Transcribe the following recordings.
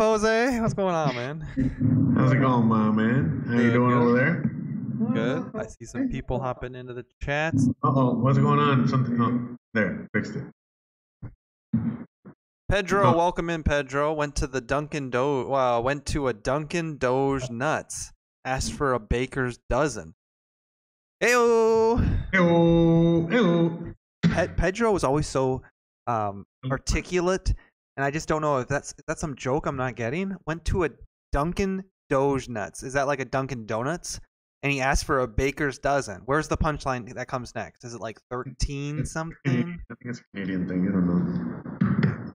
Jose? What's going on, man? How's it going, my man? How you doing good. over there? Good. I see some people hopping into the chats. Uh oh, what's going on? Something no. There, fixed it. Pedro, Oh. welcome in, Pedro. Went to the Dunkin' Do. Wow, went to a Dunkin' Doge Nuts. Asked for a baker's dozen. Heyo. Ew, ew. Pedro was always so um, articulate, and I just don't know if that's if that's some joke I'm not getting. Went to a Dunkin' Doge Nuts. Is that like a Dunkin' Donuts? And he asked for a baker's dozen. Where's the punchline that comes next? Is it like thirteen something? Canadian- I think it's a Canadian thing. I don't know.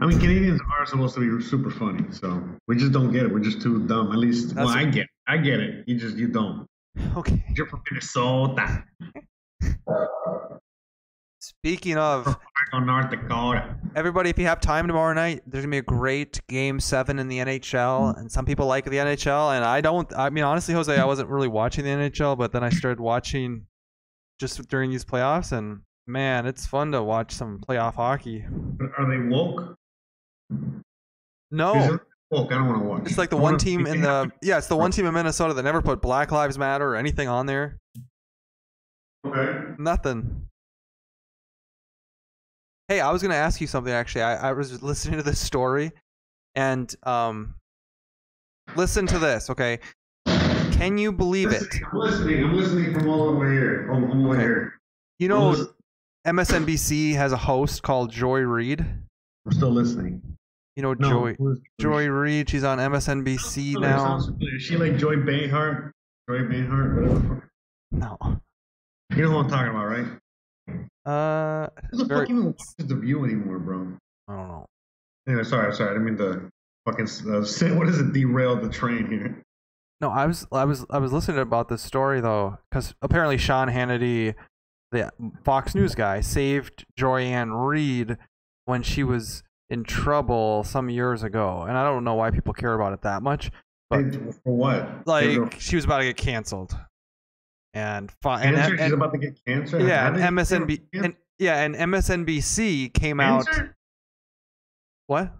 I mean, Canadians are supposed to be super funny, so we just don't get it. We're just too dumb. At least, well, That's- I get, it. I get it. You just, you don't. Okay. You're from Minnesota, Speaking of, from North Dakota. everybody, if you have time tomorrow night, there's gonna be a great Game Seven in the NHL, and some people like the NHL, and I don't. I mean, honestly, Jose, I wasn't really watching the NHL, but then I started watching just during these playoffs, and man, it's fun to watch some playoff hockey. Are they woke? No, woke? I don't want to watch. it's like the I one team in the yeah, it's the one team in Minnesota that never put Black Lives Matter or anything on there. Okay. Nothing. Hey, I was gonna ask you something actually. I, I was listening to this story and um listen to this, okay? Can you believe it? I'm listening. I'm listening from all over here. I'm, Okay. here. You know MSNBC has a host called Joy Reid. I'm still listening. You know No, Joy Joy Reid, she's on MSNBC now. Is she like Joy Behar? Joy Behar, whatever. No. You know who I'm talking about, right? Uh Who the Very- fuck even watches The View anymore, bro? I don't know. Anyway, sorry, I'm sorry. I didn't mean to fucking uh, say, what is it? Derail the train here. No, I was I was I was listening about this story though, because apparently Sean Hannity, the Fox News guy, saved Joy-Ann Reid when she was in trouble some years ago, and I don't know why people care about it that much. But For what? like, she was about to get canceled, and cancer? and, She's about to get cancer. yeah, and MSNB and yeah, and MSNBC came out. What?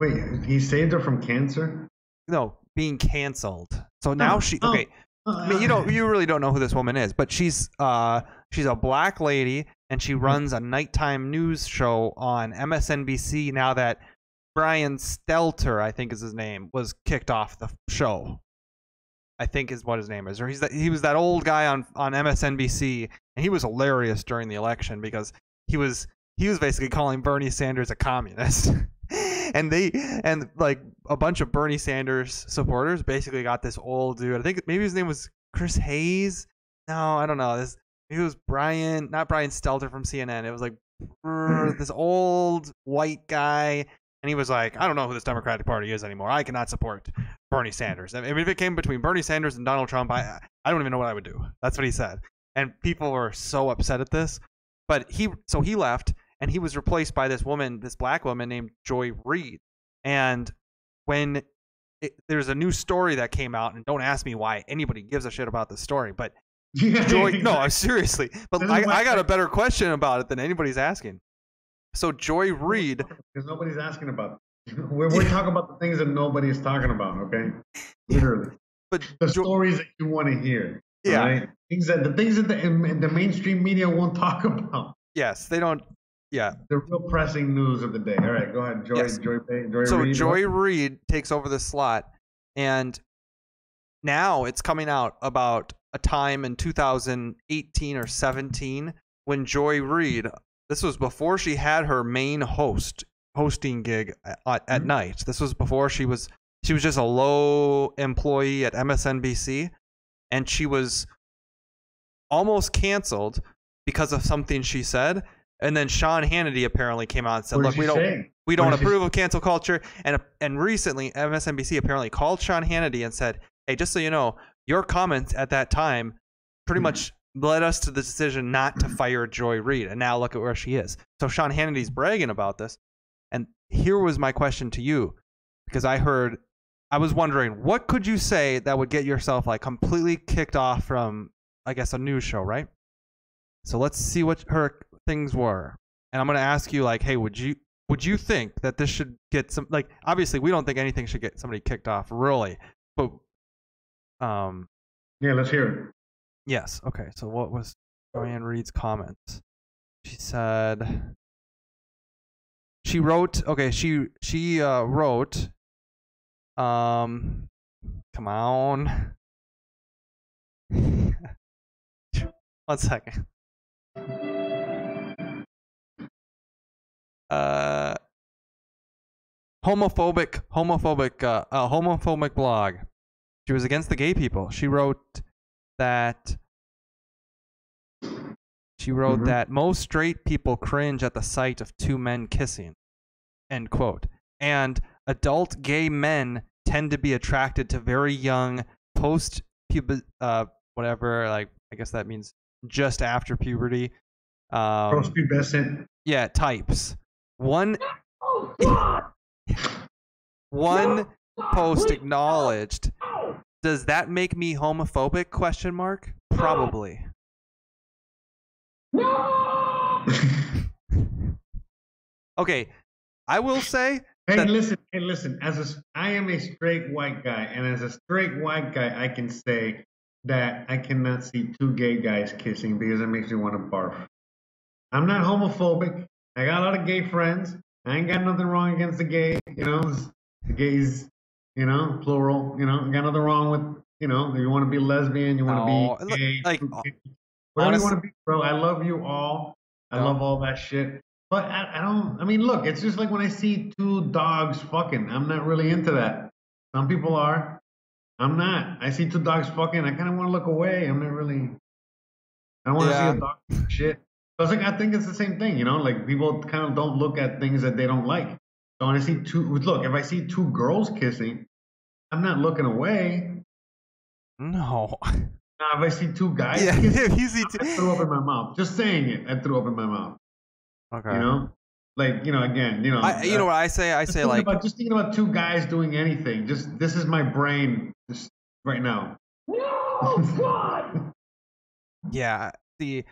Wait, he saved her from cancer? no being canceled. So now Oh, she oh. okay. I mean, you don't you really don't know who this woman is, but she's uh she's a black lady and she runs a nighttime news show on MSNBC now that Brian Stelter, I think is his name, was kicked off the show. I think is what his name is. Or he's that he was that old guy on on MSNBC and he was hilarious during the election because he was he was basically calling Bernie Sanders a communist. and they and like a bunch of Bernie Sanders supporters basically got this old dude. I think maybe his name was Chris Hayes. No, I don't know. This it was Brian, not Brian Stelter from CNN. It was like this old white guy, and he was like, I don't know who this Democratic Party is anymore. I cannot support Bernie Sanders. I mean, if it came between Bernie Sanders and Donald Trump, I I don't even know what I would do. That's what he said, and people were so upset at this. But he so he left, and he was replaced by this woman, this black woman named Joy Reid. And when it, there's a new story that came out, and don't ask me why anybody gives a shit about this story, but Joy, no, seriously. But I, I got a better question about it than anybody's asking. So Joy Reid, Because nobody's asking about. We're, we're talking about the things that nobody is talking about. Okay, literally but the Jo- stories that you want to hear. Yeah. alright? Things that the things that the, the mainstream media won't talk about. yes, they don't. Yeah. The real pressing news of the day. All right, go ahead, Joy. Yes. Joy. Joy. So Reid. Joy Reid takes over the slot, and now it's coming out about a time in 2018 or 17 when Joy Reid. This was before she had her main host hosting gig at, at Mhm. night. This was before she was she was just a low employee at MSNBC, and she was almost canceled because of something she said. And then Sean Hannity apparently came out and said, "Look, we don't say? we don't did she approve of cancel culture." And and recently, MSNBC apparently called Sean Hannity and said, "Hey, just so you know, your comments at that time pretty Mhm. much led us to the decision not to fire Joy Reid, and now look at where she is." So Sean Hannity's bragging about this, and here was my question to you, because I heard, I was wondering, what could you say that would get yourself like completely kicked off from, I guess, a news show, right? So let's see what her things were, and I'm gonna ask you like, hey, would you would you think that this should get some like obviously we don't think anything should get somebody kicked off really, but um Yeah, let's hear it. Yes okay so what was Joy-Ann Reid's comments? She said she wrote okay she she uh, wrote um come on. One second. Uh homophobic homophobic uh, uh homophobic blog. She was against the gay people. She wrote that she wrote Mhm. that most straight people cringe at the sight of two men kissing end quote. And adult gay men tend to be attracted to very young post puber uh whatever like i guess that means just after puberty um Post-pubescent. yeah types. One one post acknowledged does that make me homophobic question mark probably No. okay i will say Hey, that- listen, hey, listen. As a, I am a straight white guy, and as a straight white guy, I can say that I cannot see two gay guys kissing because it makes me want to barf. I'm not homophobic. I got a lot of gay friends. I ain't got nothing wrong against the gay. You know, the gays. You know, plural. You know, got nothing wrong with. You know, you want to be lesbian, you want No, to be oh, gay, like, uh, whatever honest- you want to be, bro. I love you all. I No. love all that shit. But I, I don't. I mean, look, it's just like when I see two dogs fucking. I'm not really into that. Some people are. I'm not. I see two dogs fucking. I kind of want to look away. I'm not really. I don't want to Yeah. see a dog shit. So it's like I think it's the same thing, you know. Like people kind of don't look at things that they don't like. So when I see two, look, if I see two girls kissing, I'm not looking away. no Now, if I see two guys yeah kissing, if you see I t- threw up in my mouth. Just saying it, I threw up in my mouth. okay You know, like you know, again, you know, I, you know what i say i say thinking like about, just thinking about two guys doing anything. Just this is my brain just right now. No, God! yeah the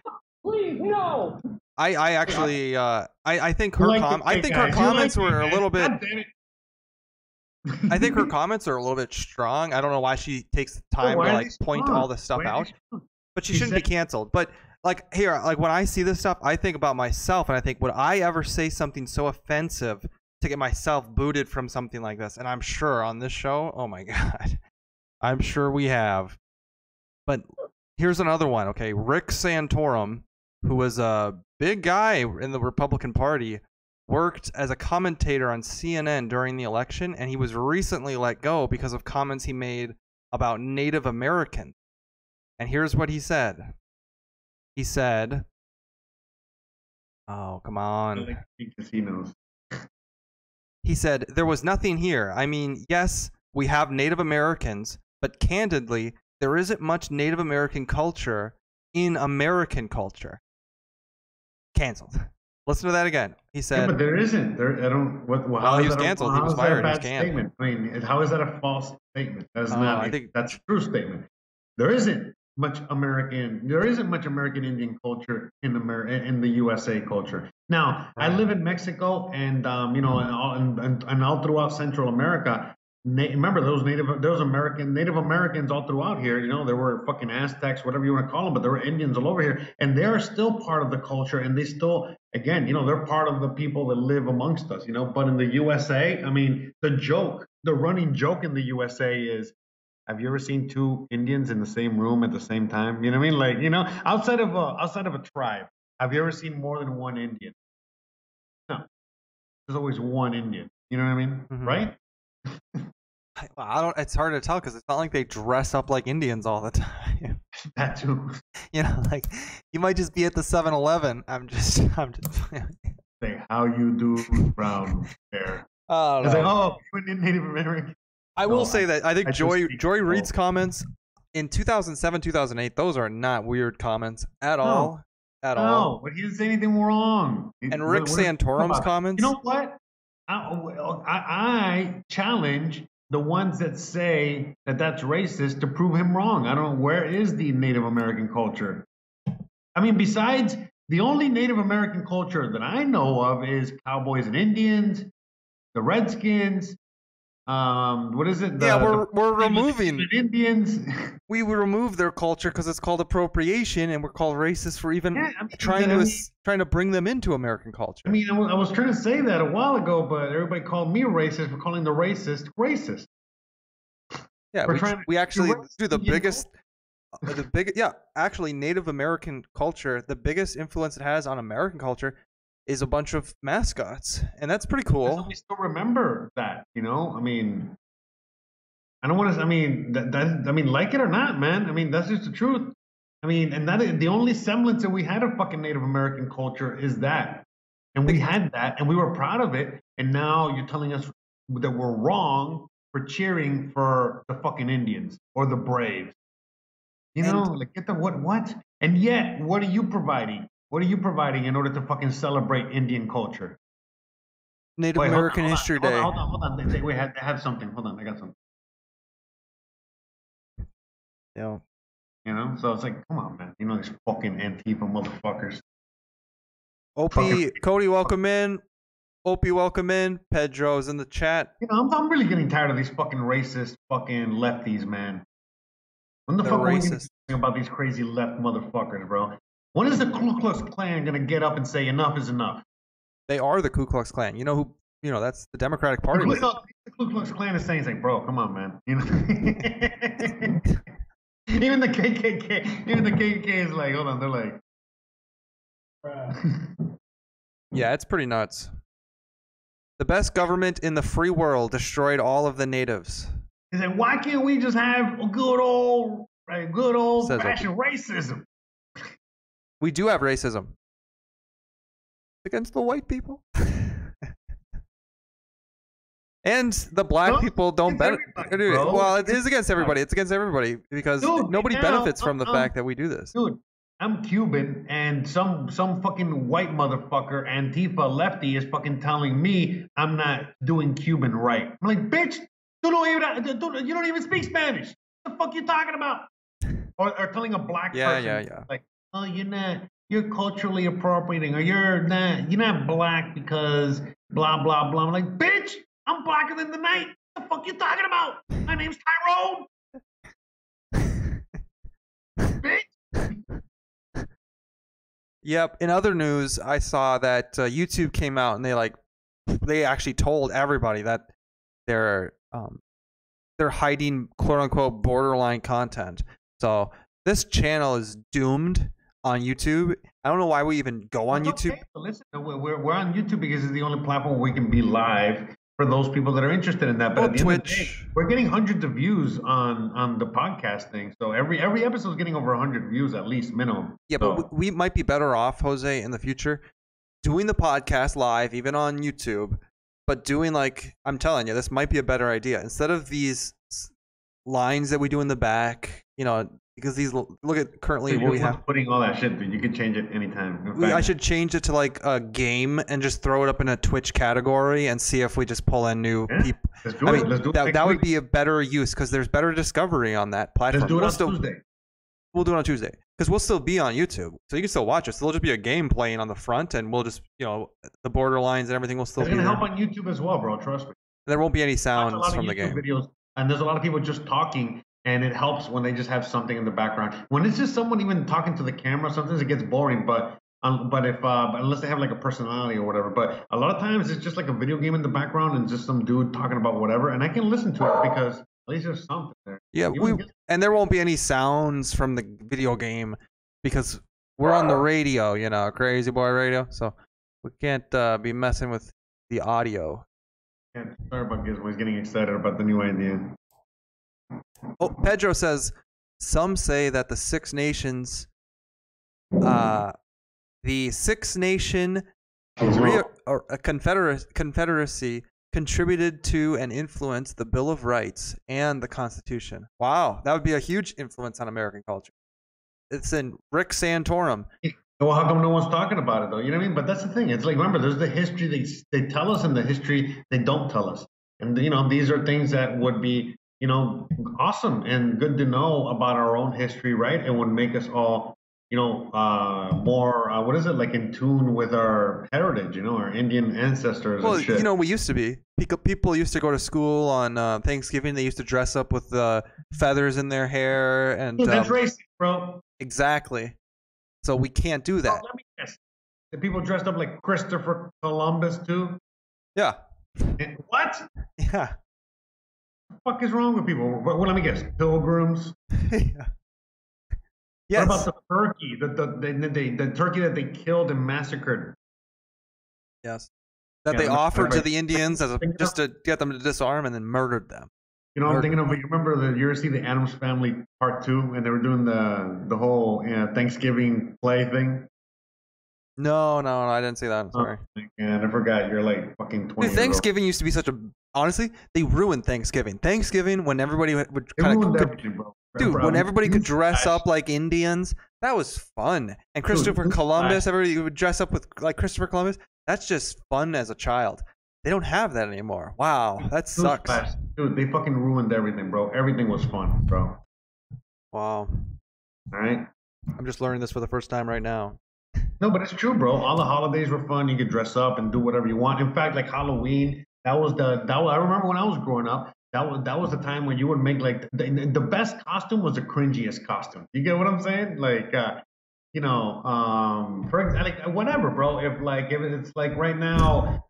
Please, no! I, I actually uh I, I think her like com- I think her. You like comments were a little bit God damn it. I think her comments are a little bit strong. I don't know why she takes the time to like point strong? all this stuff Why out. But she She shouldn't be canceled. But like here, like when I see this stuff, I think about myself and I think, would I ever say something so offensive to get myself booted from something like this? And I'm sure on this show, oh my god, I'm sure we have. But here's another one. Okay, Rick Santorum, who was a big guy in the Republican Party, worked as a commentator on CNN during the election, and he was recently let go because of comments he made about Native Americans. And here's what he said. He said, "Oh, come on." casinos. He said, There was nothing here. I mean, yes, we have Native Americans, but candidly, there isn't much Native American culture in American culture. Cancelled. Listen to that again. He Yeah, said, but there isn't. There, I don't. What? Well, Well, how he was that a- canceled. He was is that a fired. He was bad statement. I mean, how is that a false statement? That's Oh, not. I think- that's a true statement. There isn't much American. There isn't much American Indian culture in America in the USA culture. Now, I live in Mexico, and um, you know, and all, and, and, and all throughout Central America. Na- remember those native, those American, Native Americans all throughout here. You know, there were fucking Aztecs, whatever you want to call them, but there were Indians all over here, and they are still part of the culture, and they still, again, you know, they're part of the people that live amongst us. You know, but in the USA, I mean, the joke, the running joke in the USA is, have you ever seen two Indians in the same room at the same time? You know what I mean? Like, you know, outside of a outside of a tribe, have you ever seen more than one Indian? No, there's always one Indian. You know what I mean? Mhm. Right? I, I don't. It's hard to tell because it's not like they dress up like Indians all the time. That too. you know, like you might just be at the 7-Eleven. I'm just, I'm just. Say how you do brown hair. Oh, It's like, oh, you Native American. I will No, say that I think I Joy Joy for Reid's comments in 2007 2008 those are not weird comments at No. all at No, all. but he didn't say anything wrong. And what- Rick Santorum's comments. You know what? I, I, challenge the ones that say that that's racist to prove him wrong. I don't know where is the Native American culture. I mean, besides the only Native American culture that I know of is cowboys and Indians, the Redskins. Um, what is it? The, yeah, we're the we're removing Indians. we remove their culture because it's called appropriation and we're called racist for even Yeah, I mean, trying I to mean- trying to bring them into American culture. I mean, I was, trying to say that a while ago, but everybody called me racist for calling the racist racist. yeah, we're we, trying we actually do the biggest uh, the big yeah, actually Native American culture, the biggest influence it has on American culture is a bunch of mascots. And that's pretty cool. we still remember that, you know. I mean, I don't want to. I mean, that, that. I mean, like it or not, man. I mean, that's just the truth. I mean, and that is the only semblance that we had of fucking Native American culture is that, and we had that, and we were proud of it. And now you're telling us that we're wrong for cheering for the fucking Indians or the Braves. You And- know, like get the what what? And yet, what are you providing? What are you providing in order to fucking celebrate Indian culture? Native Wait, American on, History hold Day. on, Hold on, hold on. They, they, we have, have something. Hold on, I got something. Yeah. You know, so it's like, come on, man. You know these fucking Antifa motherfuckers. Opie, Cody, welcome in. Opie, welcome in. Pedro's in the chat. You know, I'm, I'm really getting tired of these fucking racist fucking lefties, man. When the They're fuck are we racist. about these crazy left motherfuckers, bro? When is the Ku Klux Klan gonna get up and say enough is enough? They are the Ku Klux Klan. You know who? You know that's the Democratic The Party. Ku Klux- the Ku Klux Klan is saying, like, bro, come on, man. You know. even the KKK, even the KKK is like, hold on, they're like, Yeah, it's pretty nuts. The best government in the free world destroyed all of the natives. He said, "Why can't we just have a good old, a good old Says fashioned racism?" We do have racism against the white people. and the black No, people don't benefit. Well, it is against everybody. It's against everybody because Dude, nobody now, benefits from the um, fact that we do this. Dude, I'm Cuban, and some some fucking white motherfucker, Antifa lefty, is fucking telling me I'm not doing Cuban right. I'm like, bitch, you don't even don't- you don't even speak Spanish. What the fuck you talking about? Or, or telling a black Yeah, person, yeah, yeah. like, oh, you're not, you're culturally appropriating, or you're not, you're not black because blah blah blah. I'm like, bitch, I'm blacker than the night. What the fuck you talking about? My name's Tyrone. Bitch. Yep. In other news, I saw that uh, YouTube came out and they like they actually told everybody that they're um they're hiding quote unquote borderline content. So this channel is doomed on YouTube. I don't know why we even go on It's YouTube. okay, Listen, we're, we're, on YouTube because it's the only platform we can be live for those people that are interested in that. But Or at the end of the day, Twitch. we're getting hundreds of views on on the podcast thing. So every every episode is getting over hundred views at least minimum. Yeah, So- but we we might be better off, Jose, in the future, doing the podcast live, even on YouTube, but doing like I'm telling you, this might be a better idea instead of these lines that we do in the back. You know, because these look at currently Dude, what we have. putting all that shit, dude. You can change it anytime. We, I should change it to like a game and just throw it up in a Twitch category and see if we just pull in new Yeah, people. Let's do I it. mean, Let's do it that, next that would be a better use because there's better discovery on that platform. Let's do it We'll on still- Tuesday. We'll do it on Tuesday because we'll still be on YouTube, so you can still watch us. There'll just be a game playing on the front, and we'll just, you know, the borderlines and everything will still It's be gonna there. help on YouTube as well, bro. Trust me. There won't be any sounds from the game. videos, and there's a lot of people just talking, and it helps when they just have something in the background. When it's just someone even talking to the camera, sometimes it gets boring. But um, but if uh, unless they have like a personality or whatever, but a lot of times it's just like a video game in the background and just some dude talking about whatever, and I can listen to it because at least there's something there. Yeah, Even we and there won't be any sounds from the video game because we're on the radio, you know, Crazy Boy Radio, so we can't uh, be messing with the audio. Yeah, sorry about Gizmo. He's getting excited about the new idea. Oh, Pedro says some say that the Six Nations, uh, the Six Nation re- or a confederacy, confederacy contributed to and influenced the Bill of Rights and the Constitution. Wow, that would be a huge influence on American culture. It's in Rick Santorum. Well, how come no one's talking about it though? You know what I mean? But that's the thing. It's like remember, there's the history they they tell us, and the history they don't tell us. And you know, these are things that would be you know awesome and good to know about our own history, right? And would make us all you know uh, more uh, what is it like in tune with our heritage? You know, our Indian ancestors Well, and shit. you know, we used to be. People, used to go to school on uh, Thanksgiving. They used to dress up with uh, feathers in their hair, and Dude, that's um, racist, bro. exactly. So we can't do Oh, that. let me guess. The people dressed up like Christopher Columbus too. Yeah, And what? yeah, fuck is wrong with people? Well, let me guess. Pilgrims. yeah. Yes. What about the turkey? The the, the, the, the turkey that they killed and massacred. Yes. That Yeah, they offered to the Indians as a, just to get them to disarm and then murdered them. You know, what I'm thinking of. You remember the you ever see the Addams Family Part Two, and they were doing the the whole uh, Thanksgiving play thing. No, no, no, I didn't see that. I'm oh, sorry. And I forgot. You're like fucking twenty. Dude, Thanksgiving used to be such a. Honestly, they ruined Thanksgiving. Thanksgiving, when everybody would, kind of. Dude, when everybody could dress up like Indians, that was fun. And Christopher newsflash. Columbus, everybody would dress up with like Christopher Columbus. That's just fun as a child. They don't have that anymore. Wow, that sucks. Dude, they fucking ruined everything, bro. Everything was fun, bro. Wow, All right. I'm just learning this for the first time right now. No, but it's true, bro. All the holidays were fun. You could dress up and do whatever you want. In fact, like Halloween, that was the that was, I remember when I was growing up. That was that was the time when you would make like the, the best costume was the cringiest costume. You get what I'm saying? Like, uh, you know, um, for like whatever, bro. If like if it's like right now,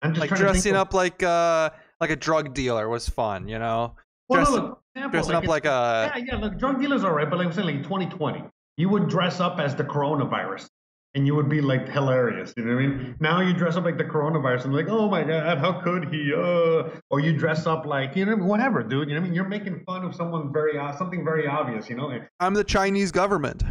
I'm just Like trying to dressing think of- up like uh like a drug dealer was fun, you know. Well, no, dressing- look, example, Dressing up like a yeah, yeah, look, drug dealers are right, but like I'm saying, like 2020, you would dress up as the coronavirus and you would be like hilarious. You know what I mean? Now you dress up like the coronavirus and like, oh my god, how could he? Uh, or you dress up like, you know, whatever, dude. You know what I mean? You're making fun of someone very, uh, something very obvious. You know? I'm the Chinese government.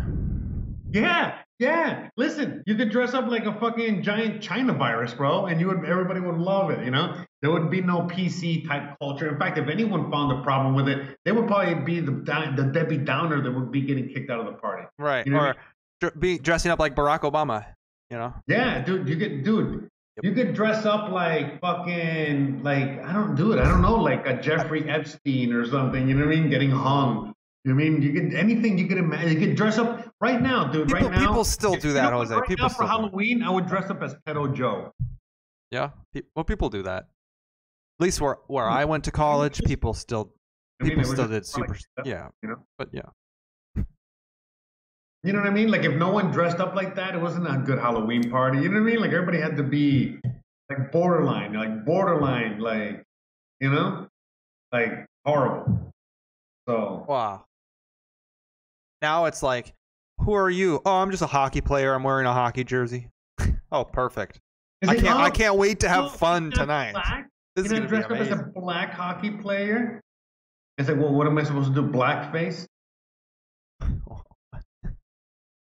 Yeah, yeah. Listen, you could dress up like a fucking giant China virus, bro, and you would, everybody would love it. You know? There would be no PC type culture. In fact, if anyone found a problem with it, they would probably be the the Debbie Downer that would be getting kicked out of the party. Right. You know I or be dressing up like Barack Obama, you know. Yeah, dude, you could, dude, you could dress up like fucking, like I don't do it. I don't know, like a Jeffrey Epstein or something. You know what I mean? Getting hung. You know what I mean? You could anything you could imagine. You could dress up right now, dude. People- right now, people still do You that, know? Jose. Right People now for. Halloween, I would dress up as Pedo Joe. Yeah. Well, people do that. At least where where hmm. I went to college, people still I mean, people still did super. like, stuff, Yeah, You know, but yeah. You know what I mean? Like if no one dressed up like that, it wasn't a good Halloween party. You know what I mean? Like everybody had to be like borderline, like borderline, like you know, like horrible. So Wow. Now it's like, who are you? Oh, I'm just a hockey player. I'm wearing a hockey jersey. oh, perfect. Is I can't. I oh, can't wait to have fun tonight. Black? This is gonna not dressed up as a black hockey player. It's like, well, what am I supposed to do? Blackface?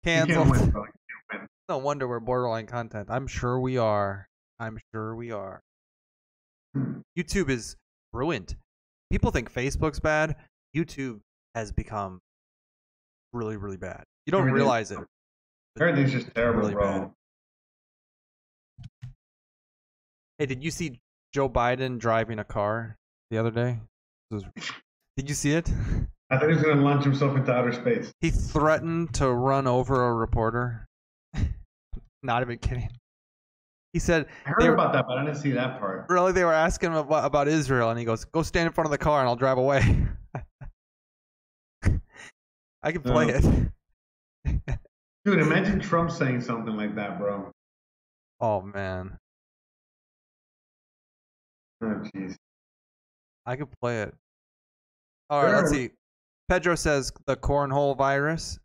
Canceled. win, bro. You can't win. No wonder we're borderline content. I'm sure we are. I'm sure we are. Hmm. YouTube is ruined. People think Facebook's bad. YouTube has become really, really bad. You don't Everything- realize it. Everything's just terrible, really bro. bad. Hey, did you see Joe Biden driving a car the other day? Was- Did you see it? I thought he was gonna launch himself into outer space. He threatened to run over a reporter. Not even kidding. He said, I heard They were- about that, but I didn't see that part. really, they were asking him about, about Israel, and he goes, "Go stand in front of the car, and I'll drive away." I can play Oh. it. Dude, imagine Trump saying something like that, bro. Oh man, Oh, jeez. I can play it. All right, let's see. Pedro says the cornhole virus.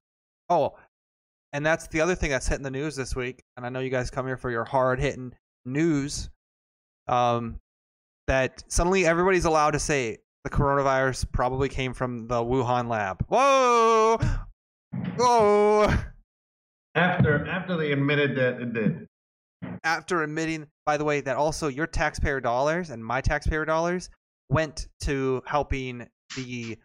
Oh, and that's the other thing that's hitting the news this week. And I know you guys come here for your hard hitting news. Um, that suddenly everybody's allowed to say the coronavirus probably came from the Wuhan lab. Whoa, whoa! After after they admitted that it did. After admitting, by the way, that also your taxpayer dollars and my taxpayer dollars went to helping the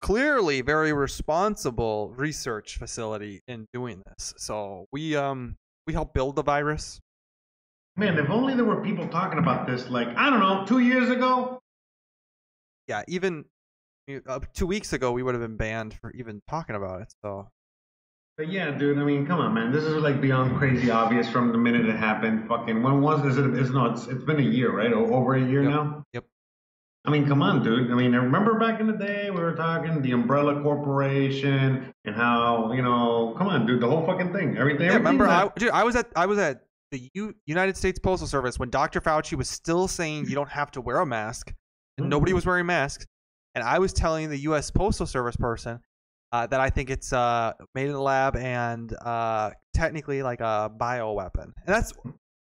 clearly very responsible research facility in doing this. So we um we helped build the virus. Man, if only there were people talking about this, like I don't know, two years ago. Yeah, even uh, two weeks ago we would have been banned for even talking about it. So But yeah, dude. I mean, come on, man. This is like beyond crazy obvious from the minute it happened. Fucking when was this? It, it's not. It's, it's been a year, right? Over a year Yep. now. Yep. I mean, come on, dude. I mean, I remember back in the day we were talking the Umbrella Corporation and how you know, come on, dude, the whole fucking thing, everything. yeah, remember I, dude, I was at I was at the U, United States Postal Service when Dr. Fauci was still saying you don't have to wear a mask, and nobody Mhm. was wearing masks, and I was telling the U.S. Postal Service person uh, that I think it's uh, made in the lab and uh, technically like a bio weapon, and that's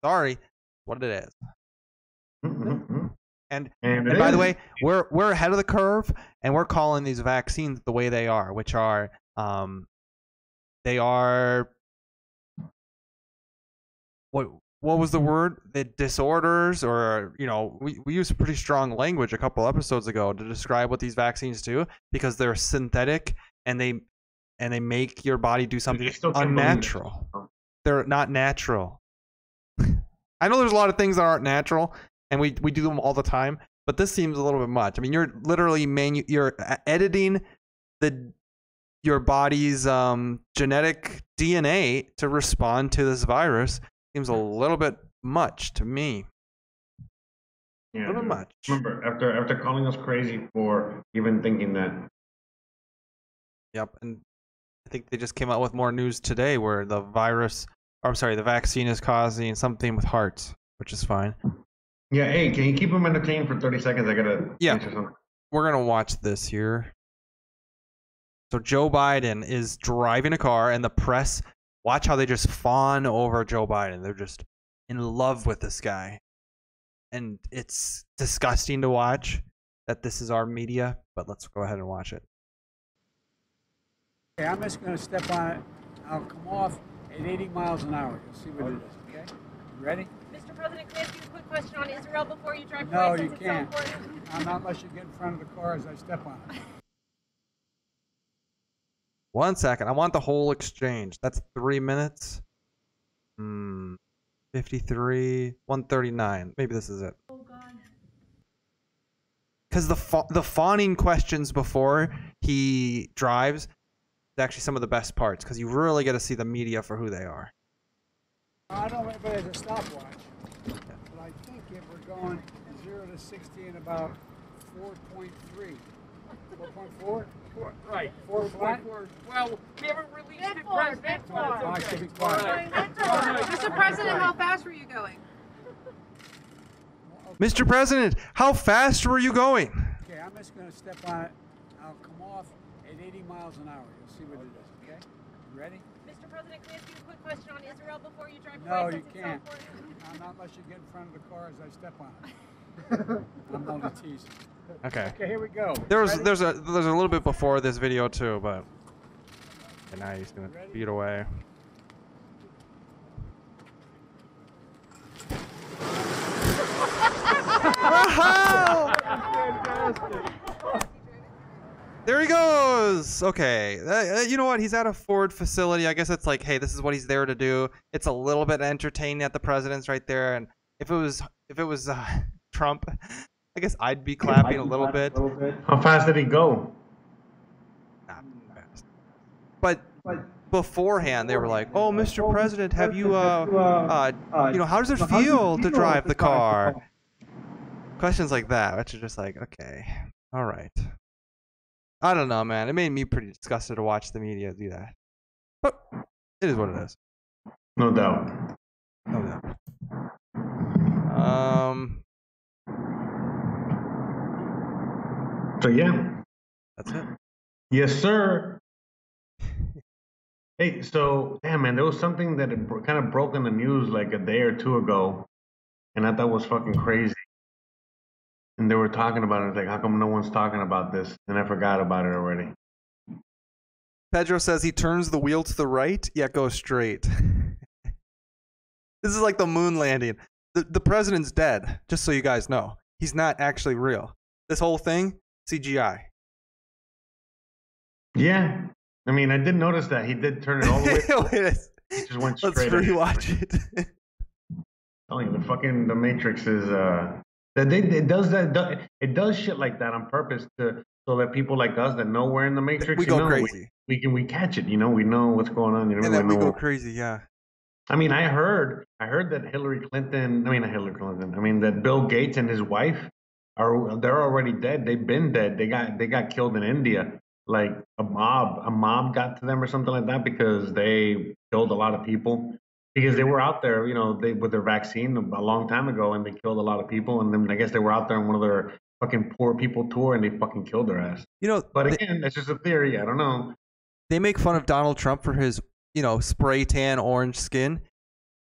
sorry what it is. that- Mhm, mhm. And and, and by the way, we're we're ahead of the curve, and we're calling these vaccines the way they are, which are um, they are what what was the word? The disorders, or you know, we we used pretty strong language a couple episodes ago to describe what these vaccines do because they're synthetic and they and they make your body do something still can't believe it. unnatural. They're not natural. I know there's a lot of things that aren't natural, and we we do them all the time. But this seems a little bit much. I mean, you're literally manu- you're editing the your body's um, genetic DNA to respond to this virus. Seems a little bit much to me. Yeah, a little much. Remember, after after calling us crazy for even thinking that. Yep, and I think they just came out with more news today where the virus, or I'm sorry, the vaccine is causing something with hearts, which is fine. Yeah, hey, can you keep them entertained for thirty seconds? I gotta Yeah. answer something. we're gonna watch this here. So Joe Biden is driving a car, and the press watch how they just fawn over Joe Biden. They're just in love with this guy, and it's disgusting to watch that this is our media. But let's go ahead and watch it. Okay, I'm just gonna step on it. I'll come off at 80 miles an hour. You'll see what it is, okay? You ready? Mr. President, can I ask you a quick question on Israel before you drive No, away you can't. so important? Uh, not unless you get in front of the car as I step on it. One second. I want the whole exchange. That's three minutes. Hmm. 53, 139. Maybe this is it. Oh, God. Because the fa- the fawning questions before he drives is actually some of the best parts because you really get to see the media for who they are. I don't know if it has a stopwatch, but I think if we're going 60 in about 4.3. 4.4? Right. 4 flat? Well, we haven't released Mid it, fours, President. mid fours. I should be All quiet. right. Mr. President, how fast were you going? Mr. President, how fast were you going? Okay, I'm just going to step on it. I'll come off at 80 miles an hour. You'll see what it is, okay? You ready? Mr. President, can I ask you a quick question on Israel before you drive No, you since it's so can't. Uh, not unless you get in front of the car as I step on it. I'm only teasing. Okay. Okay, here we go. There was Ready? there's a there's a little bit before this video too, but and now he's gonna Ready? beat away. There he goes. Okay, Uh, uh, you know what? He's at a Ford facility. I guess it's like, hey, this is what he's there to do. It's a little bit entertaining at the president's right there, and if it was if it was uh, Trump, I guess I'd be clapping a little bit. How fast did he go? Not fast. But beforehand, they were like, "Oh, Mr. President, have you uh, uh, you know, how does it feel to drive the car?" Questions like that, which are just like, okay, all right. I don't know, man. It made me pretty disgusted to watch the media do that. But it is what it is. No doubt. No doubt. Um, So yeah, that's it. yes, sir. Hey, so damn man, there was something that had kind of broke in the news like a day or two ago, and I thought was fucking crazy. And they were talking about it. It's like, how come no one's talking about this? And I forgot about it already. Pedro says he turns the wheel to the right, yet goes straight. this is like the moon landing. The, the president's dead, just so you guys know. He's not actually real. This whole thing, CGI. Yeah, I mean, I did notice that he did turn it all the way. Wait, he just went Let's straight. ahead. rewatch it. telling you, the fucking the Matrix is uh that they it does that it does shit like that on purpose to so that people like us that know we're in the Matrix, we you go know, crazy. We, we can we catch it, you know, we know what's going on. You know, and then we know- go crazy, yeah. I mean, I heard I heard that Hillary Clinton, I mean not Hillary Clinton, I mean that Bill Gates and his wife are they're already dead. They've been dead. They got they got killed in India. Like a mob, a mob got to them or something like that because they killed a lot of people because they were out there, you know, they with their vaccine a long time ago and they killed a lot of people and then I guess they were out there on one of their fucking poor people tour and they fucking killed their ass. You know, But they, again, that's just a theory. I don't know. they make fun of Donald Trump for his, you know, spray tan orange skin.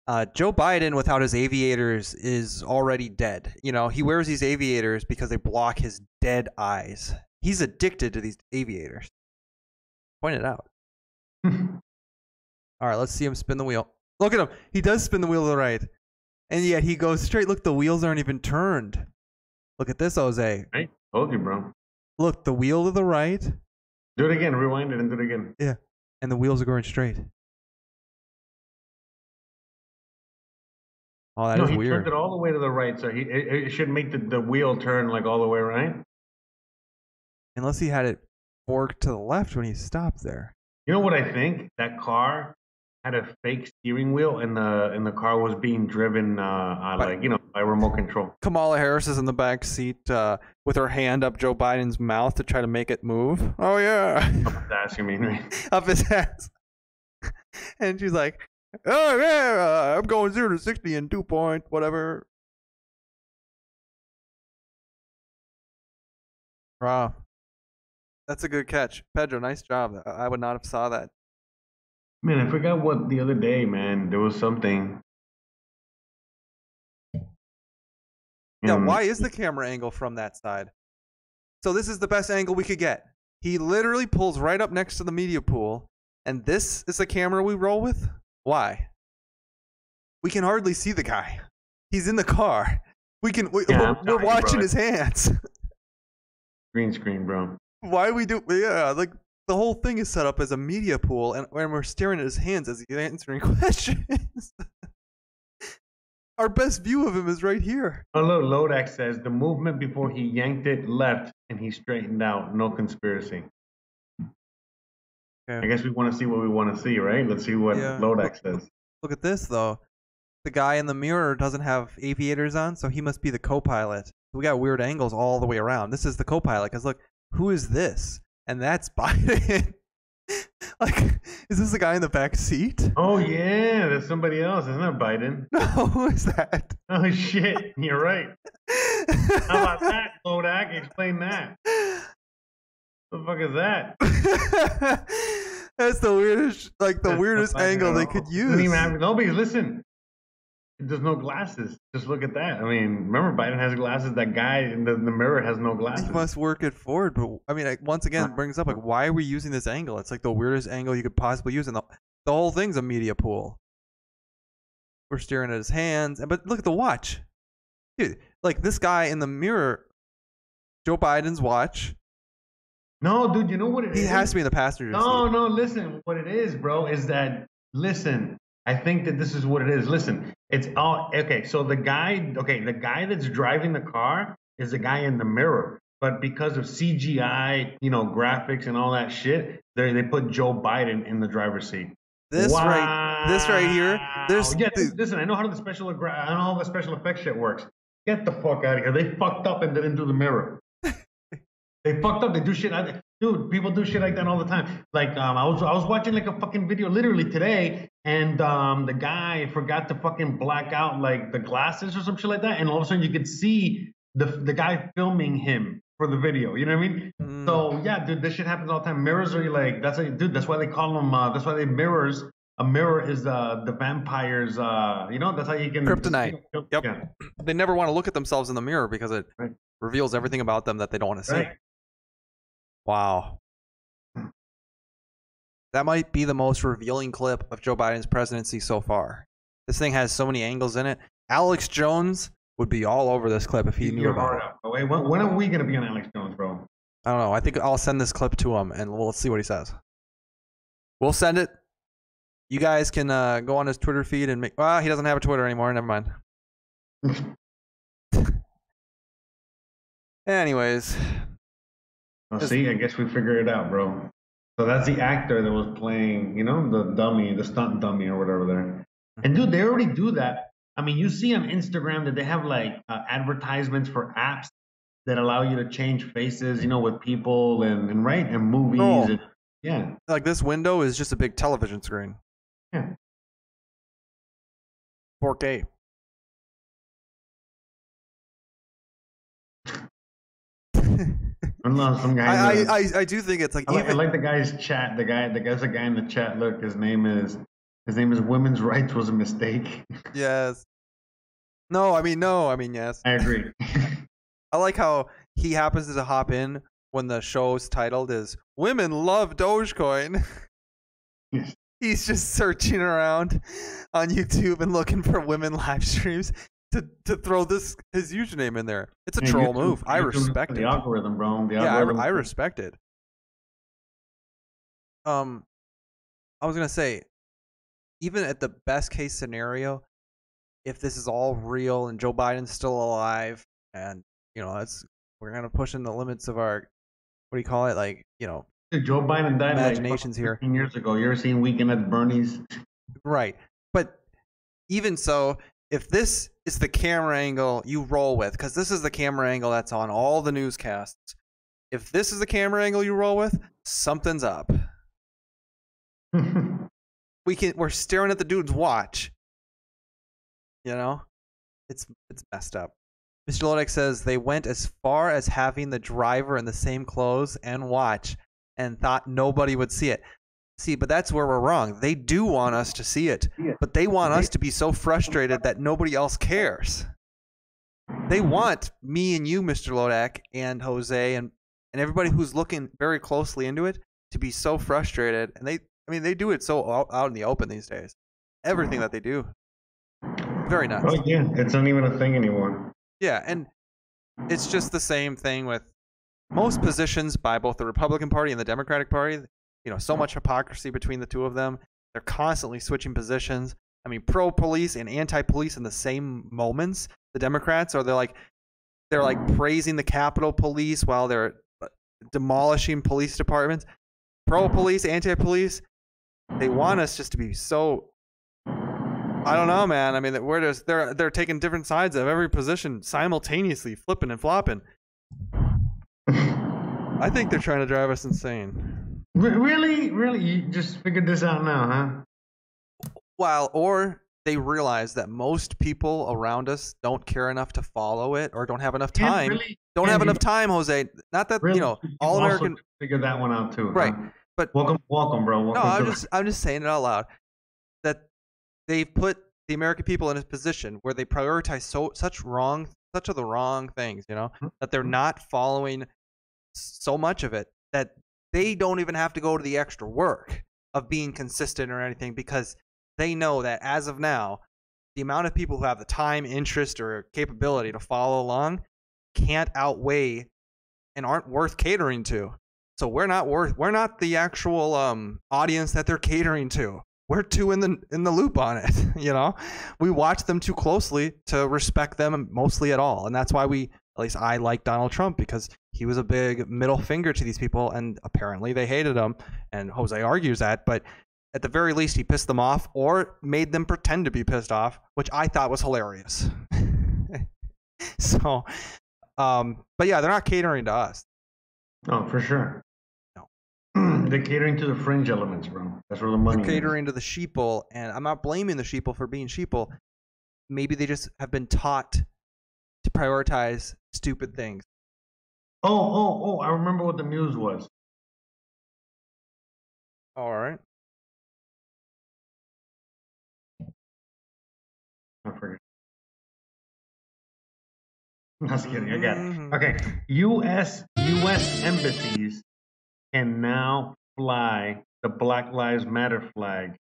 Uh, Joe Biden, without his aviators, is already dead. You know, he wears these aviators because they block his dead eyes. He's addicted to these aviators. Point it out. All right, let's see him spin the wheel. Look at him. He does spin the wheel to the right. And yet he goes straight. Look, the wheels aren't even turned. Look at this, Jose. Right? Told you, bro. Look, the wheel to the right. Do it again. Rewind it and do it again. Yeah. And the wheels are going straight. Oh, that is no, he weird. turned it all the way to the right, so he it, it should make the, the wheel turn like all the way right. Unless he had it forked to the left when he stopped there. You know what I think? That car had a fake steering wheel, and the and the car was being driven uh, uh By- like you know by remote control. Kamala Harris is in the back seat uh, with her hand up Joe Biden's mouth to try to make it move. Oh yeah, That's you mean right? up his ass. and she's like, "Oh yeah, uh, I'm going zero to sixty in two point whatever." Wow, that's a good catch, Pedro. Nice job. I I would not have saw that. Man, I forgot what the other day, man. There was something. Yeah, why is the camera angle from that side? So this is the best angle we could get. He literally pulls right up next to the media pool, and this is the camera we roll with? Why? We can hardly see the guy. He's in the car. We can we, Yeah, we're, we're watching bro. his hands. green screen, bro? Why we do yeah, like the whole thing is set up as a media pool and, and we're staring at his hands as he's answering questions. Our best view of him is right here. Hello, Lodak says the movement before he yanked it left and he straightened out. No conspiracy. I guess we want to see what we want to see, right? Let's see what Yeah. Lodak says. Look at this though. the guy in the mirror doesn't have aviators on, so he must be the co-pilot. We got weird angles all the way around. This is the co-pilot because look, who is this? And that's Biden. like, is this the guy in the back seat? Oh yeah, there's somebody else. Isn't that Biden? No, who is that? Oh shit, you're right. How about that, Kodak? Explain that. What the fuck is that? That's the weirdest, like the That's weirdest angle they could even use. have- Nobody listen. There's no glasses. Just look at that. I mean, remember Biden has glasses. That guy in the, in the mirror has no glasses. He must work it forward, but I mean, like, once again, it brings up like, why are we using this angle? It's like the weirdest angle you could possibly use, and the the whole thing's a media pool. We're staring at his hands, and but look at the watch, dude. Like this guy in the mirror, Joe Biden's watch. No, dude, you know what it is? He has to be in the passenger No, seat. no, listen. What it is, bro, is that listen. I think that this is what it is. Listen, it's all okay. So the guy, okay, the guy that's driving the car is the guy in the mirror. But because of CGI, you know, graphics and all that shit, they they put Joe Biden in the driver's seat. This right, this right here. There's yeah, dude, listen. I know how the special I know how the special effects shit works. Get the fuck out of here. They fucked up and didn't do the mirror. they fucked up. They do shit. Like- Dude, people do shit like that all the time. Like um, I was I was watching like a fucking video literally today, and um, the guy forgot to fucking black out like the glasses or some shit like that, and all of a sudden you could see the the guy filming him for the video. You know what I mean? Mm. So yeah, dude, this shit happens all the time. Mirrors are like that's like, dude. That's why they call them. Uh, that's why they mirrors. A mirror is uh, the vampire's. Uh, you know, that's how you can Kryptonite. Yep. Yeah. they never want to look at themselves in the mirror because it Right. reveals everything about them that they don't want to see. Right. Wow. That might be the most revealing clip of Joe Biden's presidency so far. This thing has so many angles in it. Alex Jones would be all over this clip if he knew You're about it. Wait, when, when are we gonna be on Alex Jones, bro? I don't know. I think I'll send this clip to him and we'll see what he says. We'll send it. You guys can uh, go on his Twitter feed and make. Well, he doesn't have a Twitter anymore. Never mind. Anyways, Just- see, I guess we figured it out, bro. So that's the actor that was playing, you know, the dummy, the stunt dummy or whatever there. And dude, they already do that. I mean, you see on Instagram that they have like uh, advertisements for apps that allow you to change faces, you know, with people and, and right and movies. Oh. And, yeah, like this window is just a big television screen. yeah. 4K. I don't know, some guy. I, I, I, I do think it's like I like, I like the guy's chat. The guy, the guy's a guy in the chat. Look, his name is his name is Women's Rights was a mistake. yes. No, I mean no, I mean yes. I agree. I like how he happens to hop in when the show's titled is "Women Love Dogecoin." Yes. He's just searching around on YouTube and looking for women live streams to, to throw this his username in there. It's a troll move. I respect the it. algorithm, bro. The yeah, I, algorithm. I respect it. Um, I was gonna say, even at the best case scenario, if this is all real and Joe Biden's still alive, and you know, that's we're gonna push in the limits of our what do you call it? Like, you know, Joe Biden died Imagination's like here. 15 years ago. You ever seen Weekend at Bernie's? right. But even so, if this is the camera angle you roll with, because this is the camera angle that's on all the newscasts, if this is the camera angle you roll with, something's up. we can we're staring at the dude's watch. You know? It's it's messed up. Mr. Lodek says they went as far as having the driver in the same clothes and watch and thought nobody would see it. See, but that's where we're wrong. They do want us to see it, but they want us to be so frustrated that nobody else cares. They want me and you, Mr. Lodak, and Jose, and, and everybody who's looking very closely into it to be so frustrated. And they, I mean, they do it so out, out in the open these days. Everything that they do. Very nuts. oh yeah, it's not even a thing anymore. Yeah, and it's just the same thing with most positions by both the Republican Party and the Democratic Party. You know, so much hypocrisy between the two of them. They're constantly switching positions. I mean, pro police and anti police in the same moments. The Democrats are they're like they're like praising the Capitol Police while they're uh, demolishing police departments. Pro police, anti police. They want us just to be so I don't know, man. I mean, we're just they're they're taking different sides of every position simultaneously, flipping and flopping. I think they're trying to drive us insane. Re- really, really, you just figured this out now, huh? While or they realize that most people around us don't care enough to follow it or don't have enough time. really- don't have you- enough time, Jose. Not that really, you know all American. Figure that one out too, huh? Right, but welcome, welcome, bro. Welcome No, I'm just I'm just saying it out loud that they've put the American people in a position where they prioritize so such wrong such of the wrong things, you know, Mm-hmm. that they're not following so much of it that they don't even have to go to the extra work of being consistent or anything because they know that as of now, the amount of people who have the time, interest, or capability to follow along can't outweigh and aren't worth catering to. So we're not worth we're not the actual um audience that they're catering to. We're too in the in the loop on it, you know. We watch them too closely to respect them mostly at all. And that's why we at least I like Donald Trump because he was a big middle finger to these people and apparently they hated him and Jose argues that, but at the very least he pissed them off or made them pretend to be pissed off, which I thought was hilarious. so um but yeah, they're not catering to us. No, for sure. No. They're catering to the fringe elements, bro. That's where the money They're is. catering to the sheeple, and I'm not blaming the sheeple for being sheeple. Maybe they just have been taught to prioritize stupid things. Oh, oh, oh! I remember what the news was. All right. I forget. I'm just kidding. I got it. Mhm. Okay. U.S. U.S. embassies can now fly the Black Lives Matter flag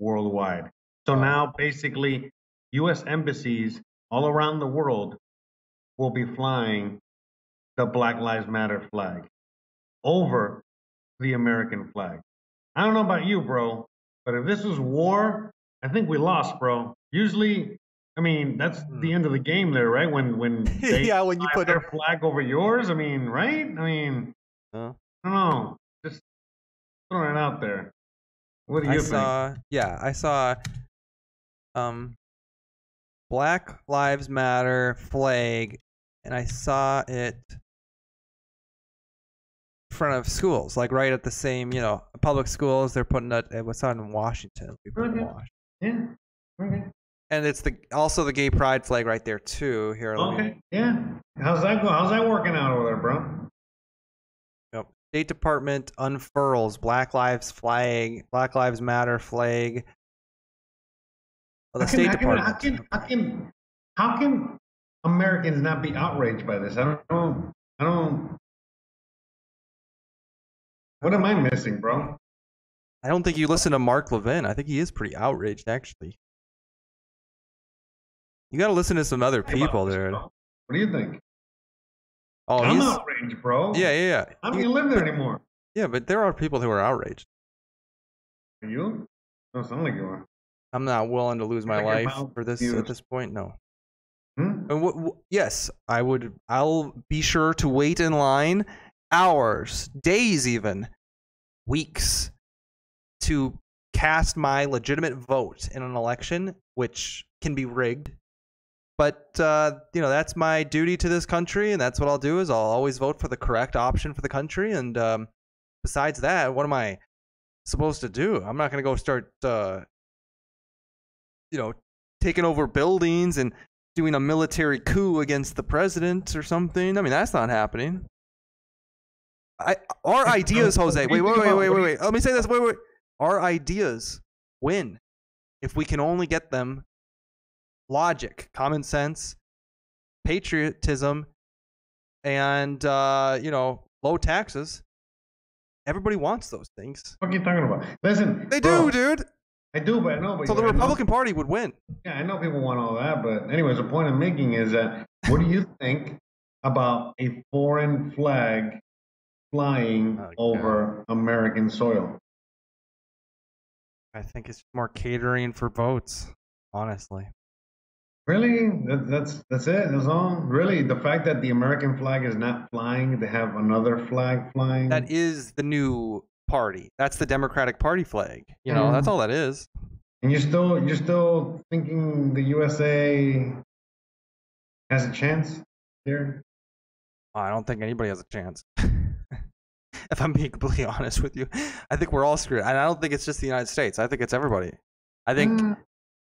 worldwide. So now, basically, U.S. embassies all around the world will be flying the Black Lives Matter flag over the American flag. I don't know about you, bro, but if this was war, I think we lost, bro. Usually, I mean, that's the end of the game there, right? When when they Hmm. Yeah, when you put their flag over yours, I mean, right? I mean, Huh? I don't know. Just throwing it out there. What do you I think? saw, yeah, I saw, um, Black Lives Matter flag, and I saw it front of schools, like right at the same, you know, public schools. They're putting it. What's on in Washington. We put it in Okay. Washington. Yeah. Okay. And it's the also the gay pride flag right there too. Here, Okay. Yeah. How's that go? How's that working out over there, bro? Yep. State Department unfurls Black Lives flag, Black Lives Matter flag. Well, the can- State can- Department. Can, how can how can Americans not be outraged by this? I don't know. I don't. What am I missing, bro? I don't think you listen to Mark Levin. I think he is pretty outraged, actually. You got to listen to some other people, dude. What do you think? Oh, I'm he's outraged, bro. yeah, yeah, yeah. I don't even live there anymore. yeah, but there are people who are outraged. Are you? Don't sound like you are. I'm not willing to lose my Like life for this used. at this point. No. Hmm? And wh- wh- yes, I would. I'll be sure to wait in line hours, days, even weeks to cast my legitimate vote in an election, which can be rigged. But uh, you know that's my duty to this country, and that's what I'll do. Is I'll always vote for the correct option for the country. And um, besides that, what am I supposed to do? I'm not going to go start, uh, you know, taking over buildings and doing a military coup against the president or something. I mean, that's not happening. I our ideas, Jose. Wait, wait, wait, wait, wait, wait. Let me say this. Wait, wait. Our ideas win if we can only get them logic, common sense, patriotism, and uh, you know, low taxes. Everybody wants those things. What are you talking about? Listen, They bro, do, dude. I do, but I know. But So the I know- Republican Party would win. Yeah, I know people want all that, but anyways, the point I'm making is that what do you think about a foreign flag flying over American soil? I think it's more catering for votes, honestly. Really? That, that's that's it. That's all. Really, the fact that the American flag is not flying, they have another flag flying. That is the new party. That's the Democratic Party flag. You know, Mhm. that's all that is. And you're still you're still thinking the USA has a chance here? I don't think anybody has a chance. if I'm being completely honest with you, I think we're all screwed. And I don't think it's just the United States. I think it's everybody. I think, Mm,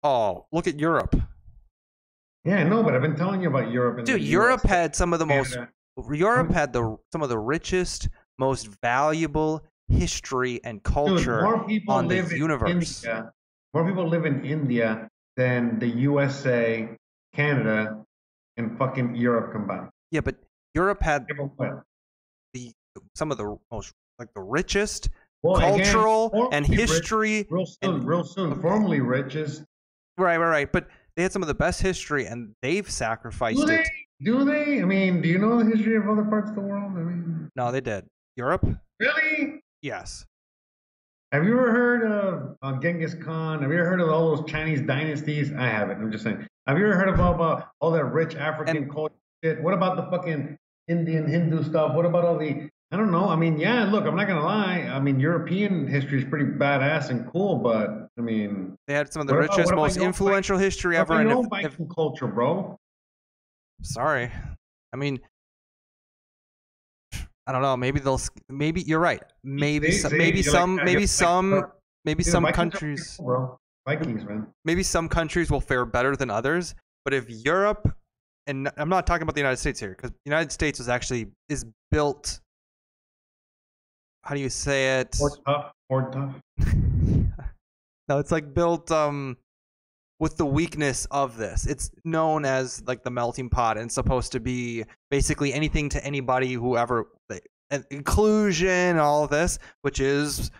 oh, look at Europe. yeah, no, but I've been telling you about Europe. And Dude, Europe US, had some of the most Europe had the some of the richest, most valuable history and Dude, culture more people on the live in universe. India, more people live in India than the USA, Canada, and fucking Europe combined. Yeah, but Europe had Yeah, but what? the some of the most like the richest Well, cultural formerly and rich- history. real soon, and- real soon. Formerly rich is Right, right, right. But they had some of the best history, and they've sacrificed do they? it. Do they? I mean, do you know the history of other parts of the world? I mean, No, they did. Europe, really? yes. Have you ever heard of uh, Genghis Khan? Have you ever heard of all those Chinese dynasties? I haven't. I'm just saying. Have you ever heard about, about all that rich African And- culture shit? What about the fucking Indian Hindu stuff? What about all the I don't know. I mean, yeah, look, I'm not gonna lie. I mean, European history is pretty badass and cool, but I mean, They had some of the What about- richest, what about most influential history what ever. about And your if, culture, bro? sorry, I mean, I don't know. Maybe they'll. Maybe you're right. Maybe See, some. see, Maybe you're like- some. you're Maybe like- some. Uh, maybe Dude, some Vikings countries. cool, bro. Vikings, man. maybe some countries will fare better than others but if europe and i'm not talking about the united states here because the united states was actually is built how do you say it More tough, more tough. no it's like built um with the weakness of this it's known as like the melting pot and supposed to be basically anything to anybody whoever inclusion all of this which is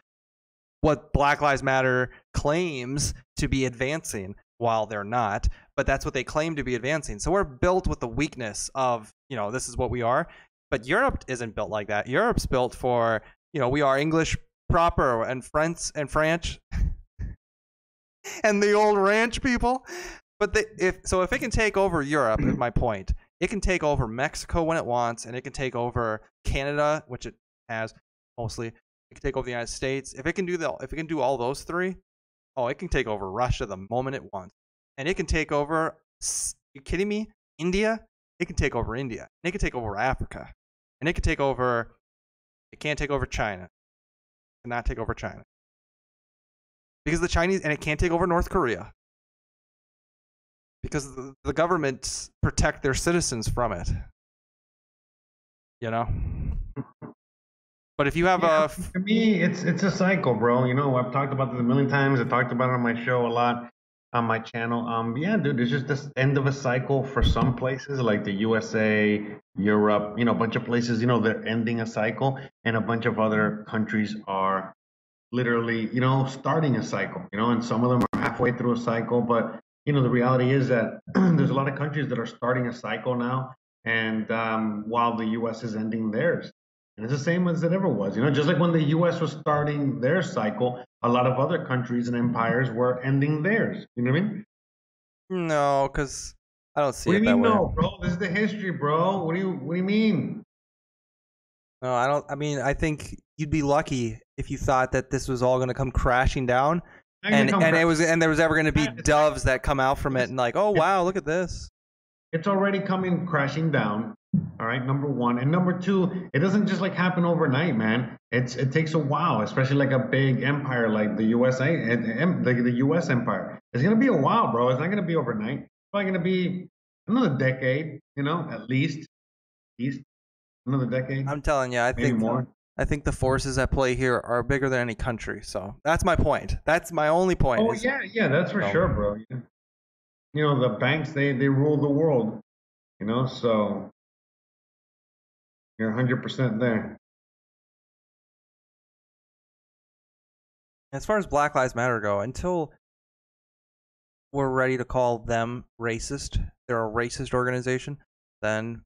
what Black Lives Matter claims to be advancing while they're not, but that's what they claim to be advancing. So we're built with the weakness of, you know, this is what we are. But Europe isn't built like that. Europe's built for, you know, we are English proper and French and French and the old ranch people. But they, if so, if it can take over Europe, is my point. It can take over Mexico when it wants, and it can take over Canada, which it has mostly. It can take over the United States. If it can do the, if it can do all those three, oh, it can take over Russia the moment it wants, and it can take over. You kidding me? India? It can take over India, and it can take over Africa, and it can take over. It can't take over China. It cannot take over China because the Chinese, and it can't take over North Korea because the, the governments protect their citizens from it. You know. But if you have Yeah, a to me, it's it's a cycle, bro. You know, I've talked about this a million times. I talked about it on my show a lot on my channel. Um, yeah, dude, it's just this end of a cycle for some places, like the USA, Europe. You know, a bunch of places. You know, they're ending a cycle, and a bunch of other countries are literally, you know, starting a cycle. You know, and some of them are halfway through a cycle. But you know, the reality is that there's a lot of countries that are starting a cycle now, and um, while the U.S. is ending theirs. And it's the same as it ever was. You know, just like when the US was starting their cycle, a lot of other countries and empires were ending theirs. You know what I mean? no, because I don't see what it do you that mean way. no, bro? This is the history, bro. What do you what do you mean? No, I don't. I mean, I think you'd be lucky if you thought that this was all going to come crashing down, and and back? it was, and there was ever going to be doves that come out from it, and like, oh wow, look at this. It's already coming crashing down. All right, number one, and number two, it doesn't just like happen overnight, man. It's it takes a while, especially like a big empire like the USA, and the, the U.S. empire. It's gonna be a while, bro. It's not gonna be overnight. It's probably gonna be another decade, you know, at least, at least another decade, I'm telling you, I think more. I think the forces at play here are bigger than any country. So that's my point. That's my only point. Oh yeah, yeah, that's for sure, bro. Yeah. You know, the banks they they rule the world. You know, so you're 100 percent there. As far as Black Lives Matter go, until we're ready to call them racist, they're a racist organization, then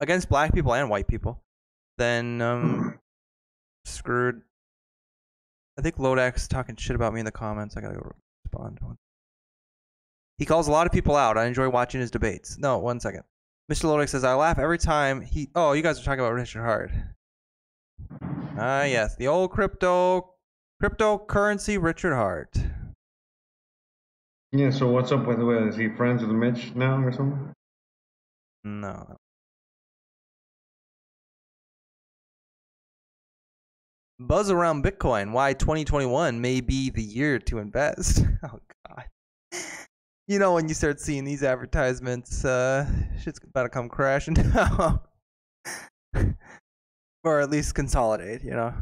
against black people and white people, then um, screwed. I think Lodax talking shit about me in the comments. I gotta go respond. He calls a lot of people out. I enjoy watching his debates. No, one second. Mr. Lodax says I laugh every time he. Oh, you guys are talking about Richard Heart. Ah, yes, the old crypto cryptocurrency Richard Heart. Yeah. So what's up with? What, is he friends with Mitch now or something? No. Buzz around Bitcoin. Why 2021 may be the year to invest. Oh God. You know when you start seeing these advertisements, uh, shit's about to come crashing down, or at least consolidate. You know.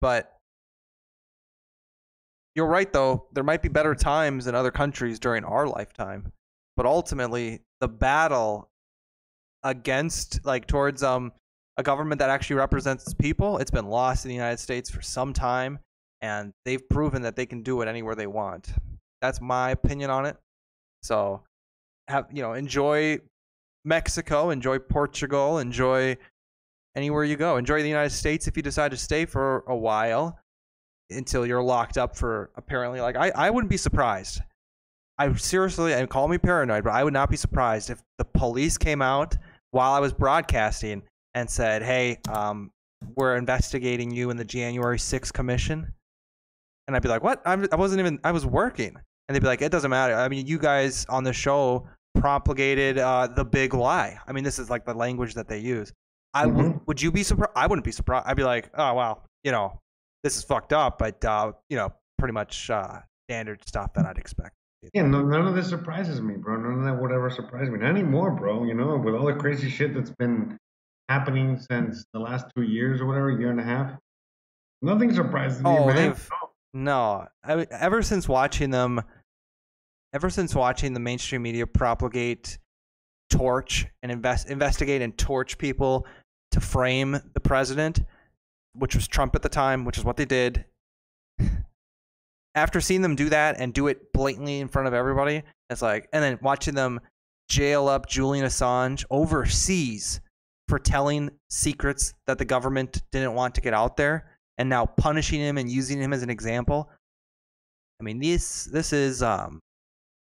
But you're right, though. There might be better times in other countries during our lifetime, but ultimately, the battle against, like, towards um a government that actually represents people, it's been lost in the United States for some time, and they've proven that they can do it anywhere they want. That's my opinion on it. So, have you know, enjoy Mexico, enjoy Portugal, enjoy anywhere you go. Enjoy the United States if you decide to stay for a while until you're locked up for apparently like I, I wouldn't be surprised. I seriously and call me paranoid, but I would not be surprised if the police came out while I was broadcasting and said, "Hey, um, we're investigating you in the January 6th commission." And I'd be like, "What? I'm, I wasn't even. I was working." And they'd be like, "It doesn't matter. I mean, you guys on the show propagated uh, the big lie. I mean, this is like the language that they use. I would. Mhm. Would you be surprised? I wouldn't be surprised. I'd be like, "Oh well, you know, this is fucked up, but uh, you know, pretty much uh, standard stuff that I'd expect." Yeah, no, none of this surprises me, bro. None of that would ever surprise me. Not anymore, bro. You know, with all the crazy shit that's been happening since the last two years or whatever, year and a half, nothing surprises me, Oh, man. they've- No, I, ever since watching them, ever since watching the mainstream media propagate, torch, and invest, investigate and torch people to frame the president, which was Trump at the time, which is what they did. After seeing them do that and do it blatantly in front of everybody, it's like, and then watching them jail up Julian Assange overseas for telling secrets that the government didn't want to get out there and now punishing him and using him as an example. I mean, this this is um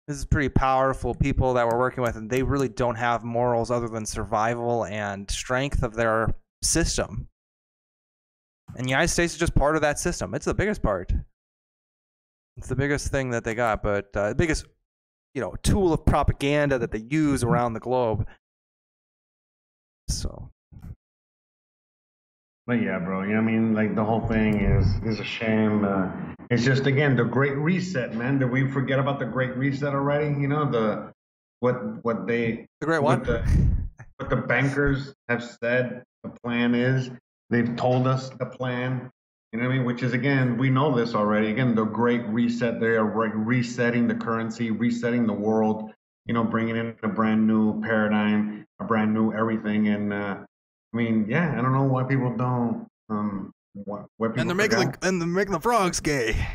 this is pretty powerful people that we're working with, and they really don't have morals other than survival and strength of their system. And the United States is just part of that system. It's the biggest part. It's the biggest thing that they got, but uh, the biggest, you know, tool of propaganda that they use around the globe. So But yeah, bro. You know what I mean? Like the whole thing is is a shame. Uh, it's just again the Great Reset, man. Did we forget about the Great Reset already? You know the what what they the great what one. the what the bankers have said the plan is. They've told us the plan. You know what I mean? Which is again, we know this already. Again, the Great Reset. They are re- resetting the currency, resetting the world. You know, bringing in a brand new paradigm, a brand new everything. And uh, I mean, yeah, I don't know why people don't. Um, what, why people and they're making forgot. the and they're making the frogs gay.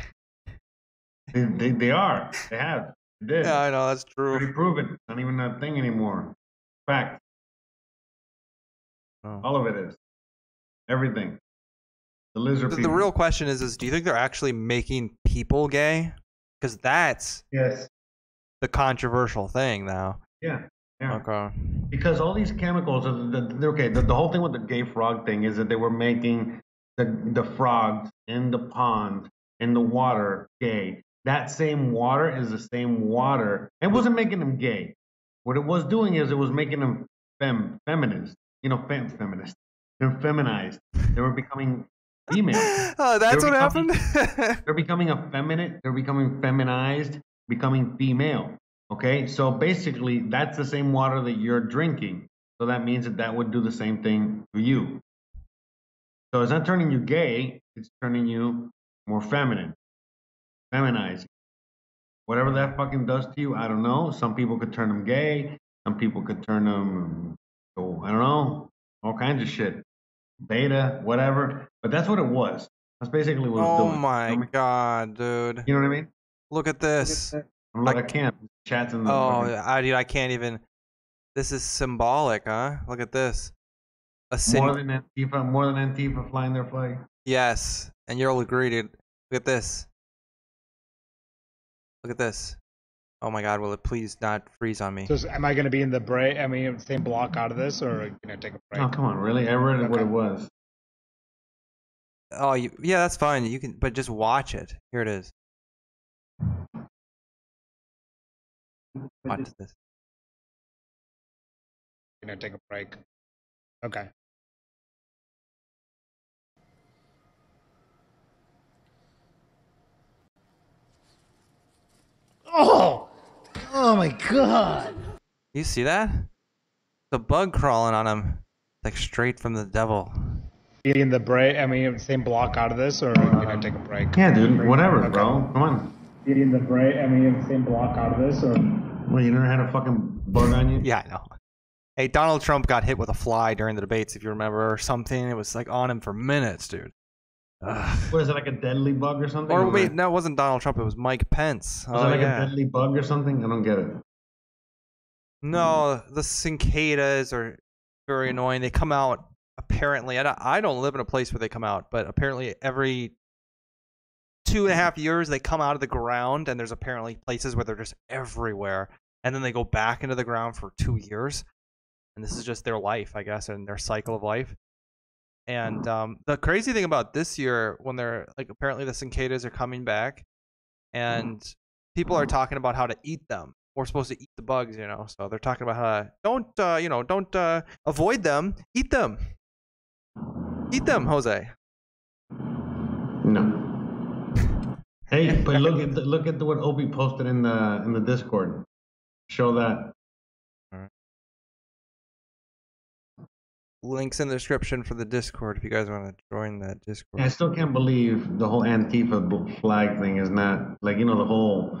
They, they, they are. They have. They did. Yeah, I know that's true. true. proven. Not even a thing anymore. Fact. Oh. All of it is. Everything. The lizard The, the real question is: Is do you think they're actually making people gay? Because that's Yes. the controversial thing now. Yeah. Yeah. Okay. Because all these chemicals, are the, the, okay, the, the whole thing with the gay frog thing is that they were making the, the frogs in the pond, in the water, gay. That same water is the same water. It wasn't making them gay. What it was doing is it was making them fem, feminist. You know, fem, feminist. They're feminized. They were becoming female. oh, that's what becoming- happened. They're becoming effeminate. They're becoming feminized, becoming female. Okay, so basically, that's the same water that you're drinking. So that means that that would do the same thing to you. So it's not turning you gay, it's turning you more feminine, feminized. Whatever that fucking does to you, I don't know. Some people could turn them gay, some people could turn them, oh, I don't know, all kinds of shit. Beta, whatever. But that's what it was. That's basically what it was oh doing. my You know god, dude! You know what I mean? Look at this. Look, I I can't. Chats in the. Oh, fucking- I, dude, I can't even. This is symbolic, huh? Look at this. A sin- more than Antifa, more than Antifa flying their flag. yes, and you'll agree, dude. Look at this. Look at this. Oh my god, will it please not freeze on me? So is- am I going to be in the break? I mean, same block out of this, or you know, take a break? Oh come on, really? I read it what it was. Oh, you, yeah, that's fine. You can, but just watch it. Here it is. Watch mm-hmm. this. Gonna take a break. Okay. Oh! Oh my god! You see that? The bug crawling on him, like straight from the devil. In the break, I mean, same block out of this, or gonna take a break? Yeah, dude. Whatever, bro. Come on. In the break, I mean, same block out of this, or Well, you never had a fucking bug on you? Yeah, I know. Hey, Donald Trump got hit with a fly during the debates, if you remember, or something. It was like on him for minutes, dude. Ugh. What is it like a deadly bug or something? Or was wait, no, it wasn't Donald Trump. It was Mike Pence. was oh it like yeah. a deadly bug or something? I don't get it. No, the cicadas are very annoying. They come out apparently. I don't, I don't live in a place where they come out, but apparently every two and a half years they come out of the ground, and there's apparently places where they're just everywhere, and then they go back into the ground for two years, and this is just their life, I guess, and their cycle of life. And um, the crazy thing about this year, when they're like apparently the cicadas are coming back, and people are talking about how to eat them. We're supposed to eat the bugs, you know. So they're talking about how to don't, uh, you know, don't uh, avoid them, eat them, eat them, Jose. No. Hey, but look at the, look at the, what Opie posted in the in the Discord. Show that. Alright. Links in the description for the Discord if you guys want to join that Discord. I still can't believe the whole Antifa flag thing is not like you know the whole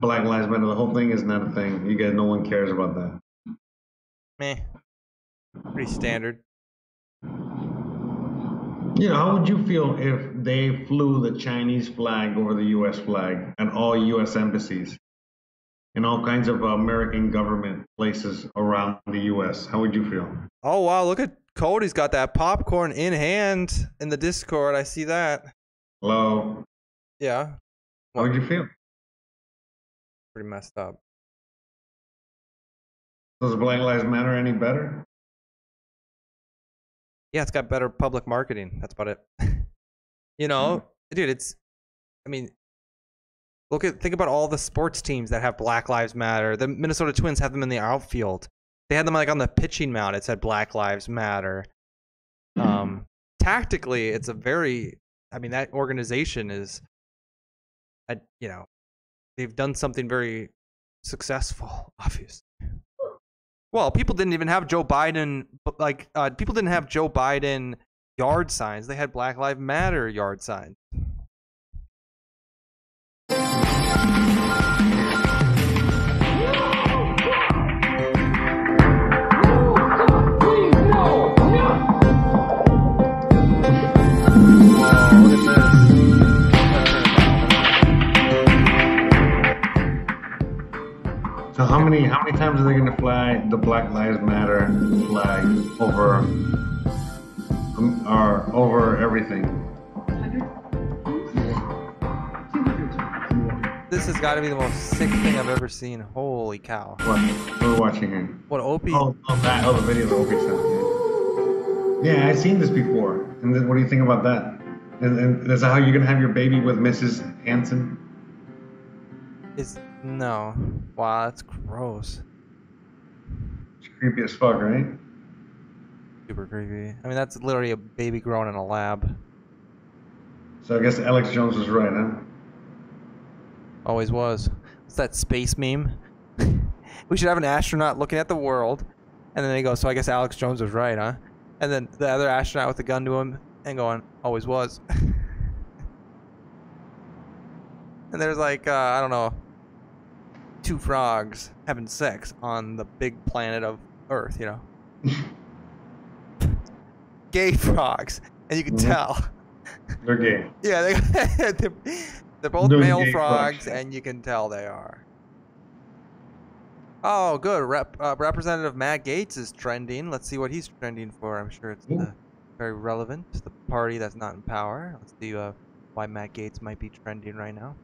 Black Lives Matter. The whole thing is not a thing. You guys, no one cares about that. Meh. Pretty standard. You know, how would you feel if they flew the Chinese flag over the U.S. flag at all U.S. embassies and all kinds of American government places around the U.S.? How would you feel? Oh wow, look at Cody's got that popcorn in hand in the Discord. I see that. Hello, Yeah, how would you feel? pretty messed up. Does Black Lives Matter any better? Yeah, it's got better public marketing. That's about it. you know, dude, it's. I mean, look at think about all the sports teams that have Black Lives Matter. The Minnesota Twins have them in the outfield. They had them like on the pitching mound. It said Black Lives Matter. Um, tactically, it's a very. I mean, that organization is. A, you know, they've done something very successful. Obviously. Well, people didn't even have Joe Biden, like, uh, people didn't have Joe Biden yard signs. They had Black Lives Matter yard signs. So how many how many times are they going to fly the Black Lives Matter flag over um, or over everything? This has got to be the most sick thing I've ever seen. Holy cow! What? What are we watching here? What Opie? Oh, oh, that. Oh, the video that Opie sent. Yeah, yeah I've seen this before. And then what do you think about that? And, and is that how you're gonna have your baby with Mrs. Hanson? Is no. Wow, that's gross. It's creepy as fuck, right? Super creepy. I mean, that's literally a baby grown in a lab. So I guess Alex Jones was right, huh? Always was. What's that space meme? we should have an astronaut looking at the world, and then he goes, "So I guess Alex Jones was right, huh?" And then the other astronaut with a gun to him and going, "Always was." and there's like, uh, I don't know, two frogs having sex on the big planet of Earth, you know. Gay frogs, and you can Mhm. tell. They're gay. Yeah, they, they're, they're both They're male frogs, frogs. and you can tell they are. Oh, good. Rep, uh, Representative Matt Gaetz is trending. Let's see what he's trending for. I'm sure it's uh, very relevant to the party that's not in power. Let's see uh, why Matt Gaetz might be trending right now.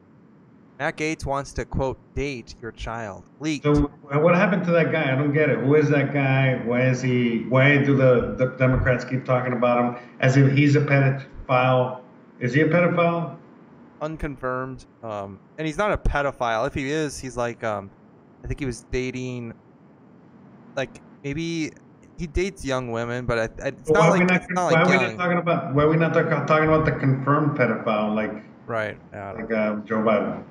Matt Gaetz wants to quote date your child. Leaked. So what happened to that guy? I don't get it. Who is that guy? Why is he? Why do the, the Democrats keep talking about him as if he's a pedophile Is he a pedophile? unconfirmed. Um, and he's not a pedophile. If he is, he's like, um, I think he was dating, like maybe he dates young women, but I, I, it's why not like not, it's not why like are we not talking about why are we not talking about the confirmed pedophile like Right. Like uh, Joe Biden?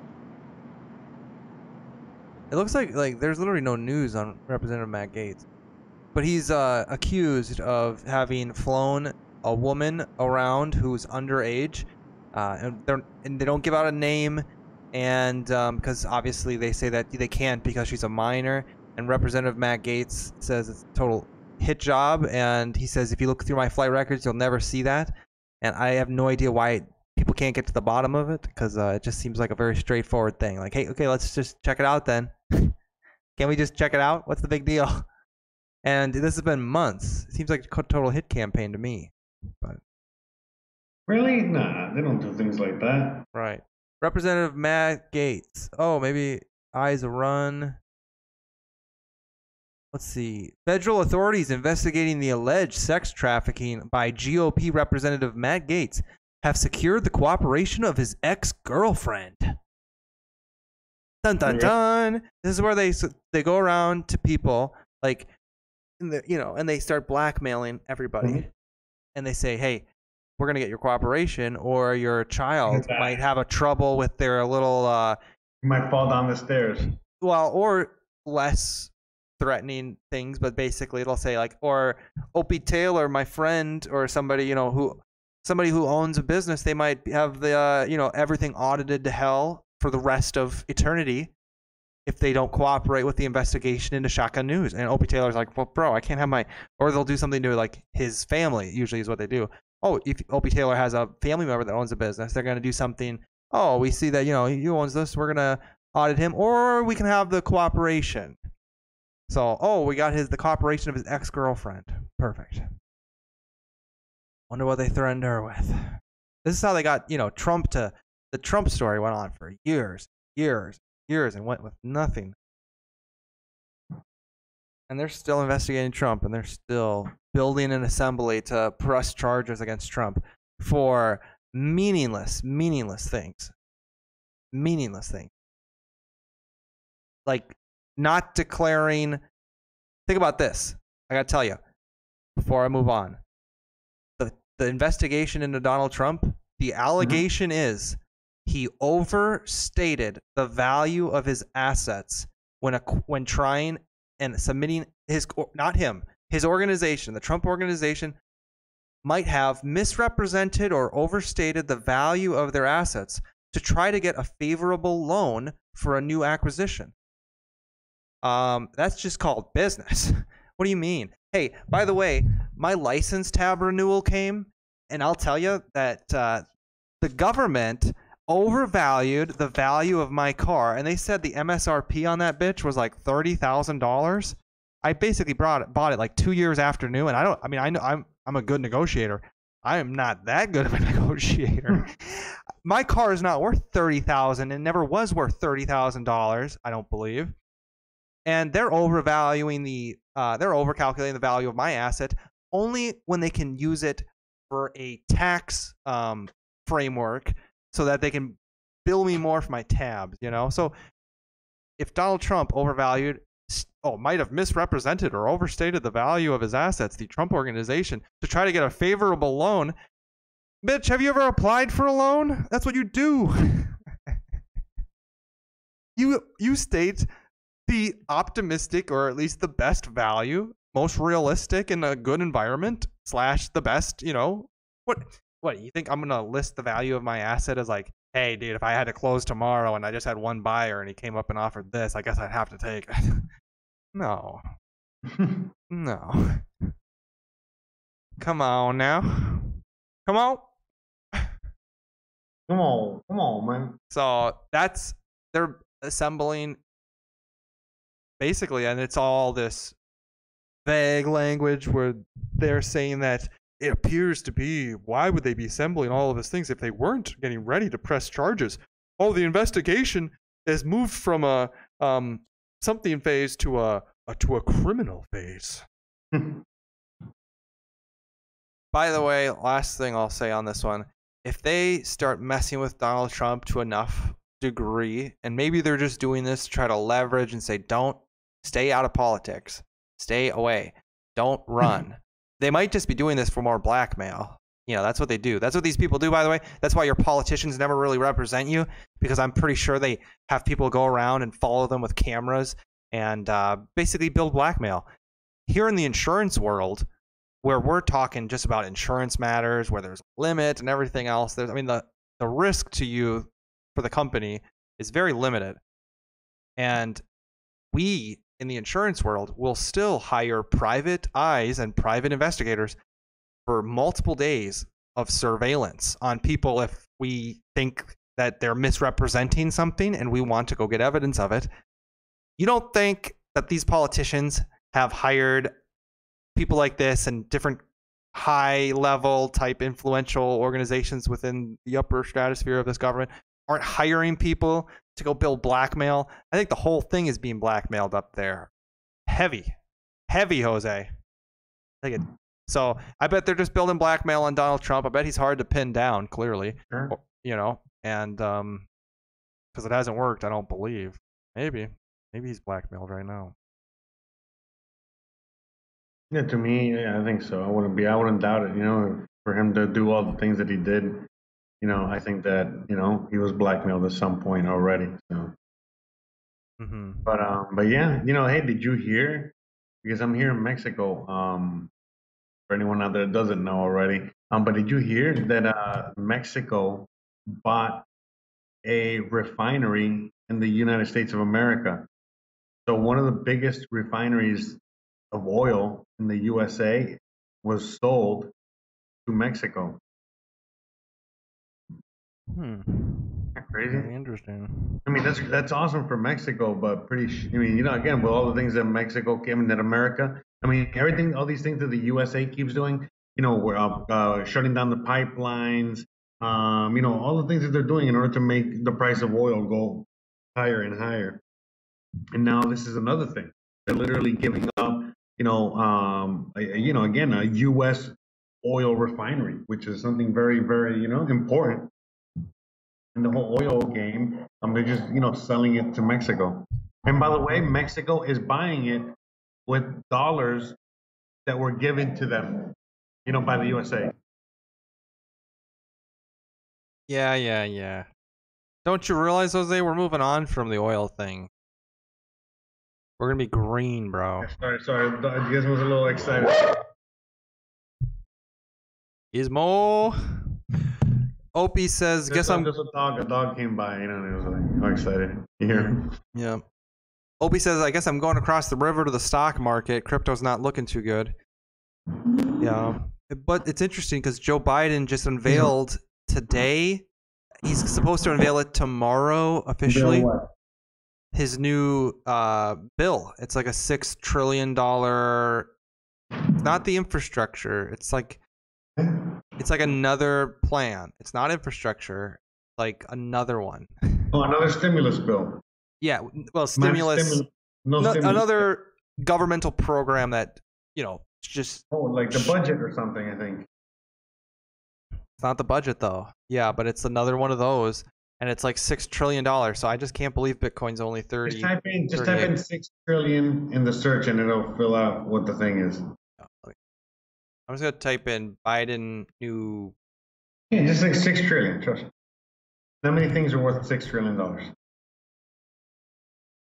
It looks like like there's literally no news on Representative Matt Gaetz, but he's uh, accused of having flown a woman around who's underage, uh, and they and they don't give out a name, and because obviously they say that they can't because she's a minor, and Representative Matt Gaetz says it's a total hit job, and he says if you look through my flight records, you'll never see that, and I have no idea why people can't get to the bottom of it because uh, it just seems like a very straightforward thing. Like, hey, okay, let's just check it out then. Can we just check it out? What's the big deal? And this has been months. It seems like a total hit campaign to me. But Really? Nah, they don't do things like that. right, Representative Matt Gaetz. Oh, maybe eyes a run. Let's see. Federal authorities investigating the alleged sex trafficking by GOP Representative Matt Gaetz have secured the cooperation of his ex-girlfriend. Dun dun dun. This is where they they go around to people like, in the, you know, and they start blackmailing everybody, Mhm. and they say, "Hey, we're gonna get your cooperation, or your child Yeah. might have a trouble with their little, uh, You might fall down the stairs. well, or less threatening things, but basically it'll say like, or Opie Taylor, my friend, or somebody you know who, somebody who owns a business, they might have the, uh, you know, everything audited to hell for the rest of eternity." if they don't cooperate with the investigation into Shotgun News. And Opie Taylor's like, well, bro, I can't have my, or they'll do something to like his family. Usually is what they do. Oh, if Opie Taylor has a family member that owns a business, they're gonna do something. Oh, we see that you know he owns this. We're gonna audit him, or we can have the cooperation. So, oh, we got his the cooperation of his ex girlfriend. Perfect. Wonder what they threatened her with. This is how they got you know Trump to. The Trump story went on for years, years, years and went with nothing. And they're still investigating Trump and they're still building an assembly to press charges against Trump for meaningless, meaningless things. Meaningless things. Like not declaring. Think about this. I got to tell you before I move on. The, investigation into Donald Trump, the allegation is he overstated the value of his assets when a, when trying and submitting his not him his organization the Trump organization might have misrepresented or overstated the value of their assets to try to get a favorable loan for a new acquisition. Um, that's just called business. what do you mean? Hey, by the way, my license tab renewal came, and I'll tell you that uh, the government overvalued the value of my car, and they said the MSRP on that bitch was like thirty thousand dollars. I basically brought it, bought it like two years after new, and I don't. I mean, I know I'm I'm a good negotiator. I am not that good of a negotiator. my car is not worth thirty thousand, and never was worth thirty thousand dollars. I don't believe. And they're overvaluing the, uh, they're overcalculating the value of my asset only when they can use it for a tax um, framework so that they can bill me more for my tabs, you know? So if Donald Trump overvalued, oh, might have misrepresented or overstated the value of his assets, the Trump organization, to try to get a favorable loan, bitch, have you ever applied for a loan? That's what you do. you you state the optimistic or at least the best value, most realistic in a good environment slash the best, you know. What what you think I'm gonna list the value of my asset as like, hey dude, if I had to close tomorrow and I just had one buyer and he came up and offered this, I guess I'd have to take it. no. no. Come on now. Come on. Come on, come on, man. So that's they're assembling basically, and it's all this vague language where they're saying that it appears to be why would they be assembling all of these things if they weren't getting ready to press charges? Oh, the investigation has moved from a um something phase to a, a to a criminal phase. By the way, last thing I'll say on this one if they start messing with Donald Trump to enough degree, and maybe they're just doing this to try to leverage and say, don't stay out of politics, stay away, don't run. they might just be doing this for more blackmail. You know, that's what they do. That's what these people do, by the way. That's why your politicians never really represent you, because I'm pretty sure they have people go around and follow them with cameras and uh, basically build blackmail. Here in the insurance world, where we're talking just about insurance matters, where there's limit and everything else, there's, I mean, the, the risk to you for the company is very limited. And we in the insurance world will still hire private eyes and private investigators for multiple days of surveillance on people if we think that they're misrepresenting something and we want to go get evidence of it. You don't think that these politicians have hired people like this and different high level type influential organizations within the upper stratosphere of this government aren't hiring people to go build blackmail. I think the whole thing is being blackmailed up there. Heavy. Heavy, Jose. Like it. So I bet they're just building blackmail on Donald Trump. I bet he's hard to pin down, clearly. Sure. You know, and um because it hasn't worked, I don't believe. Maybe. Maybe he's blackmailed right now. Yeah, to me, yeah, I think so. I wouldn't be. I wouldn't doubt it. You know, for him to do all the things that he did, you know, I think that you know he was blackmailed at some point already. So, Mm-hmm. but um, but yeah, you know, hey, did you hear? Because I'm here in Mexico. Um, for anyone out there that doesn't know already, um, but did you hear that uh, Mexico bought a refinery in the United States of America? So one of the biggest refineries of oil in the USA was sold to Mexico. Hmm. Crazy? Very interesting. I mean, that's that's awesome for Mexico, but pretty. Sh- I mean, you know, again, with all the things that Mexico, came mean, that America. I mean, everything, all these things that the USA keeps doing. You know, we're uh, uh, shutting down the pipelines. Um, you know, all the things that they're doing in order to make the price of oil go higher and higher. And now this is another thing. They're literally giving up. You know, um, you know, again, a U.S. oil refinery, which is something very, very, you know, important in the whole oil game. Um, they're just you know selling it to Mexico. And by the way, Mexico is buying it with dollars that were given to them, you know, by the USA. Yeah, yeah, yeah. Don't you realize, Jose, we're moving on from the oil thing. We're gonna be green, bro. Sorry, sorry, I guess I was a little excited. Ismo. Opie says, guess I'm just a dog. A dog came by, you know, and it was like, how excited. You hear? him? Yeah. Opie says, I guess I'm going across the river to the stock market. Crypto's not looking too good. Yeah. But it's interesting because Joe Biden just unveiled today. He's supposed to unveil it tomorrow officially. His new uh, bill. It's like a six trillion dollar. It's not the infrastructure. It's like it's like another plan. It's not infrastructure. Like another one. Oh, another stimulus bill. Yeah. Well, stimulus. stimu- no No- stimulus. another governmental program that you know it's just Oh, like the budget or something. I think. it's not the budget though yeah but it's another one of those and it's like six trillion dollars so i just can't believe bitcoin's only 30 Just type in, just type in six trillion in the search, and it'll fill out what the thing is. I'm just gonna type in biden new Yeah, just like six trillion. Trust me. How many things are worth six trillion dollars?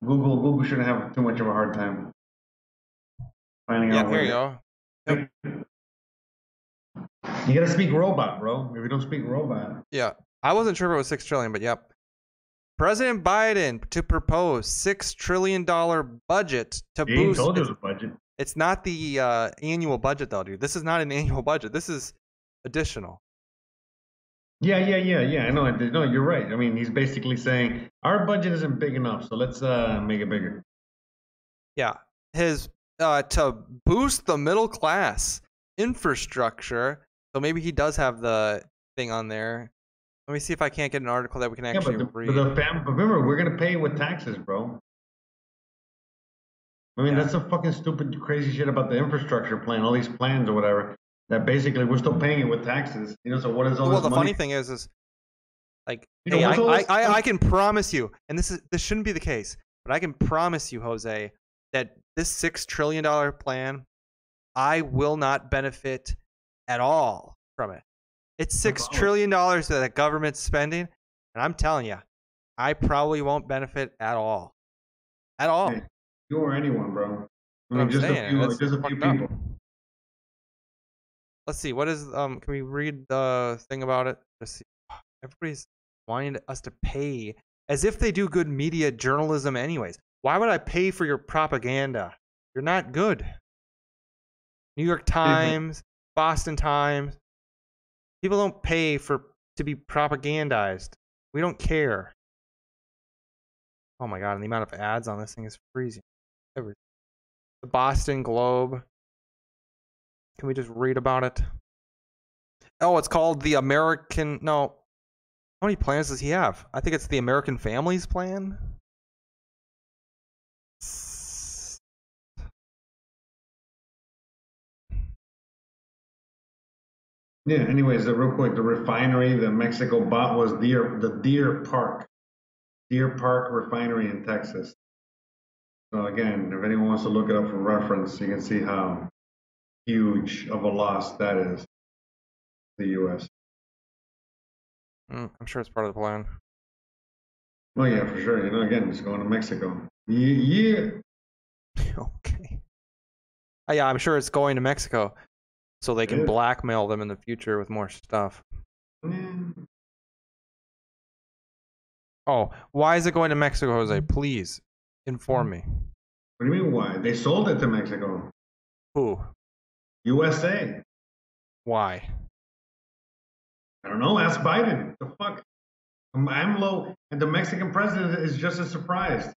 Google Google shouldn't have too much of a hard time finding yeah out. here you it- go You gotta speak robot, bro. If you don't speak robot, yeah i wasn't sure if it was six trillion but yep president biden to propose six trillion dollar budget to he boost told you its- the budget. It's not the uh, annual budget though dude this is not an annual budget this is additional Yeah, yeah, yeah, yeah. I know. No, you're right. I mean, he's basically saying our budget isn't big enough, so let's uh, make it bigger. Yeah, his uh, to boost the middle class infrastructure. So maybe he does have the thing on there. Let me see if I can't get an article that we can Yeah, actually but the, read. but the fam, but remember, we're gonna pay with taxes, bro. I mean, Yeah. that's some fucking stupid, crazy shit about the infrastructure plan, all these plans or whatever. that basically we're still paying it with taxes. You know, so what is all well, this the money? funny thing is, is like, You know, hey, I, I, I, I can promise you, and this is this shouldn't be the case, but I can promise you, Jose, that this six trillion dollar plan, I will not benefit at all from it. It's six trillion dollars that the government's spending, and I'm telling you, I probably won't benefit at all, at all. Hey, you or anyone, bro. I mean, I'm just saying, a few, that's just a few fucked up. people. Let's see. What is um? Can we read the thing about it? Let's see. Everybody's wanting us to pay as if they do good media journalism, anyways. Why would I pay for your propaganda? You're not good. New York Times, Boston Times. People don't pay for to be propagandized. We don't care. Oh my god! And the amount of ads on this thing is freezing. The Boston Globe. Can we just read about it? Oh, it's called the American. No. How many plans does he have? I think it's the American Families Plan. Yeah. Anyways, the real quick, the refinery that Mexico bought was Deer, the Deer Park, Deer Park Refinery in Texas. So again, if anyone wants to look it up for reference, you can see how huge of a loss that is. The U.S. Mm, I'm sure it's part of the plan. Oh yeah, for sure. You know, again, it's going to Mexico. Yeah. okay. Oh, yeah, I'm sure it's going to Mexico, so they can Yeah. blackmail them in the future with more stuff. Mm. Oh, why is it going to Mexico, Jose? Please inform me. What do you mean? Why they sold it to Mexico? Who? USA. Why? I don't know. Ask Biden. The fuck. Um, AMLO and the Mexican president is just as surprised.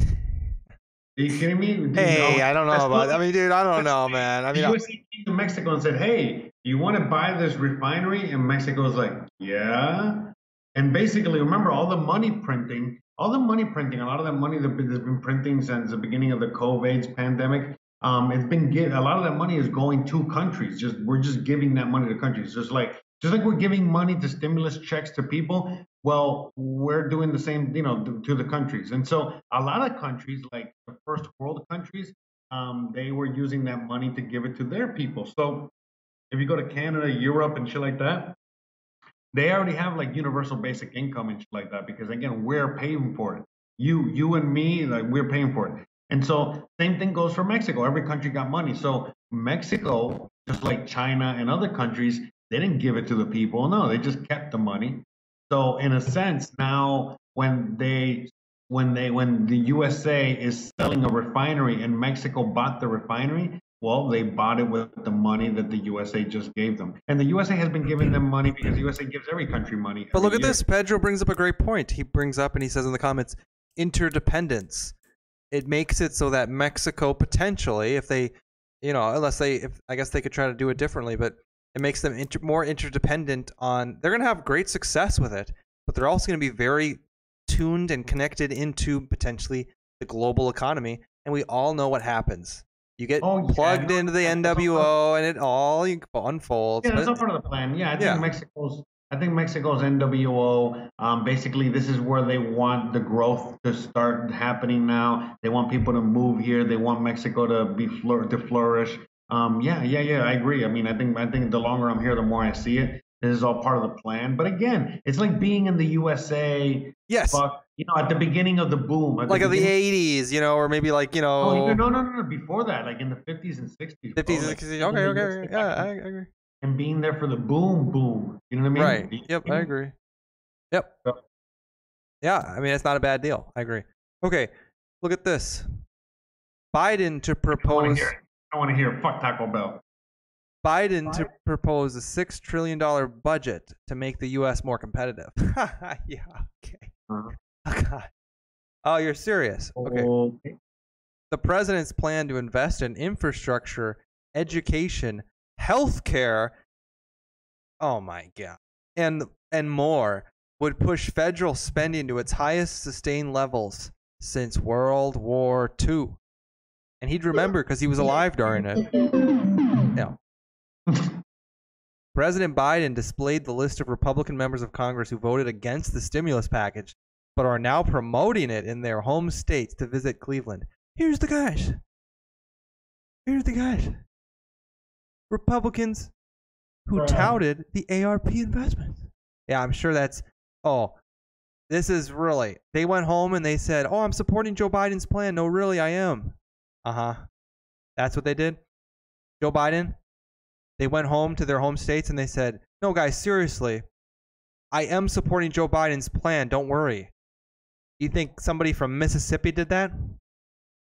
Are you kidding me? Dude, Hey, no, I don't know about. I mean, dude, I don't know, man. I mean, USA came to Mexico and said, "Hey, you want to buy this refinery?" And Mexico's like, "Yeah." And basically, remember all the money printing, all the money printing, a lot of that money that has been printing since the beginning of the COVID pandemic. Um, it's been give, a lot of that money is going to countries. Just we're just giving that money to countries, just like just like we're giving money to stimulus checks to people. Well, we're doing the same, you know, to, to the countries. And so a lot of countries, like the first world countries, um, they were using that money to give it to their people. So if you go to Canada, Europe, and shit like that, they already have like universal basic income and shit like that because again, we're paying for it. You, you and me, like we're paying for it. And so same thing goes for Mexico. Every country got money. So Mexico, just like China and other countries, they didn't give it to the people. No, they just kept the money. So in a sense, now when they when they when the USA is selling a refinery and Mexico bought the refinery, well, they bought it with the money that the USA just gave them. And the USA has been giving them money because the USA gives every country money. But look at year. this. Pedro brings up a great point. He brings up and he says in the comments, interdependence. It makes it so that Mexico potentially, if they, you know, unless they, if I guess they could try to do it differently, but it makes them inter- more interdependent on. They're going to have great success with it, but they're also going to be very tuned and connected into potentially the global economy. And we all know what happens. You get Oh, plugged into the NWO, and it all unfolds. Yeah, that's all part of the plan. Yeah, I think Yeah. Mexico's. I think Mexico's NWO. Um, basically, this is where they want the growth to start happening now. They want people to move here. They want Mexico to be flour- to flourish. Um, yeah, yeah, yeah. I agree. I mean, I think I think the longer I'm here, the more I see it. This is all part of the plan. But again, it's like being in the USA. Yes. Fuck, you know, at the beginning of the boom, like of the 80s, you know, or maybe like, you oh, know, Oh, no, no, no, no. Before that, like in the 50s and 60s. bro, 50s, like, 60s. in Okay, the okay, okay. Yeah, I, I agree. and being there for the boom, boom. You know what I mean? Right. You- Yep, you I agree. Yep. So- Yeah, I mean, it's not a bad deal. I agree. Okay, look at this. Biden to I want to propose hear. it. I want to hear. Fuck Taco Bell. Biden to propose a six trillion dollar budget to make the U.S. more competitive. yeah. Okay. Uh-huh. Oh, God. Oh, you're serious? Okay. Okay. the president's plan to invest in infrastructure, education, healthcare, oh my god, and and more would push federal spending to its highest sustained levels since World War II. And he'd remember because he was alive during it. Yeah. President Biden displayed the list of Republican members of Congress who voted against the stimulus package, but are now promoting it in their home states to visit Cleveland. Here's the guys. Here's the guys. Republicans who Bruh. touted the ARP investments. Yeah, I'm sure that's. Oh, this is really. They went home and they said, "Oh, I'm supporting Joe Biden's plan." No, really, I am. Uh huh. That's what they did. Joe Biden. They went home to their home states and they said, "No, guys, seriously, I am supporting Joe Biden's plan. Don't worry." You think somebody from Mississippi did that?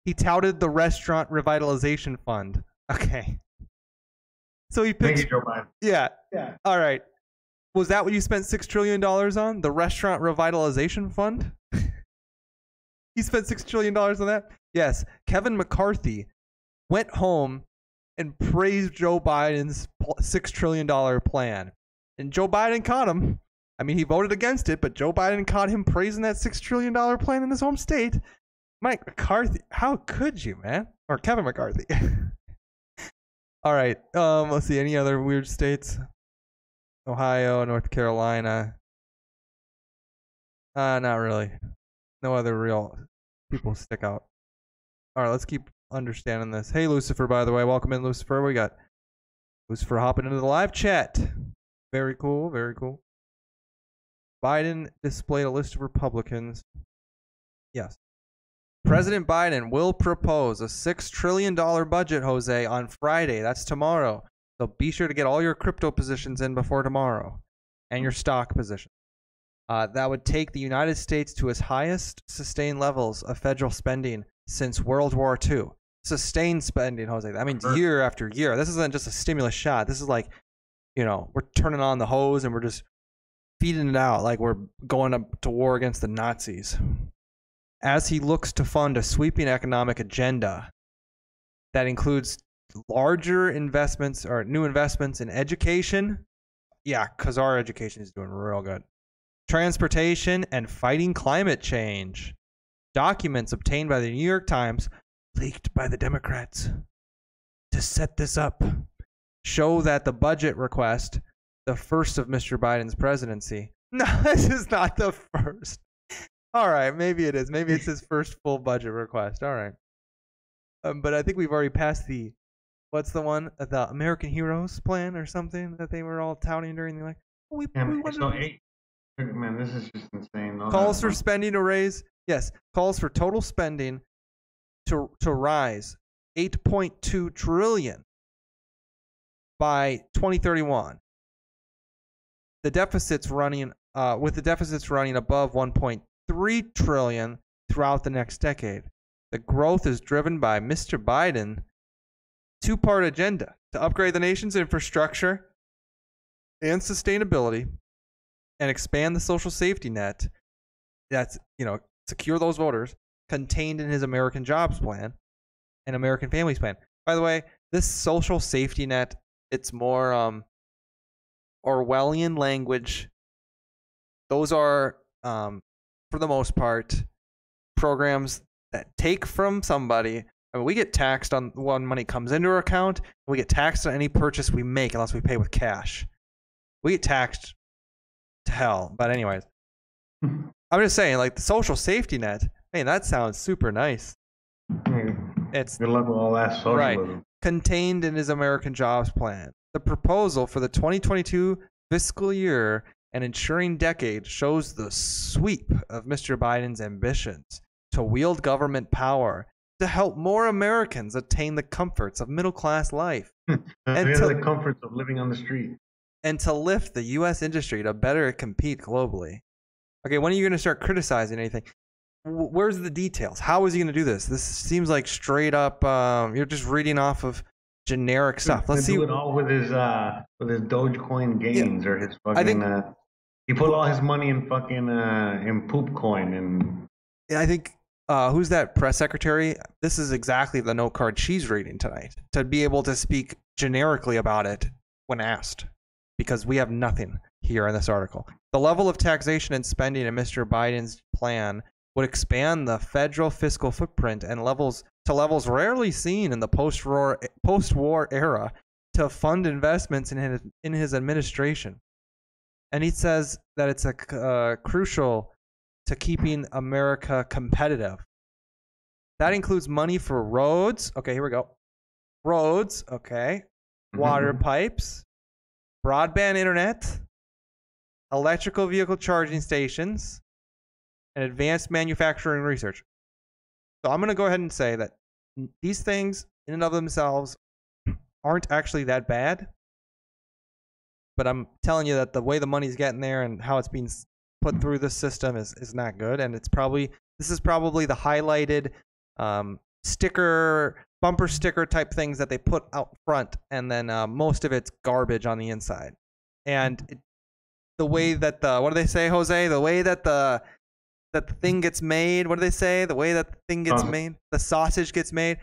He touted the restaurant revitalization fund. Okay. So he picked. Thank you, Joe Biden. Yeah. Yeah. All right. Was that what you spent six trillion dollars on? The restaurant revitalization fund? he spent six trillion dollars on that? Yes. Kevin McCarthy went home and praised Joe Biden's six trillion dollar plan. And Joe Biden caught him. I mean, he voted against it, but Joe Biden caught him praising that six trillion dollar plan in his home state. Mike McCarthy, how could you, man? Or Kevin McCarthy. All right. Um, let's see. Any other weird states? Ohio, North Carolina. Uh, not really. No other real people stick out. All right, let's keep understanding this. Hey, Lucifer, by the way, welcome in, Lucifer. We got Lucifer hopping into the live chat. Very cool. Very cool. Biden displayed a list of Republicans. Yes. President Biden will propose a $6 trillion budget, Jose, on Friday. That's tomorrow. So be sure to get all your crypto positions in before tomorrow and your stock position. Uh, that would take the United States to its highest sustained levels of federal spending since World War II. Sustained spending, Jose. That means year after year. This isn't just a stimulus shot. This is like, you know, we're turning on the hose and we're just feeding it out like we're going up to war against the Nazis. As he looks to fund a sweeping economic agenda that includes larger investments or new investments in education. Yeah, because our education is doing real good. Transportation and fighting climate change. Documents obtained by the New York Times, leaked by the Democrats to set this up, show that the budget request, the first of Mr. Biden's presidency. No, this is not the first. All right, maybe it is. Maybe it's his first full budget request. All right. Um, but I think we've already passed the what's the one the American Heroes plan or something that they were all touting during the like. Oh, we, Yeah, we so eight. Man, this is just insane. All calls for spending to raise yes calls for total spending to to rise 8.2 trillion by 2031 the deficits running uh, with the deficits running above 1.3 trillion throughout the next decade. The growth is driven by mr biden two-part agenda to upgrade the nation's infrastructure and sustainability and expand the social safety net that's you know secure those voters contained in his American Jobs Plan and American Families Plan. By the way, this social safety net it's more um Orwellian language. Those are um for the most part programs that take from somebody. I mean, we get taxed on when money comes into our account. And we get taxed on any purchase we make unless we pay with cash. We get taxed to hell. But anyways, I'm just saying, like the social safety net. Man, that sounds super nice. Hmm. It's Good luck with all that socialism. right contained in his American Jobs Plan. The proposal for the 2022 fiscal year and ensuring decade shows the sweep of Mr. Biden's ambitions to wield government power to help more Americans attain the comforts of middle class life And And to- the comforts of living on the street. and to lift the U.S. industry to better compete globally. Okay, when are you going to start criticizing anything? Wh- Where's the details? How is he going to do this? This seems like straight up. Um, you're just reading off of generic stuff. Let's see. do it all with his uh with his Dogecoin gains or his fucking. I think- uh, he put all his money in fucking uh in poop coin and Yeah, I think uh, who's that press secretary? This is exactly the note card she's reading tonight to be able to speak generically about it when asked, because we have nothing here in this article. The level of taxation and spending in Mr. Biden's plan would expand the federal fiscal footprint and levels to levels rarely seen in the post-war post-war era to fund investments in his in his administration, and he says that it's a uh, crucial to keeping America competitive. That includes money for roads. Okay, here we go. Roads. Okay, water pipes, broadband internet, electrical vehicle charging stations, and advanced manufacturing research. So I'm going to go ahead and say that these things, in and of themselves, aren't actually that bad. But I'm telling you that the way the money's getting there and how it's being put through the system is, is not good. And it's probably, this is probably the highlighted um, sticker, bumper sticker type things that they put out front. And then uh, most of it's garbage on the inside. And it, the way that the, what do they say, Jose? The way that the, that the thing gets made. What do they say? The way that the thing gets Sausage. made, the sausage gets made.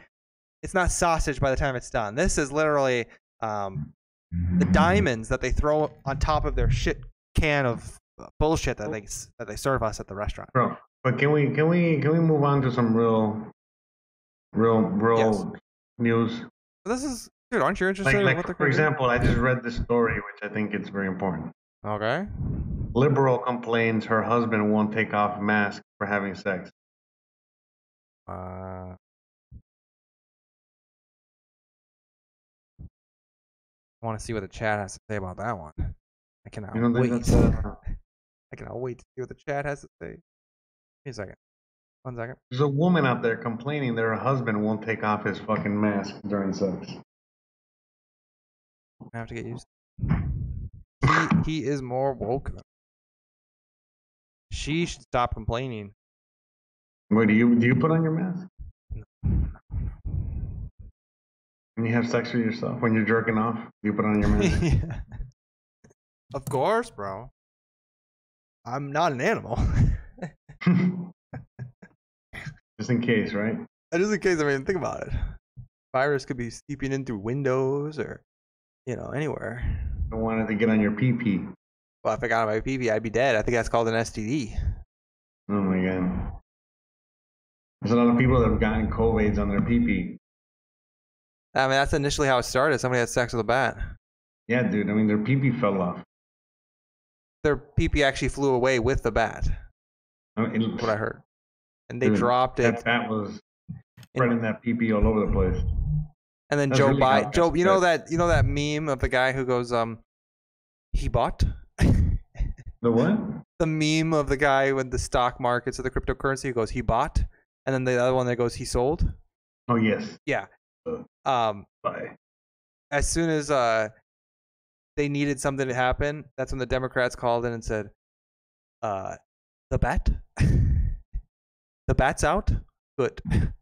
It's not sausage by the time it's done. This is literally um, the diamonds that they throw on top of their shit can of bullshit that they that they serve us at the restaurant. Bro, but can we can we can we move on to some real, real, real Yes. news? This is, dude. Aren't you interested Like, in like for example, I just read this story, which I think it's very important. Okay. Liberal complains her husband won't take off mask for having sex. Uh, I want to see what the chat has to say about that one. I cannot wait. uh, I cannot wait to see what the chat has to say. Give me a second. One second. there's a woman out there complaining that her husband won't take off his fucking mask during sex. I have to get used. To He he is more woke than. She should stop complaining. Wait, do you do you put on your mask when you have sex with yourself? When you're jerking off, do you put on your mask? yeah. Of course, bro. I'm not an animal. Just in case, right? Just in case, I mean, think about it. Virus could be seeping in through windows or, you know, anywhere. Don't want it to get on your pee pee. Well, if I got on my PV, I'd be dead. I think that's called an STD. Oh my god. There's a lot of people that have gotten COVIDs on their pee. I mean, that's initially how it started. Somebody had sex with a bat. Yeah, dude. I mean, their pee fell off. Their PP actually flew away with the bat. I mean, What I heard, and they dude, dropped it. That bat was spreading that pee pee all over the place. And then That's Joe really Biden, Joe, you know that you know that meme of the guy who goes, um, he bought. The what? the meme of the guy with the stock markets or the cryptocurrency who goes, he bought, and then the other one that goes, he sold. Oh yes. Yeah. Um, Bye. as soon as uh they needed something to happen, that's when the Democrats called in and said, uh, the bat, the bat's out, good.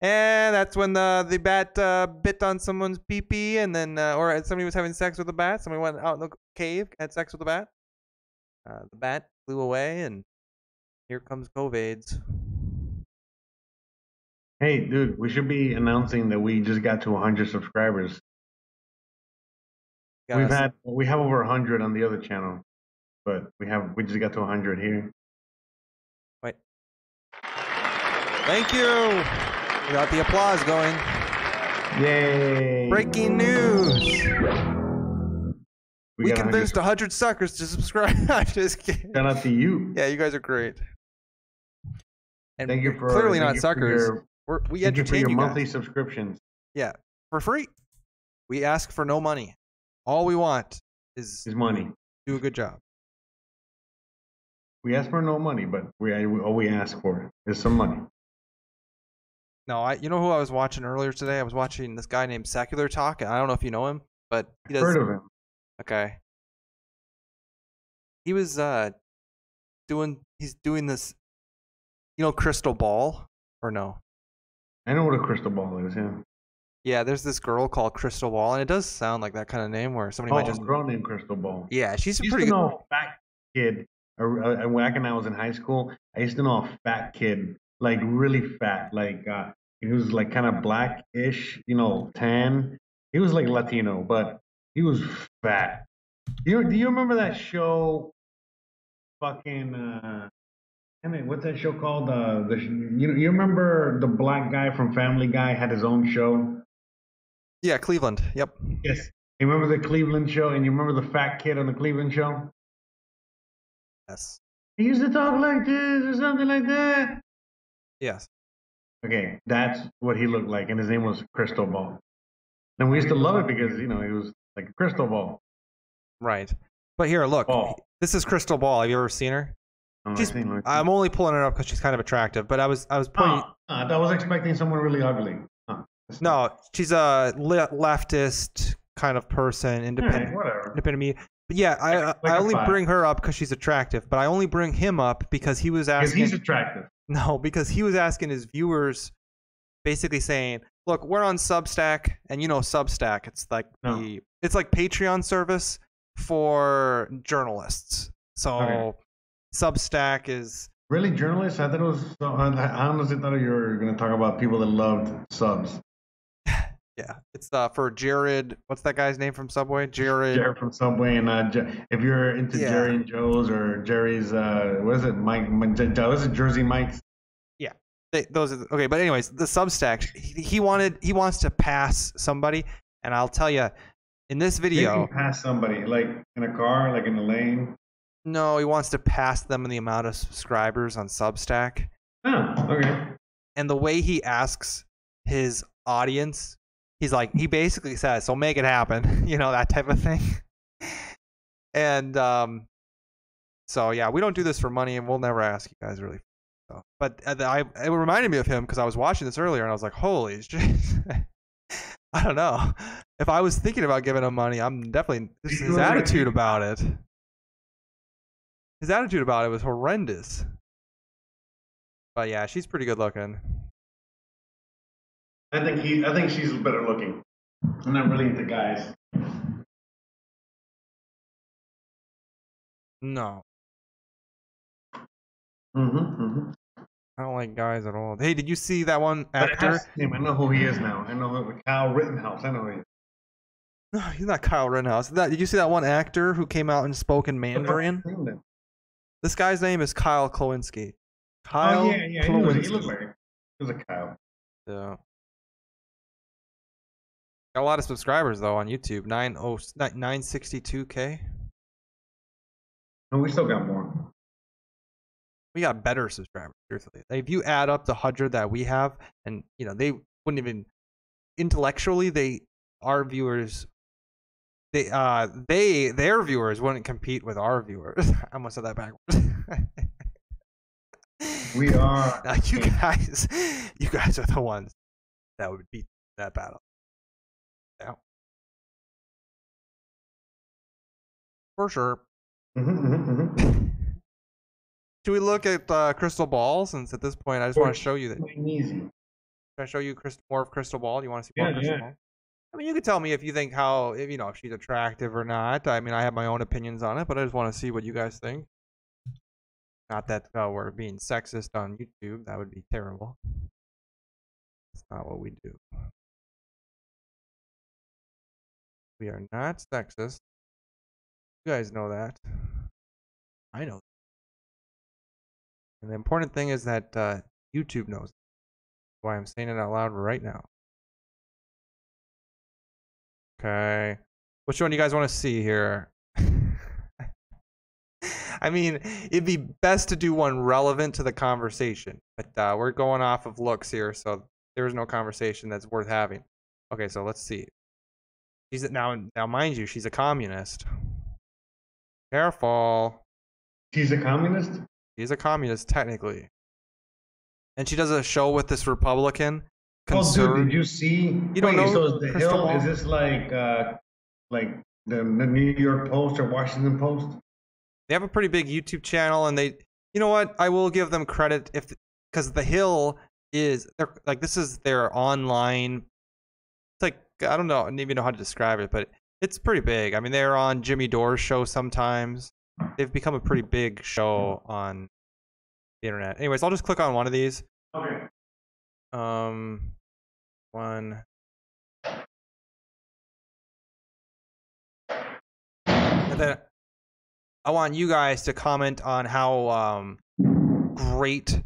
And that's when the the bat uh, bit on someone's pee pee, and then uh, or somebody was having sex with a bat. Somebody went out in the cave, had sex with a bat. Uh, the bat flew away, and here comes COVID's. Hey, dude, we should be announcing that we just got to 100 subscribers. Got We've us- had we have over 100 on the other channel, but we have we just got to 100 here. Wait. Thank you. We got the applause going. Yay! Breaking news. We, 100 convinced a hundred suckers to subscribe. I'm just kidding. Shout out to you. Yeah, you guys are great. And Thank you for clearly not suckers. your- We're, we Thank you for your you, monthly guys. subscriptions. Yeah, for free. We ask for no money. All we want is Is money. do a good job. We ask for no money, but we all we ask for is some money. No, I. You know who I was watching earlier today? I was watching this guy named Secular Talk. and I don't know if you know him, but he does. Heard of him? Okay. He was uh doing he's doing this you know crystal ball or no? I know what a crystal ball is. Yeah. Yeah, there's this girl called Krystal Ball and it does sound like that kind of name where somebody Oh, might just a girl named Krystal Ball. Yeah, she's I a used pretty to good know a fat kid. Back when I was in high school, I used to know a fat kid, like really fat, like uh, he was like kind of blackish, you know, tan. He was like Latino, but he was fat. You do you remember that show? Fucking uh, damn it, what's that show called? Uh, the you you remember the black guy from Family Guy had his own show? Yeah, Cleveland. Yep. Yes, You remember the Cleveland show, and you remember the fat kid on the Cleveland show? Yes. He used to talk like this or something like that. Yes. Okay, that's what he looked like, and his name was Crystal Ball. And we used to love it because you know he was like a crystal ball. Right. But here, look. Ball. This is Krystal Ball. Have you ever seen her? Oh, She's, I'm only pulling her up because she's kind of attractive. But I was I was pointing. Oh, uh, I was expecting someone really ugly. No, she's a le- leftist kind of person, independent, whatever. independent me. But yeah, I Like I only bring her up because she's attractive. But I only bring him up because he was Because asking. he's attractive. No, because he was asking his viewers, basically saying, "Look, we're on Substack, and you know Substack. It's like No. the it's like Patreon service for journalists. So Okay. Substack is Really, journalists? I thought it was. I I honestly thought you were going to talk about people that loved subs. yeah, it's uh for Jared. What's that guy's name from Subway? Jared. Jared from Subway, and uh, Je- if you're into Yeah. Jerry and Joe's or Jerry's, uh, what is it, Mike? Mike- Was it Jersey Mike's? They, those are the, okay. But anyways, the Substack. He, he wanted he wants to pass somebody, and I'll tell you, in this video, can pass somebody, like in a car, like in a lane. no, he wants to pass them in the amount of subscribers on Substack. Oh, okay. and the way he asks his audience, he's like, he basically says, "So make it happen," you know that type of thing. And um, so yeah, we don't do this for money, and we'll never ask you guys really. So, but uh, I it reminded me of him because I was watching this earlier, and I was like, "Holy shit!" I don't know. If I was thinking about giving him money, I'm definitely his, his attitude about it. His attitude about it was horrendous. But yeah, she's pretty good looking. I think he. I think she's better looking. I'm not really into guys. No, Mm-hmm. mm-hmm. I don't like guys at all. Hey, did you see that one actor? him. I know who he is now. I know who, Kyle Rittenhouse. I know who he is. No, he's not Kyle Rittenhouse. That, did you see that one actor who came out and spoke in Mandarin? What's his name then? This guy's name is Kyle Kulinski. Oh, Kyle Oh yeah, yeah. He, was, he Kulinski. looked like it. Was a Kyle. Yeah. Got a lot of subscribers though on YouTube. Nine oh nine sixty two k. And we still got more. We got better subscribers. Seriously, if you add up the hundred that we have, and you know they wouldn't even intellectually they our viewers. They uh they their viewers wouldn't compete with our viewers. I almost said that backwards. We are. Now, you guys, you guys are the ones that would beat that battle. Yeah. For sure. Mhm, mhm, mhm. Should we look at uh, crystal ball? Since at this point, I just want to show you that. Easy. Can I show you crystal, more of crystal ball? Do you want to see more Yeah, of crystal yeah. ball? I mean, you can tell me if you think how, if, you know, if she's attractive or not. I mean, I have my own opinions on it, but I just want to see what you guys think. Not that uh, we're being sexist on YouTube. That would be terrible. That's not what we do. We are not sexist. You guys know that. I know. And the important thing is that uh, YouTube knows. That's why I'm saying it out loud right now. Okay. Which one do you guys want to see here? I mean, it'd be best to do one relevant to the conversation, but uh, we're going off of looks here, so there is no conversation that's worth having. Okay, so let's see. She's now, now, mind you, she's a communist. Careful. She's a communist. She's a communist technically, and she does a show with this Republican. Oh, dude, did you see? You don't Wait, know So is the Hill? Ball? Is this like, uh, like the, the New York Post or Washington Post? they have a pretty big YouTube channel, and they, you know what, I will give them credit if because the Hill is they're like this is their online. It's like I don't know, I don't even know how to describe it, but it's pretty big. I mean, they're on Jimmy Dore's show sometimes. They've become a pretty big show on the internet. Anyways, I'll just click on one of these. Okay. Um, one. And then I want you guys to comment on how um great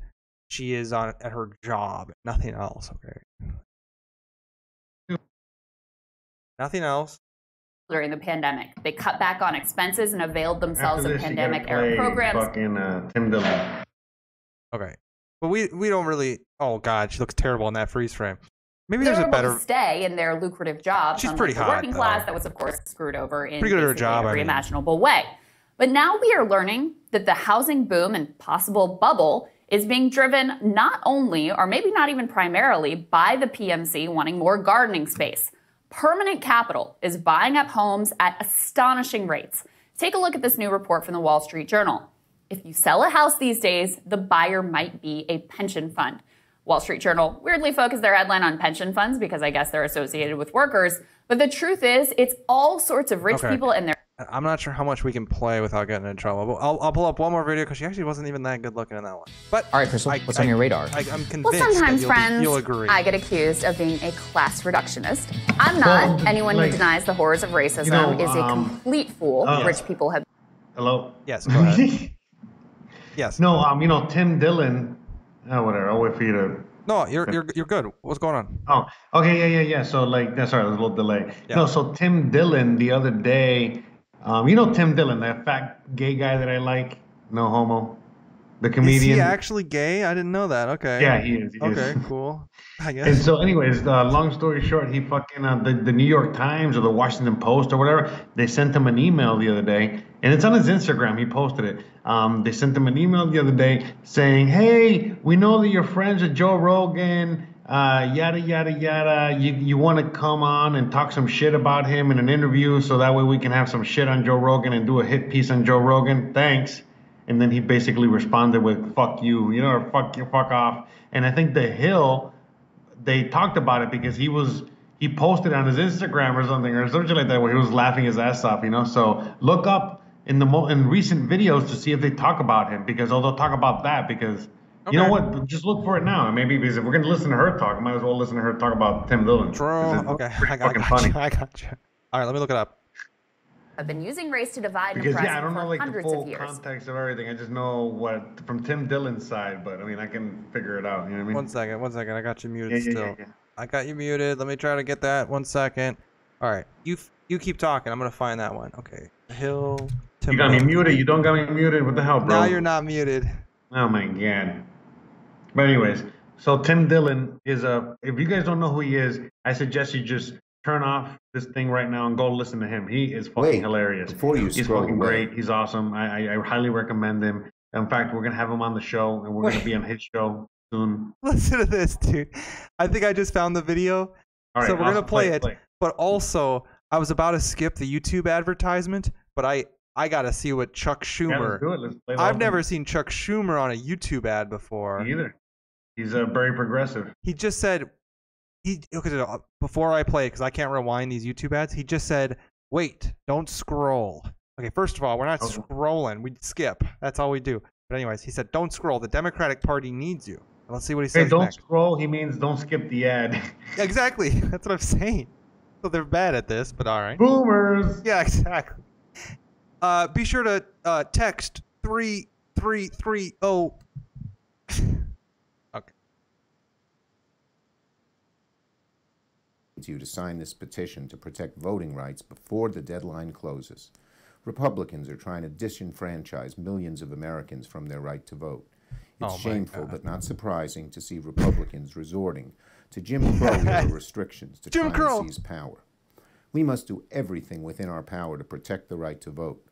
she is on at her job. Nothing else, okay? Nothing else. During the pandemic. They cut back on expenses and availed themselves After of this, you gotta pandemic era programs. Fucking uh, Tim Dillon. Okay, but we we don't really. Oh God, she looks terrible in that freeze frame. Maybe They're there's a able better. to stay in their lucrative jobs. She's pretty the hot, working though. class that was, of course, screwed over in Pretty good at her basically job, I every mean. imaginable way. But now we are learning that the housing boom and possible bubble is being driven not only, or maybe not even primarily, by the PMC wanting more gardening space. Permanent capital is buying up homes at astonishing rates. Take a look at this new report from the Wall Street Journal. If you sell a house these days, the buyer might be a pension fund. Wall Street Journal weirdly focused their headline on pension funds because I guess they're associated with workers. But the truth is, it's all sorts of rich Okay. people and their I'm not sure how much we can play without getting in trouble. But I'll, I'll pull up one more video because she actually wasn't even that good looking in that one. But all right, Krystal, I- what's I- on your radar? I, I'm convinced. Well, sometimes, you'll be- friends, you'll agree. I get accused of being a class reductionist. I'm not. Well, Anyone like, who denies the horrors of racism you know, is a um, complete fool. oh. Rich people have Hello. Yes. Go ahead. yes. No, um, you know Tim Dillon. Oh, whatever. I'll wait for you to. No, you're you're you're good. What's going on? Oh, okay, yeah, yeah, yeah. So like, that's sorry, there's a little delay. Yeah. No, so Tim Dillon the other day, um, you know Tim Dillon, that fat gay guy that I like, no homo, the comedian. Is he actually gay? I didn't know that. Okay. Yeah, he is, he is. okay, cool. I And so, anyways, uh, long story short, he fucking uh, the, the New York Times or the Washington Post or whatever, they sent him an email the other day, and it's on his Instagram. He posted it. Um, they sent him an email the other day saying, "Hey, we know that you're friends with Joe Rogan. Uh, yada yada yada. You you want to come on and talk some shit about him in an interview, so that way we can have some shit on Joe Rogan and do a hit piece on Joe Rogan. Thanks." And then he basically responded with "fuck you," you know, or "fuck you, fuck off." And I think the Hill they talked about it because he was he posted on his Instagram or something or something like that where he was laughing his ass off, you know. So look up in the mo- in recent videos to see if they talk about him because oh they'll talk about that because you know what just look for it now maybe because if we're gonna listen to her talk, I might as well listen to her talk about Tim Dillon. True. 'cause it's Okay. I got, I got funny. you. I got you. All right. Let me look it up. I've been using race to divide Because oppress yeah, I don't know like the hundreds full of years. context of everything. I just know what from Tim Dillon's side, but I mean I can figure it out. You know what I mean? One second. One second. I got you muted Yeah, yeah, still. yeah, yeah. I got you muted. Let me try to get that. One second. All right. You you keep talking. I'm gonna find that one. Okay. Hill. Tim You got me muted. You don't got me muted. What the hell, bro? Now you're not muted. Oh my god. But anyways, so Tim Dillon is a. If you guys don't know who he is, I suggest you just turn off this thing right now and go listen to him. He is fucking Wait, hilarious. before you He's fucking away. great. He's awesome. I, I I highly recommend him. In fact, we're gonna have him on the show, and we're gonna be on his show soon. Listen to this, dude. I think I just found the video. All right, so we're gonna play, Play, it. play. But also, I was about to skip the YouTube advertisement, but I I gotta see what Chuck Yeah, Schumer. let's do it. Let's play I've never thing. seen Chuck Schumer on a YouTube ad before. Me either. He's uh, very progressive. He just said he okay, uh, before I play because I can't rewind these YouTube ads. He just said, "Wait, don't scroll." Okay, first of all, we're not Okay. scrolling. We skip. That's all we do. But anyways, he said, "Don't scroll. The Democratic Party needs you." Let's see what he Hey, says don't next. scroll. He means don't skip the ad. Exactly. That's what I'm saying. So they're bad at this, but all right. Boomers. Yeah, exactly. Uh, be sure to uh, text three three three oh. okay. You to sign this petition to protect voting rights before the deadline closes. Republicans are trying to disenfranchise millions of Americans from their right to vote. It's Oh shameful God. but not surprising to see Republicans resorting to Jim Crow-era restrictions to Jim try Crow. and seize power. We must do everything within our power to protect the right to vote,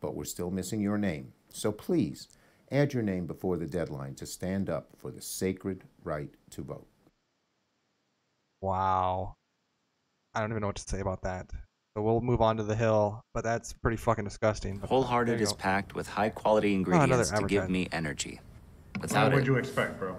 but we're still missing your name. So please, add your name before the deadline to stand up for the sacred right to vote. Wow. I don't even know what to say about that. So we'll move on to the hill, but that's pretty fucking disgusting. But Wholehearted is go. packed with high oh, quality Oh, ingredients to give me energy. What Without would you expect, bro?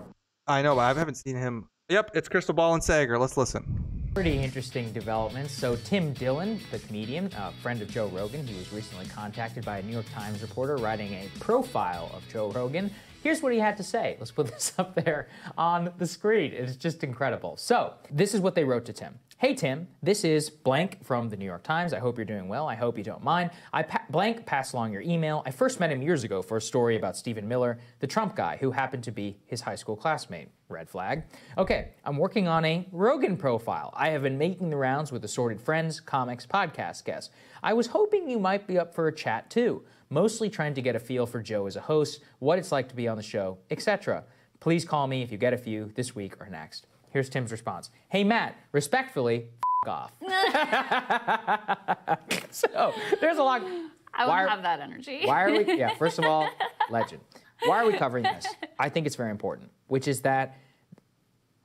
I know, but I haven't seen him. Yep, it's Krystal Ball and Saagar. Let's listen. Pretty interesting developments. So Tim Dillon, the comedian, a friend of Joe Rogan, he was recently contacted by a New York Times reporter writing a profile of Joe Rogan. Here's what he had to say. Let's put this up there on the screen. It's just incredible. So, this is what they wrote to Tim. Hey Tim, this is blank from the New York Times. I hope you're doing well. I hope you don't mind. I pa- blank passed along your email. I first met him years ago for a story about Stephen Miller, the Trump guy, who happened to be his high school classmate. Red flag. Okay, I'm working on a Rogan profile. I have been making the rounds with assorted friends, comics, podcast guests. I was hoping you might be up for a chat too, mostly trying to get a feel for Joe as a host, what it's like to be on the show, etc. Please call me if you get a few this week or next. Here's Tim's response. Hey Matt, respectfully, f- off. so there's a lot. I Why wouldn't are- have that energy. Why are we? Yeah, first of all, legend. Why are we covering this? I think it's very important, which is that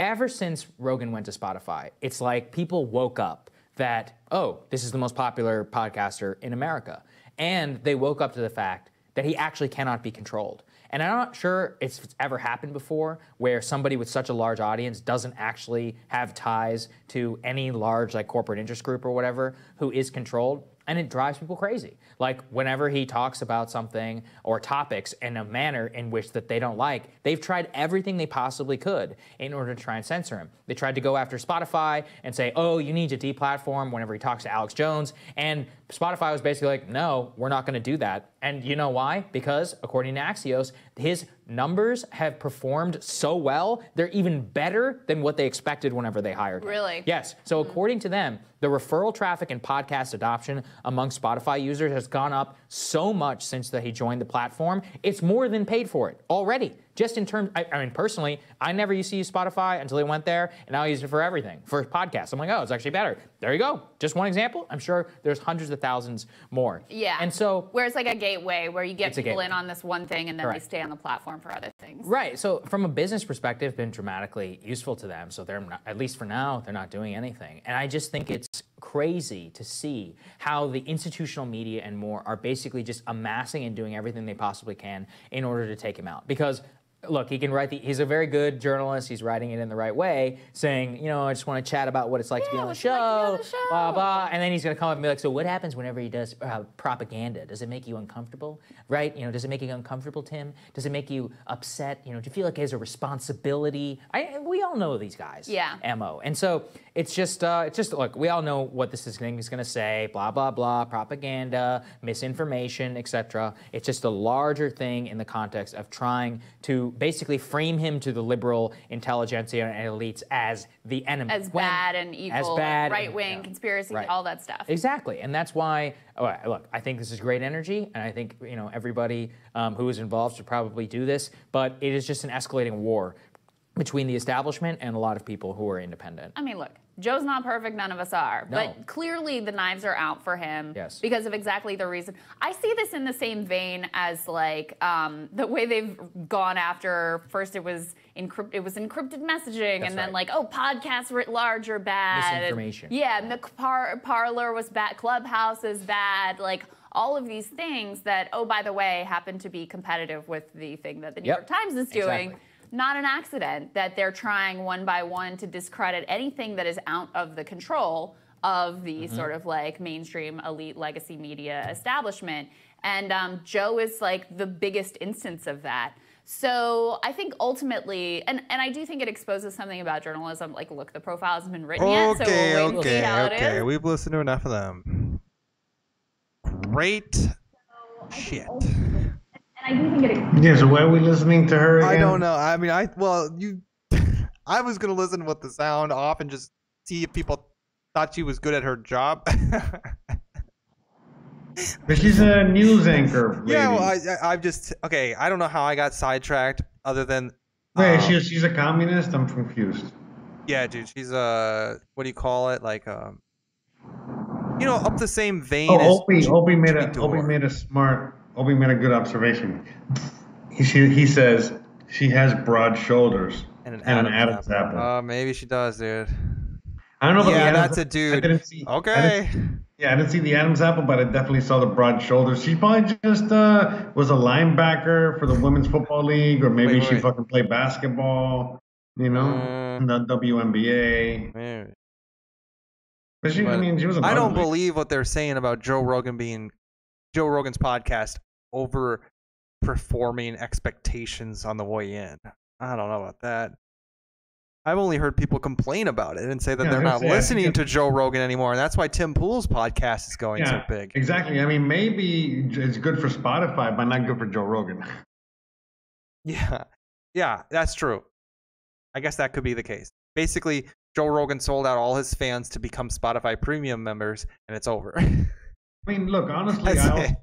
ever since Rogan went to Spotify, it's like people woke up that, oh, this is the most popular podcaster in America. And they woke up to the fact that he actually cannot be controlled. And I'm not sure if it's ever happened before where somebody with such a large audience doesn't actually have ties to any large like corporate interest group or whatever who is controlled. And it drives people crazy. Like whenever he talks about something or topics in a manner in which that they don't like, they've tried everything they possibly could in order to try and censor him. They tried to go after Spotify and say, "Oh, you need to deplatform." Whenever he talks to Alex Jones, and Spotify was basically like, "No, we're not going to do that." And you know why? Because according to Axios, his numbers have performed so well, they're even better than what they expected whenever they hired him. Really? Yes. So hmm. according to them, the referral traffic and podcast adoption among Spotify users has gone up so much since that he joined the platform. It's more than paid for it already. Just in terms, I, I mean, personally, I never used to use Spotify until he went there, and now I use it for everything, for podcasts. I'm like, oh, it's actually better. There you go. Just one example. I'm sure there's hundreds of thousands more. Yeah. And so where it's like a gateway where you get people in on this one thing and then Correct. they stay on the platform for other things. Right. So from a business perspective, been dramatically useful to them. So they're not, at least for now, they're not doing anything. And I just think it's crazy to see how the institutional media and more are basically just amassing and doing everything they possibly can in order to take him out. Because look, he can write the. He's a very good journalist. He's writing it in the right way, saying, you know, I just want to chat about what it's like to be on the show, blah blah. And then he's gonna come up and be like, so what happens whenever he does uh, propaganda? Does it make you uncomfortable? Right? You know, does it make you uncomfortable, Tim? Does it make you upset? You know, do you feel like he has a responsibility? I, we all know these guys. Yeah. Mo. And so it's just, uh, it's just look, we all know what this is- thing is going to say, blah blah blah, propaganda, misinformation, etc. It's just a larger thing in the context of trying to basically frame him to the liberal intelligentsia and elites as the enemy, As When- bad and evil, right wing, conspiracy, Right. all that stuff. Exactly, and that's why. Oh, look, I think this is great energy, and I think you know everybody um, who is involved should probably do this. But it is just an escalating war between the establishment and a lot of people who are independent. I mean, look, Joe's not perfect, none of us are. No. But clearly the knives are out for him Yes. because of exactly the reason. I see this in the same vein as like um, the way they've gone after first it was encrypt it was encrypted messaging That's and then right. like, oh, podcasts writ large are bad. and- Misinformation. yeah, and the par- Parler was bad, Clubhouse is bad, like all of these things that, oh, by the way, happen to be competitive with the thing that the New Yep. York Times is doing Exactly. Not an accident that they're trying one by one to discredit anything that is out of the control of the Mm-hmm. sort of like mainstream elite legacy media establishment. And um, Joe is like the biggest instance of that. So I think ultimately, and, and I do think it exposes something about journalism. Like, look, the profile hasn't been written yet, so Okay, we'll wait and see okay, how okay. is. We've listened to enough of them. Great shit. Yeah, so why are we listening to her again? I don't know. I mean, I well, you. I was gonna listen with the sound off and just see if people thought she was good at her job. But she's a news anchor. yeah, well. I, I, I've just okay. I don't know how I got sidetracked, other than Wait, um, she, she's a communist? I'm confused. yeah, dude. She's a what do you call it? Like um, you know, up the same vein Oh, as Opie, Opie made a Dore. Opie made a smart Opie made a good observation. He she, he says she has broad shoulders and an and Adam's an Adam's apple. apple. Uh, maybe she does, dude. I don't know. About yeah, that's a dude. didn't see. I Okay. didn't- yeah, I didn't see the Adam's apple, but I definitely saw the broad shoulders. She probably just uh, was a linebacker for the women's football league, or maybe Wait, she wait. fucking played basketball. You know, Uh, in the WNBA. Maybe. But she, I mean, she was. I don't ugly. believe what they're saying about Joe Rogan being Joe Rogan's podcast over performing expectations on the way in. I don't know about that. I've only heard people complain about it and say that Yeah, they're not I listening to Joe Rogan anymore, and that's why Tim Pool's podcast is going so big. exactly. I mean, maybe it's good for Spotify, but not good for Joe Rogan. Yeah, yeah, that's true. I guess that could be the case. Basically, Joe Rogan sold out all his fans to become Spotify Premium members, and it's over. I mean, look, honestly, I also, think,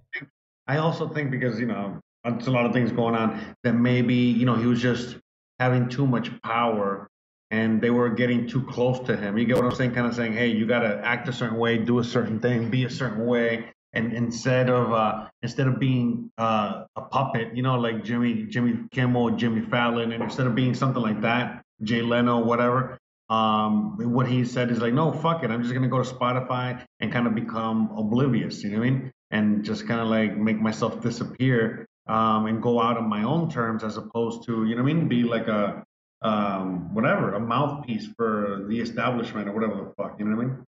I also think because you know there's a lot of things going on that maybe you know he was just having too much power and they were getting too close to him. You get what I'm saying? Kind of saying, hey, you got to act a certain way, do a certain thing, be a certain way, and instead of uh, instead of being uh, a puppet, you know, like Jimmy Jimmy Kimmel, Jimmy Fallon, and instead of being something like that, Jay Leno, whatever. Um, what he said is like, no, fuck it. I'm just gonna go to Spotify and kind of become oblivious. You know what I mean? And just kind of like make myself disappear um, and go out on my own terms, as opposed to you know what I mean, be like a um, whatever, a mouthpiece for the establishment or whatever the fuck. You know what I mean?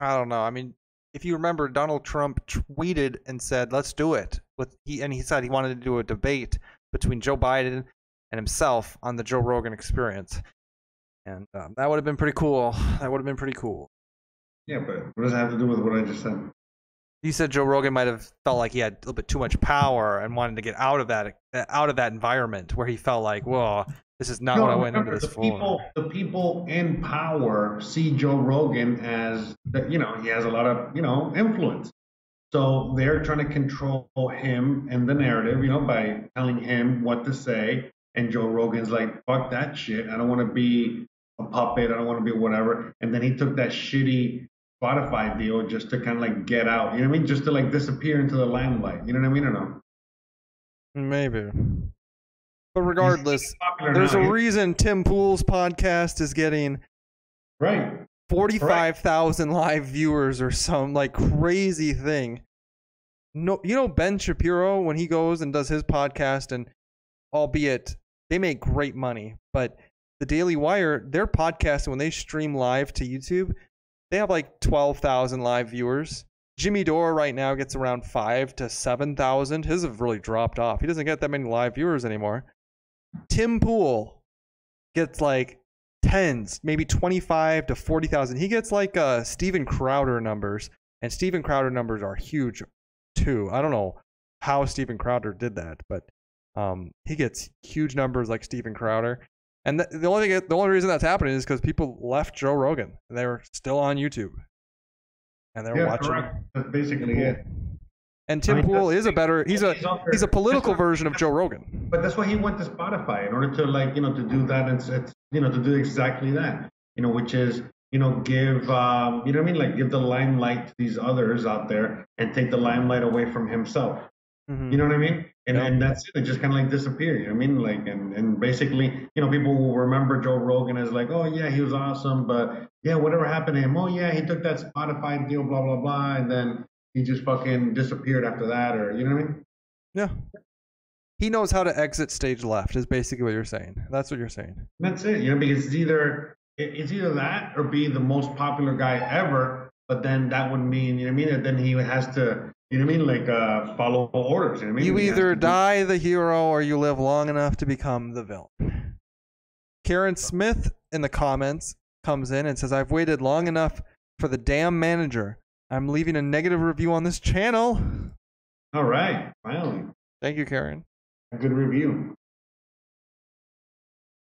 I don't know. I mean, if you remember, Donald Trump tweeted and said, "Let's do it." With he and he said he wanted to do a debate between Joe Biden and himself on the Joe Rogan Experience, and um, that would have been pretty cool. That would have been pretty cool. Yeah, but what does it have to do with what I just said? You said Joe Rogan might have felt like he had a little bit too much power and wanted to get out of that out of that environment where he felt like, "Whoa, this is not No, what I went into this the for." people, the people in power see Joe Rogan as, you know, he has a lot of, you know, influence. So they're trying to control him and the narrative, you know, by telling him what to say. And Joe Rogan's like, fuck that shit. I don't want to be a puppet. I don't want to be whatever. And then he took that shitty Spotify deal just to kind of like get out. You know what I mean? Just to like disappear into the limelight. You know what I mean or no? Maybe. But regardless, there's now. a reason Tim Pool's podcast is getting right 45,000 live viewers or some like crazy thing. No, you know Ben Shapiro when he goes and does his podcast and albeit they make great money, but the Daily Wire, their podcast when they stream live to YouTube, they have like 12,000 live viewers. Jimmy Dore right now gets around 5 to 7,000. His have really dropped off. He doesn't get that many live viewers anymore. Tim Pool gets like tens, maybe 25 to 40,000. He gets like uh Steven Crowder numbers, and Steven Crowder numbers are huge too. I don't know how Steven Crowder did that, but um he gets huge numbers like Steven Crowder. And the, the only thing, the only reason that's happening is because people left Joe Rogan and they're still on YouTube. And they're Yeah, watching correct. That's basically it. And Tim I mean, Pool is a better he's a he's a political version of Joe Rogan. But that's why he went to Spotify in order to like you know to do that and it's, you know to do exactly that you know which is you know give um, you know what I mean like give the limelight to these others out there and take the limelight away from himself. Mhm. You know what I mean? And Yeah. and that's it. It just kind of like disappear. You know what I mean? Like and and basically you know people will remember Joe Rogan as like oh yeah he was awesome but yeah whatever happened to him oh yeah he took that Spotify deal blah blah blah and then he just fucking disappeared after that or you know what I mean? Yeah. He knows how to exit stage left is basically what you're saying. That's what you're saying. That's it, you know, because it's either it's either that or be the most popular guy ever. But then that would mean, you know what I mean? That then he has to, you know what I mean, like uh, follow orders. You know what I mean? You either die the hero or you live long enough to become the villain. Karen Smith in the comments comes in and says, I've waited long enough for the damn manager. I'm leaving a negative review on this channel. All right, finally, Thank you, Karen. a good review.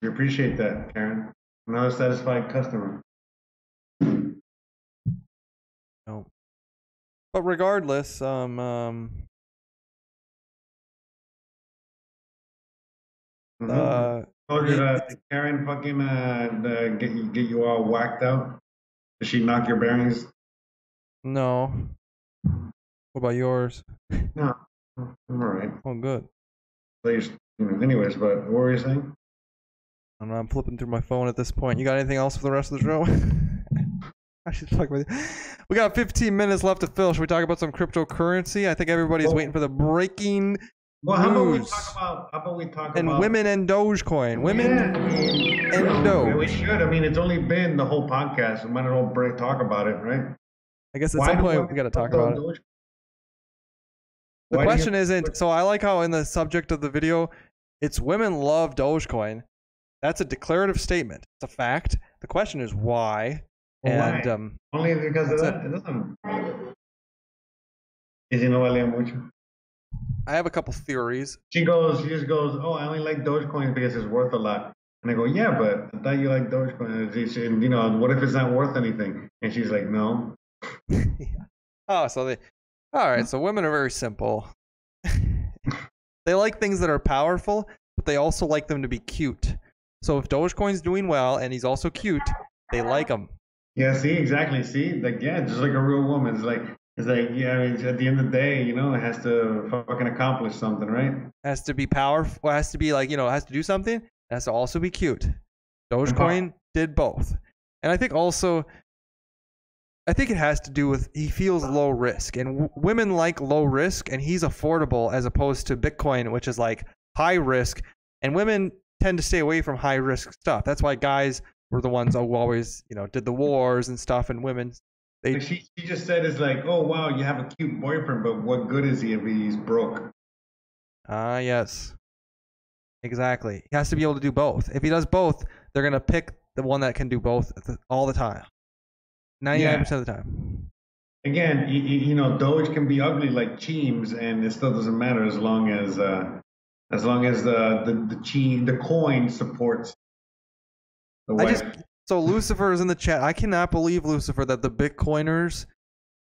We appreciate that, Karen. Another satisfied customer. But regardless, um, um, Mhm. uh, Told you that did Karen fucking uh, get you get you all whacked out. Did she knock your bearings? no. What about yours? No, I'm all right. Oh, good. Please, anyways, but what were you saying? I'm, I'm flipping through my phone at this point. You got anything else for the rest of the show? I should fuck with you. We got 15 minutes left to fill. Should we talk about some cryptocurrency? I think everybody's waiting for the breaking Well, how about we talk about how about we talk and about women and Dogecoin. Women Yeah, I mean, you and know, Doge. We should. I mean, it's only been the whole podcast. We might as well break, talk about it, right? I guess at Why some point we got to talk about it. The Why question isn't so I like how in the subject of the video it's women love Dogecoin. That's a declarative statement. It's a fact. The question is why. Well, and um, Only because of that's that. It doesn't. Is he no valía mucho? I have a couple theories. She goes, she just goes, oh, I only like Dogecoin because it's worth a lot. And I go, yeah, but I thought you liked Dogecoin. And she said, you know, what if it's not worth anything? And she's like, no. Oh, so they. All right, so women are very simple. they like things that are powerful, but they also like them to be cute. So if Dogecoin's doing well and he's also cute, they like him. Yeah, see, exactly. See, like, yeah, just like a real woman. It's like, it's like, yeah, I mean, at the end of the day, you know, it has to fucking accomplish something, right? Has to be powerful. Has to be like you know, has to do something. It has to also be cute. Uh-huh. Dogecoin did both, and I think also. I think it has to do with he feels low risk, and w- women like low risk, and he's affordable as opposed to Bitcoin, which is like high risk, and women tend to stay away from high risk stuff. That's why guys were the ones who always, you know, did the wars and stuff, and women they she, she just said, it's like, oh, wow, you have a cute boyfriend, but what good is he if he's broke? Ah, yes. Exactly. He has to be able to do both. If he does both, they're going to pick the one that can do both all the time. 99% of the time. Again, y- y- you know, Doge can be ugly like Cheems, and it still doesn't matter as long as uh, as long as the the the, Cheem, the coin supports I just so Lucifer is in the chat. I cannot believe Lucifer that the Bitcoiners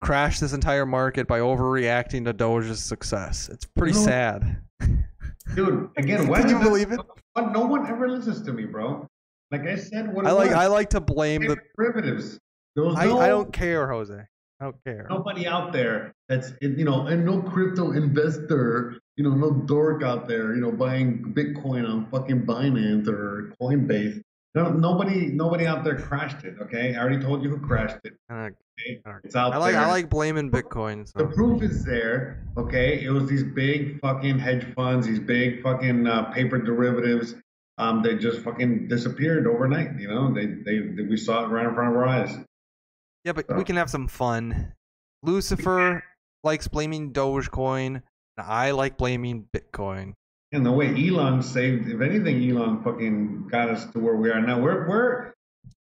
crashed this entire market by overreacting to Doge's success. It's pretty No. sad. Dude, again, why Can you believe it? But no one ever listens to me, bro. Like I said, what I like was. I like to blame the derivatives. I, no, I don't care, Jose. I don't care. nobody out there that's you know, and no crypto investor, you know, no dork out there, you know, buying Bitcoin on fucking Binance or Coinbase. No, nobody, nobody out there crashed it. Okay, I already told you who crashed it. Okay, it's out I like there. I like blaming Bitcoin. The proof is there. Okay, it was these big fucking hedge funds, these big fucking uh, paper derivatives. Um, they just fucking disappeared overnight. You know, they, they they we saw it right in front of our eyes. Yeah, but we can have some fun. Lucifer likes blaming Dogecoin, and I like blaming Bitcoin. And the way Elon saved, if anything, Elon fucking got us to where we are now. We're we're,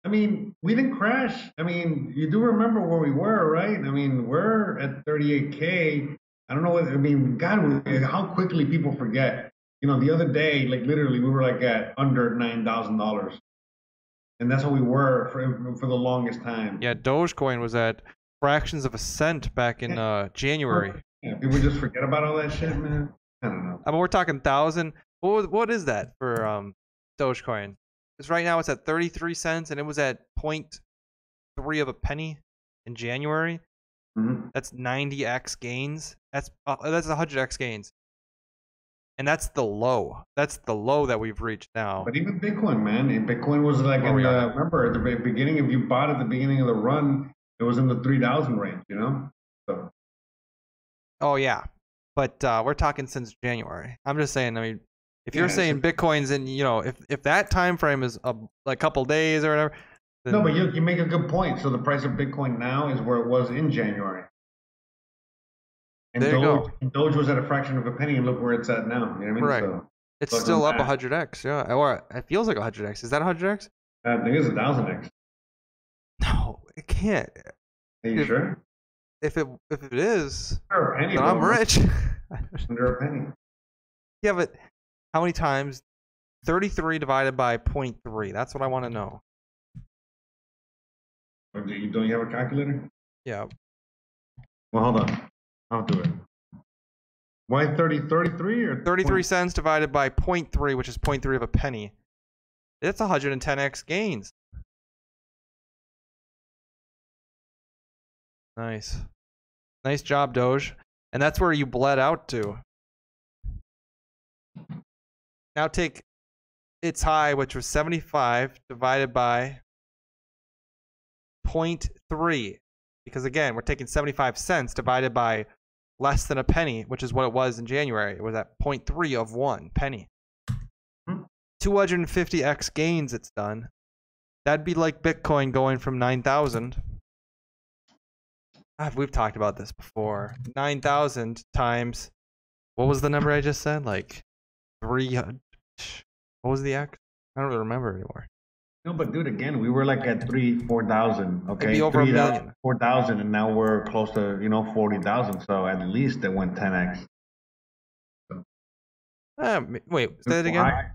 I mean, we didn't crash. I mean, you do remember where we were, right? I mean, we're at 38k. I don't know what I mean. God, how quickly people forget. You know, the other day, like literally, we were like at under nine thousand dollars, and that's what we were for for the longest time. Yeah, Dogecoin was at fractions of a cent back in uh, January. Yeah, people just forget about all that shit, man. I don't know. I mean, we're talking thousand. What what is that for um, Dogecoin? Because right now it's at 33 cents, and it was at point three of a penny in January. Mhm. That's 90x gains. That's uh, that's 100x gains, and that's the low. That's the low that we've reached now. But even Bitcoin, man, Bitcoin was like in the remember at the be- beginning. If you bought at the beginning of the run, it was in the three thousand range. You know, so Oh yeah, but uh, we're talking since January. I'm just saying. I mean, if you're Yeah, saying Bitcoin's in, you know, if if that time frame is a like couple days or whatever. Then, no, but you you make a good point. So the price of Bitcoin now is where it was in January. And There you Doge, go. Doge was at a fraction of a penny, and look where it's at now. You know what I mean? Right. So, it's still up matter. 100x. Yeah, or it feels like 100x. Is that 100x? I think it's a thousand x. No, it can't. Are you If- sure? If it if it is, penny. then I'm rich. Under a penny. yeah, but how many times? 33 divided by 0.3. That's what I want to know. Or do you, don't you have a calculator? Yeah. Well, hold on. I'll do it. Why 30, 33 or 33 cents divided by 0.3, which is 0.3 of a penny. That's 110x gains. Nice. Nice job, Doge. And that's where you bled out to. Now take its high, which was 75, divided by 0.3. Because again, we're taking 75 cents divided by less than a penny, which is what it was in January. It was at 0.3 of one penny. 250x gains it's done. That'd be like Bitcoin going from 9,000. Ah, We've talked about this before. 9,000 times, what was the number I just said? Like 300. What was the X? I don't really remember anymore. No, but dude, again, we were like at three, four thousand. Okay, be over a 3,000, million. four thousand, and now we're close to you know forty thousand. So at least it went ten x. Uh, m- wait, say that again. I-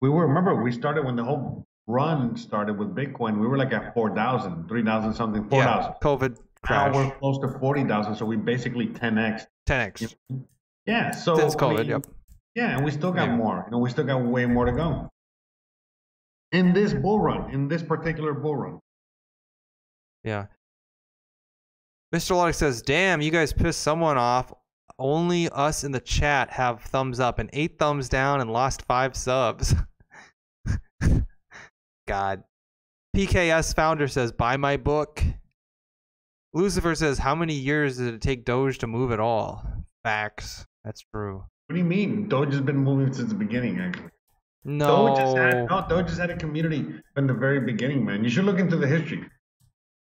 we were remember we started when the whole run started with Bitcoin. We were like at 4,000, 3,000 something, four thousand. yeah, COVID Now crash. we're close to forty thousand. So we basically ten x. 10x. Yeah. So Since I COVID, mean, yep. Yeah, and we still got Yeah. more. You know, we still got way more to go. In this bull run, in this particular bull run. Yeah. Mr. Logic says, "Damn, you guys pissed someone off. Only us in the chat have thumbs up and eight thumbs down and lost five subs." God. PKS founder says, "Buy my book." Lucifer says, "How many years did it take Doge to move at all?" Facts. That's true. What do you mean? Doge has been moving since the beginning, actually. No. Doge has had, no, Doge has had a community from the very beginning, man. You should look into the history.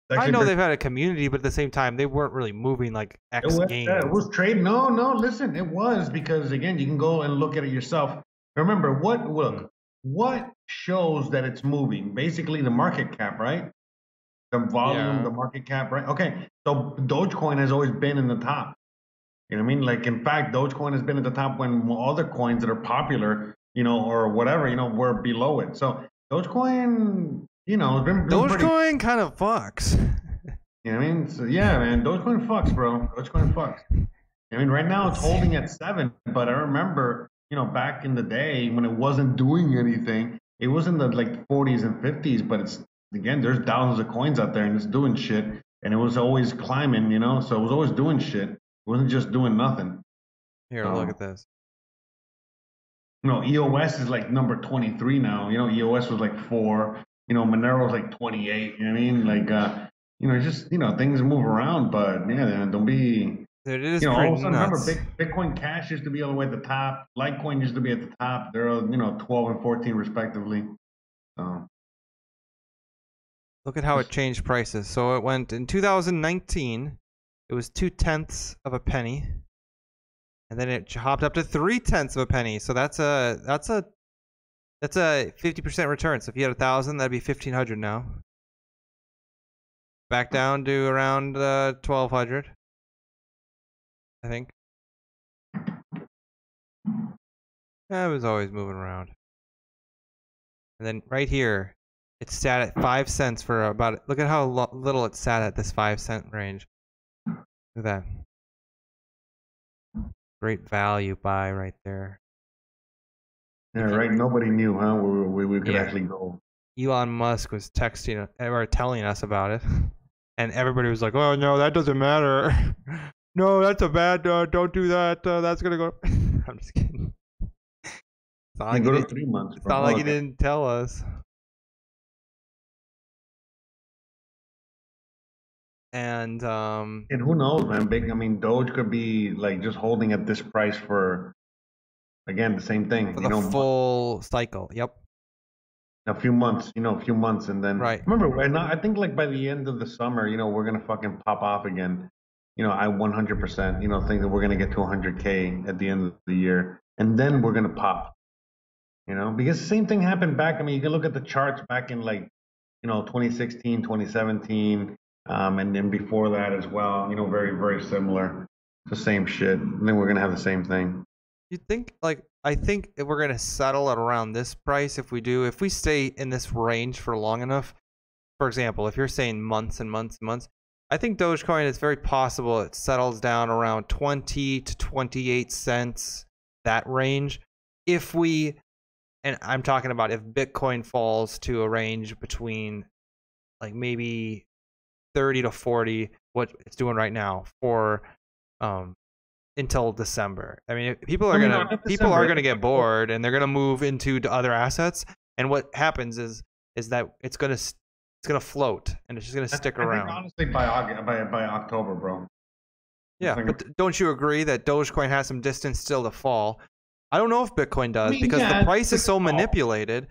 I know they've had a community, but at the same time, they weren't really moving like It X was, games. yeah, it was trade. No, no, listen, it was because again, you can go and look at it yourself. Remember what? Look, what shows that it's moving? Basically, the market cap, right? The volume, Yeah. the market cap, right? Okay, so Dogecoin has always been in the top. You know what I mean? Like, in fact, Dogecoin has been at the top when other coins that are popular, you know, or whatever, you know, were below it. So Dogecoin, you know, been, been pretty- Dogecoin kind of fucks. you know what I mean? So yeah, man, Dogecoin fucks, bro. Dogecoin fucks. I mean, right now it's holding at seven, but I remember, you know, back in the day when it wasn't doing anything, it was in the like 40s and 50s, but it's again, there's thousands of coins out there and it's doing shit, and it was always climbing, you know, so it was always doing shit. It wasn't just doing nothing. Here, So- look at this. You know, EOS is like number 23 now. You know, EOS was like four. You know, Monero Monero's like 28. You know what I mean? Like, uh, you know, just you know, things move around, but yeah, don't be. Dude, it is you know, all of a sudden, remember, Bitcoin Cash used to be all the way at the top. Litecoin used to be at the top. They're you know 12 and 14 respectively. So Look at how it changed prices. So it went in 2019, it was two tenths of a penny, and then it hopped up to three tenths of a penny. So that's a that's a that's a 50% return. So if you had a thousand, that'd be 1500 now. Back down to around uh, 1200, I think. It was always moving around. And then right here, it sat at five cents for about. Look at how lo- little it sat at this five cent range. Look at that. Great value buy right there. yeah, right. Nobody knew, huh? We we, we could Yeah. actually go. Elon Musk was texting or telling us about it, and everybody was like, "Oh no, that doesn't matter. no, that's a bad. Uh, don't do that. Uh, that's gonna go." I'm just kidding. It's not like, go he three months. it's not like he didn't tell us. And um, And who knows, man? Big. I mean, Doge could be like just holding at this price for, again, the same thing. for you the know, full cycle. Yep. a few months, you know, a few months, and then Right. Remember, I think like by the end of the summer, you know, we're gonna fucking pop off again. You know, I 100%, you know, think that we're gonna get to 100k at the end of the year, and then we're gonna pop. You know, because the same thing happened back. I mean, you can look at the charts back in like, you know, 2016, 2017, um, and then before that as well. You know, very very similar. The same shit. And then we're gonna have the same thing. You think like I think we're gonna settle at around this price if we do if we stay in this range for long enough. For example, if you're saying months and months and months, I think Dogecoin is very possible it settles down around 20 to 28 cents that range if we and I'm talking about if Bitcoin falls to a range between like maybe 30 to 40 what it's doing right now for um until December. I mean, people are I mean, gonna people are gonna get bored and they're gonna move into other assets. And what happens is is that it's gonna it's gonna float and it's just gonna stick I think around. honestly, by August, by by October, bro. Yeah, but don't you agree that Dogecoin has some distance still to fall? I don't know if Bitcoin does mean, because yeah, the price is so manipulated.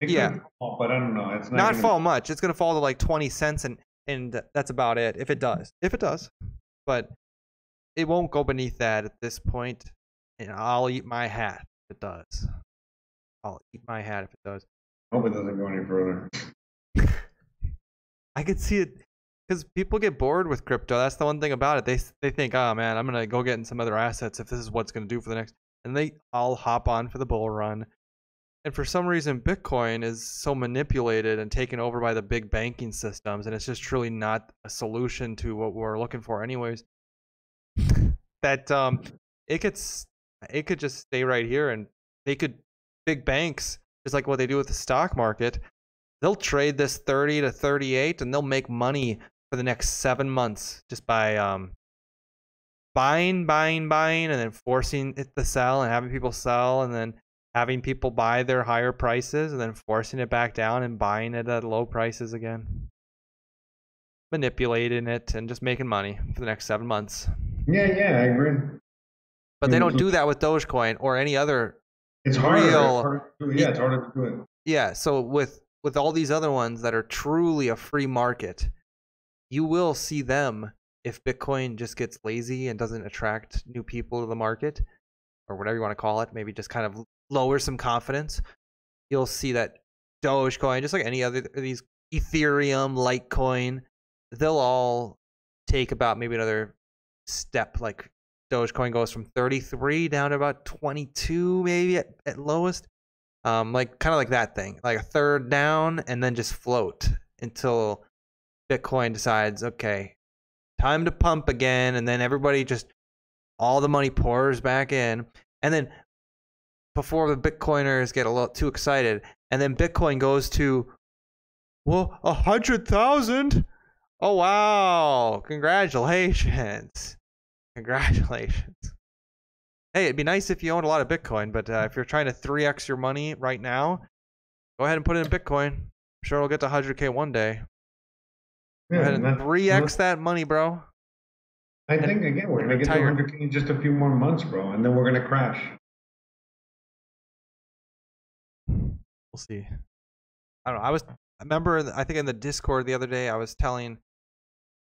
Yeah. fall, but I don't know. It's not, Not gonna- fall much. It's gonna fall to like twenty cents, and and that's about it. If it does, if it does, but it won't go beneath that at this point. And I'll eat my hat if it does. I'll eat my hat if it does. Hope it doesn't go any further. I could see it because people get bored with crypto. That's the one thing about it. They they think, oh man, I'm gonna go get in some other assets if this is what's gonna do for the next, and they all hop on for the bull run. And for some reason, Bitcoin is so manipulated and taken over by the big banking systems, and it's just truly not a solution to what we're looking for, anyways. that um, it could it could just stay right here, and they could big banks, just like what they do with the stock market, they'll trade this 30 to 38 and they'll make money for the next seven months just by um, buying, buying, buying, and then forcing it to sell and having people sell and then having people buy their higher prices and then forcing it back down and buying it at low prices again. Manipulating it and just making money for the next seven months. Yeah, yeah, I agree. But they mm-hmm. don't do that with Dogecoin or any other It's harder. Real do. Yeah, it's harder to do it. Yeah, so with with all these other ones that are truly a free market, you will see them if Bitcoin just gets lazy and doesn't attract new people to the market or whatever you want to call it, maybe just kind of lower some confidence. You'll see that Dogecoin, just like any other these Ethereum, Litecoin, they'll all take about maybe another step like Dogecoin goes from 33 down to about 22 maybe at, at lowest um, like kind of like that thing, like a third down, and then just float until Bitcoin decides, okay, time to pump again, and then everybody just all the money pours back in, and then before the Bitcoiners get a little too excited, and then Bitcoin goes to well a hundred thousand. Oh wow! Congratulations, congratulations. Hey, it'd be nice if you owned a lot of Bitcoin, but uh, if you're trying to 3x your money right now, go ahead and put it in Bitcoin. I'm sure it'll get to 100k one day. Go Yeah, ahead and that- 3x that money, bro. I think again we're gonna get to 100k in just a few more months, bro, and then we're gonna crash. We'll see. I don't know. I was, I remember, I think in the Discord the other day, I was telling,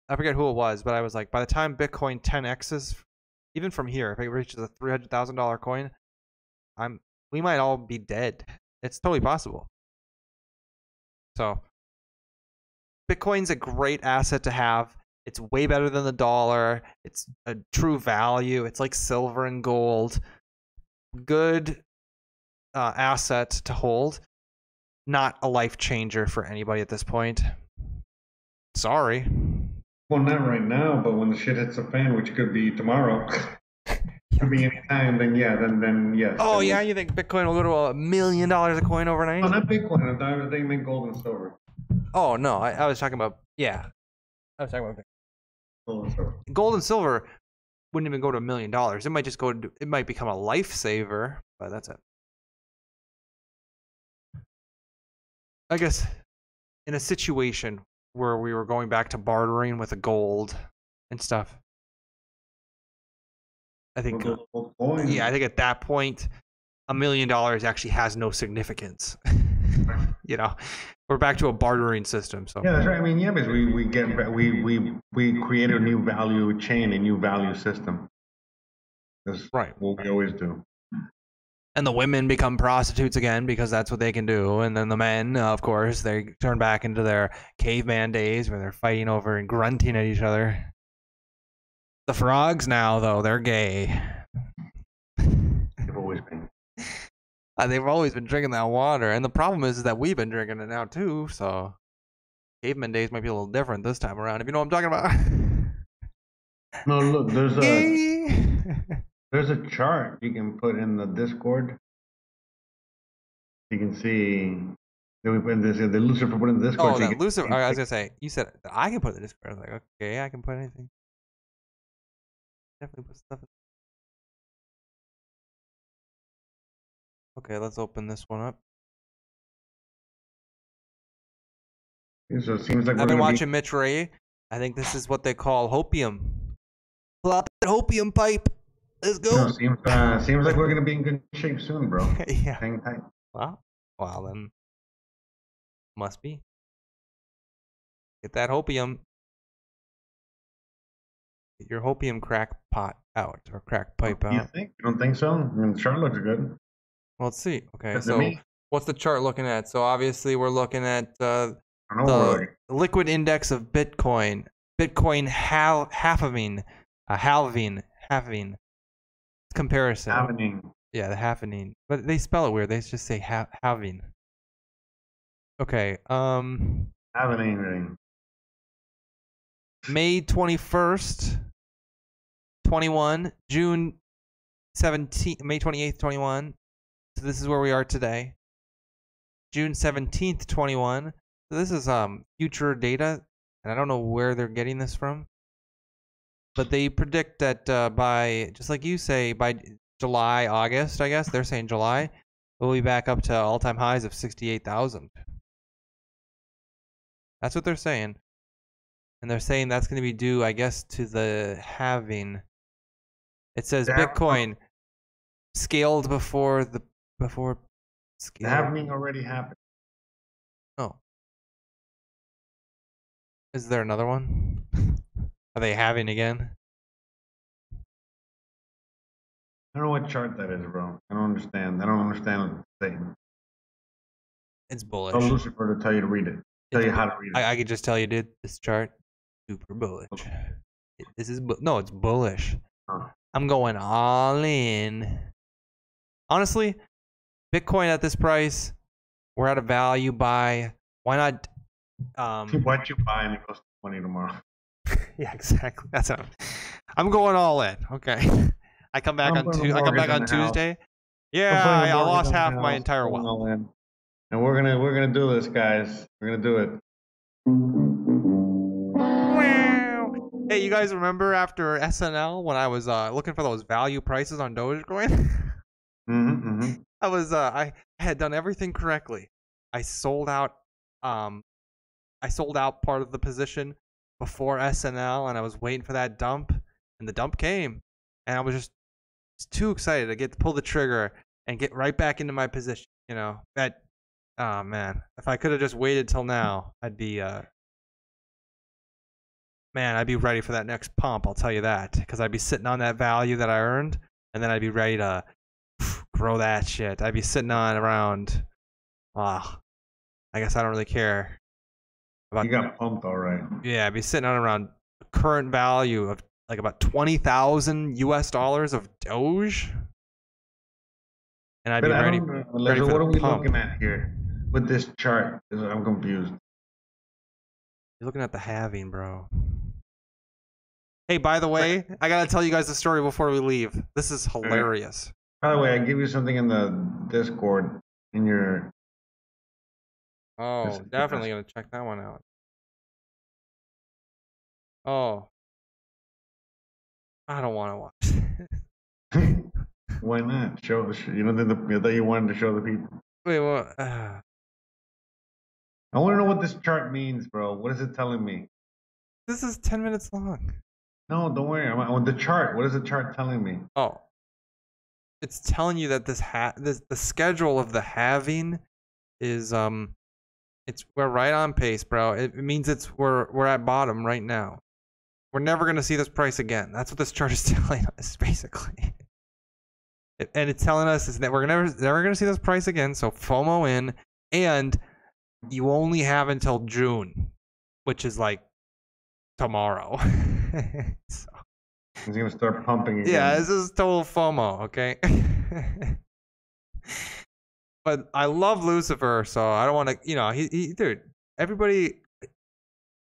I forget who it was, but I was like, by the time Bitcoin 10x's, even from here, if it reaches a $300,000 coin, I'm, we might all be dead. It's totally possible. So, Bitcoin's a great asset to have. It's way better than the dollar. It's a true value. It's like silver and gold. Good uh, asset to hold. Not a life changer for anybody at this point. Sorry. Well, not right now, but when the shit hits the fan, which could be tomorrow, could be any time, then yeah, then then yes. Oh then yeah, you think Bitcoin will go to a million dollars a coin overnight? No, not Bitcoin. I they meant gold and silver. Oh no, I, I was talking about yeah. I was talking about Gold and silver. gold and silver wouldn't even go to a million dollars. It might just go to it might become a lifesaver, but that's it. I guess in a situation where we were going back to bartering with the gold and stuff. I think uh, gold yeah, I think at that point a million dollars actually has no significance. you know, we're back to a bartering system. So Yeah, that's right. I mean, yeah, because we we get we we we create a new value chain, a new value system. That's right. What we always do. And the women become prostitutes again because that's what they can do. And then the men uh, of course they turn back into their caveman days where they're fighting over and grunting at each other. The frogs now though they're gay. They've always been. Uh, they've always been drinking that water. And the problem is, is that we've been drinking it now too. So caveman days might be a little different this time around if you know what i'm talking about. No, look, there's a Gay. There's a chart you can put in the Discord. You can see that we put in this. The Lucifer put in the Discord. oh so that can- lucifer i was gonna say you said i can put in the discord i was like okay i can put anything definitely put stuff in Okay, let's open this one up. So it seems like we're I've been gonna be- watching Mitch Ray. I think this is what they call hopium. Out that hopium pipe. Let's go. No, seems uh, seems like we're gonna be in good shape soon, bro. yeah. Hang tight. Wow. Well then, must be. Get that hopium. Get your hopium crack pot out or crack pipe You out. think? You don't think so? I mean, the chart looks good. Well, let's see. Okay, so me? what's the chart looking at? So obviously we're looking at uh, I don't know what the liquid index of Bitcoin. Bitcoin hal- halving, uh, halving, halving. Comparison. Happening. Yeah, the happening. But they spell it weird. They just say ha- halving. Okay. Um. Happening. May 21st, 21, June 17th, May 28th, 21. So this is where we are today. June 17th, 21. So this is um future data, and I don't know where they're getting this from. But they predict that uh, by, just like you say, by July, August, I guess, they're saying July, we'll be back up to all time highs of 68,000. That's what they're saying. And they're saying that's going to be due, I guess, to the halving. It says Yeah. Bitcoin scaled before the before The scale. happening already happened. Oh. Is there another one? Are they having again? I don't know what chart that is, bro. I don't understand. I don't understand what it's saying. It's bullish. Tell Lucifer to tell you to read it. Tell you how to read it. I, I could just tell you, dude, this chart, super bullish. It- This is bu- no, it's bullish. Huh. I'm going all in. Honestly, Bitcoin at this price, we're at a value buy. Why not? Um, What you buy and it goes to 20 tomorrow. yeah, exactly. That's how I'm going all in. Okay. I come back I'm on Tu- I come back on house. Tuesday. I'm Yeah, I mortgage lost half my entire wealth. And we're gonna we're gonna do this, guys. We're gonna do it. Hey, you guys remember after SNL when I was uh, looking for those value prices on Dogecoin? Mm-hmm, mm-hmm. I was uh, I had done everything correctly. I sold out um I sold out part of the position before SNL and I was waiting for that dump and the dump came and I was just, too excited to get to pull the trigger and get right back into my position, you know. That oh man, if I could have just waited till now, I'd be uh man, I'd be ready for that next pump, I'll tell you that, cuz I'd be sitting on that value that I earned and then I'd be ready to grow that shit. I'd be sitting on around. Ah, I guess I don't really care. About You got pumped, all right. yeah, I'd be sitting on around current value of like about twenty thousand U.S. dollars of Doge, and I'd But be I ready. ready what are we pump. looking at here with this chart? I'm confused. You're looking at the halving, bro. Hey, by the way, I gotta tell you guys the story before we leave. This is hilarious. By the way, I give you something in the Discord in your. Oh, definitely gonna check that one out. Oh, I don't want to watch. Why not? Show. sh- You know, the, the, that you wanted to show the people. Wait, what? Uh, I want to know what this chart means, bro. What is it telling me? this is ten minutes long. No, don't worry. I'm, I want the chart. What is the chart telling me? Oh, it's telling you that this ha this the schedule of the halving is um, it's we're right on pace, bro. It, it means it's we're we're at bottom right now. We're never gonna see this price again. That's what this chart is telling us, basically. It- and it's telling us is that we're never never gonna see this price again. So FOMO in, and you only have until June, which is like tomorrow. so, It's gonna start pumping again. yeah, this is total FOMO, okay? but I love Lucifer, so I don't want to, you know, he, he, dude, everybody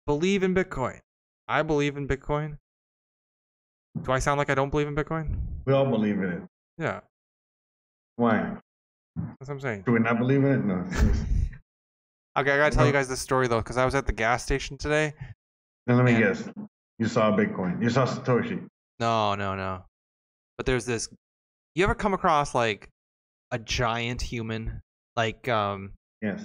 believe in Bitcoin. I believe in Bitcoin. Do I sound like I don't believe in Bitcoin? We all believe in it. Yeah, Why? that's what I'm saying. Do we not believe in it? No. Okay, I gotta tell you guys this story though, because I was at the gas station today. Now let me And- guess. You saw Bitcoin. You saw Satoshi. No, no, no. But there's this. You ever come across like a giant human, like um, Yes.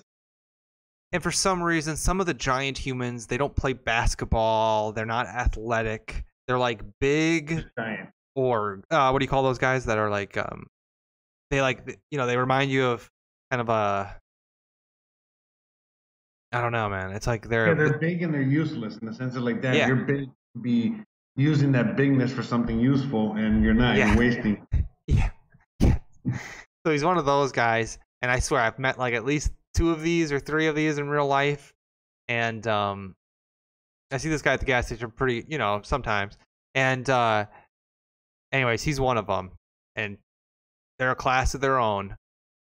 And for some reason, some of the giant humans they don't play basketball. They're not athletic. They're like big Giant. or uh, what do you call those guys that are like um, they like you know they remind you of kind of a. I don't know, man. It's like they're, Yeah, they're big and they're useless in the sense of like that. Yeah. You're big to be using that bigness for something useful, and you're not. Yeah. You're wasting. So So he's one of those guys, and I swear I've met like at least two of these or three of these in real life, and um, I see this guy at the gas station pretty, you know, sometimes, and uh, anyways, he's one of them, and they're a class of their own,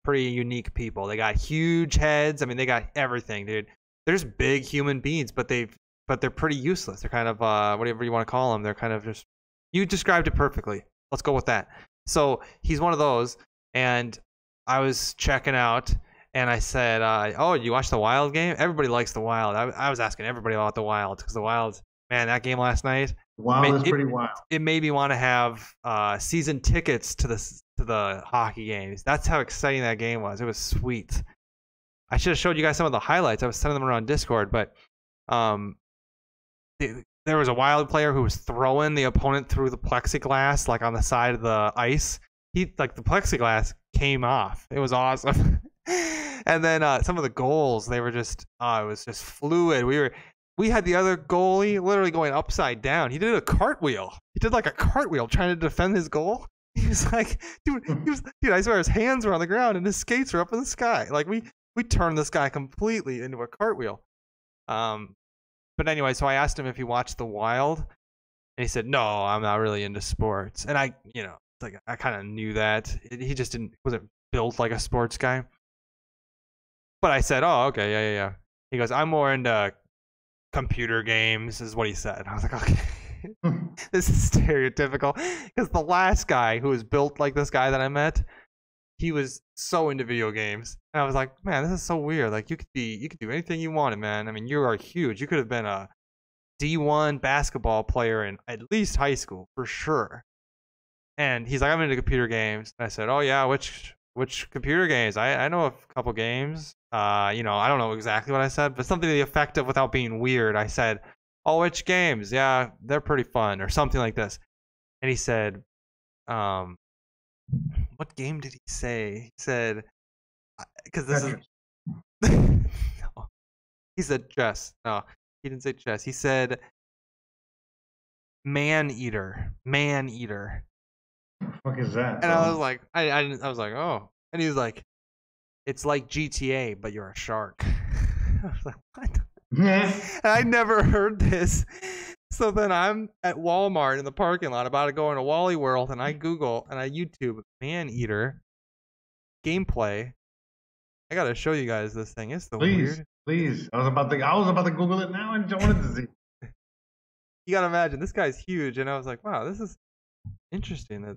pretty unique people. They got huge heads. I mean, they got everything, dude. There's big human beings, but they've but they're pretty useless. They're kind of uh, whatever you want to call them. They're kind of just you described it perfectly. Let's go with that. So he's one of those, and I was checking out, and I said, uh, "Oh, you watched the Wild game? Everybody likes the Wild." I, I was asking everybody about the Wild because the Wild, man, that game last night. Wild ma- is it- pretty wild. It made me want to have uh, season tickets to the to the hockey games. That's how exciting that game was. It was sweet. I should have showed you guys some of the highlights. I was sending them around Discord, but um, the- there was a wild player who was throwing the opponent through the plexiglass, like on the side of the ice. He like the plexiglass came off. It was awesome. and then uh, some of the goals, they were just, uh, it was just fluid. We were, we had the other goalie literally going upside down. He did a cartwheel. He did like a cartwheel trying to defend his goal. He was like, dude, he was, dude. I swear his hands were on the ground and his skates were up in the sky. Like we, we turned this guy completely into a cartwheel. Um, but anyway, so I asked him if he watched The Wild, and he said, "No, I'm not really into sports." And I, you know, like I kind of knew that he just didn't wasn't built like a sports guy. But I said, "Oh, okay, yeah, yeah, yeah." He goes, "I'm more into computer games," is what he said. I was like, "Okay." this is stereotypical because the last guy who was built like this guy that I met, he was so into video games, and I was like, man, this is so weird. Like you could be, you could do anything you wanted, man. I mean, you are huge. You could have been a D1 basketball player in at least high school for sure. And he's like, I'm into computer games. And I said, oh yeah, which which computer games? I I know a couple games. Uh, you know, I don't know exactly what I said, but something to the effect of without being weird. I said, oh, which games? Yeah, they're pretty fun, or something like this. And he said, um, what game did he say? He said, because this is. no. He said chess. No, he didn't say chess. He said Maneater. Man eater. fuck is that? And I was like, I, I, didn't, I was like, oh. And he was like, it's like GTA, but you're a shark. I was like, what? I never heard this. So then I'm at Walmart in the parking lot about to go into Wally World, and I Google and I YouTube Maneater gameplay. I gotta show you guys this thing. It's the please, weird. please. I was about to. I was about to Google it now, and I wanted to see. You gotta imagine this guy's huge, and I was like, wow, this is interesting. That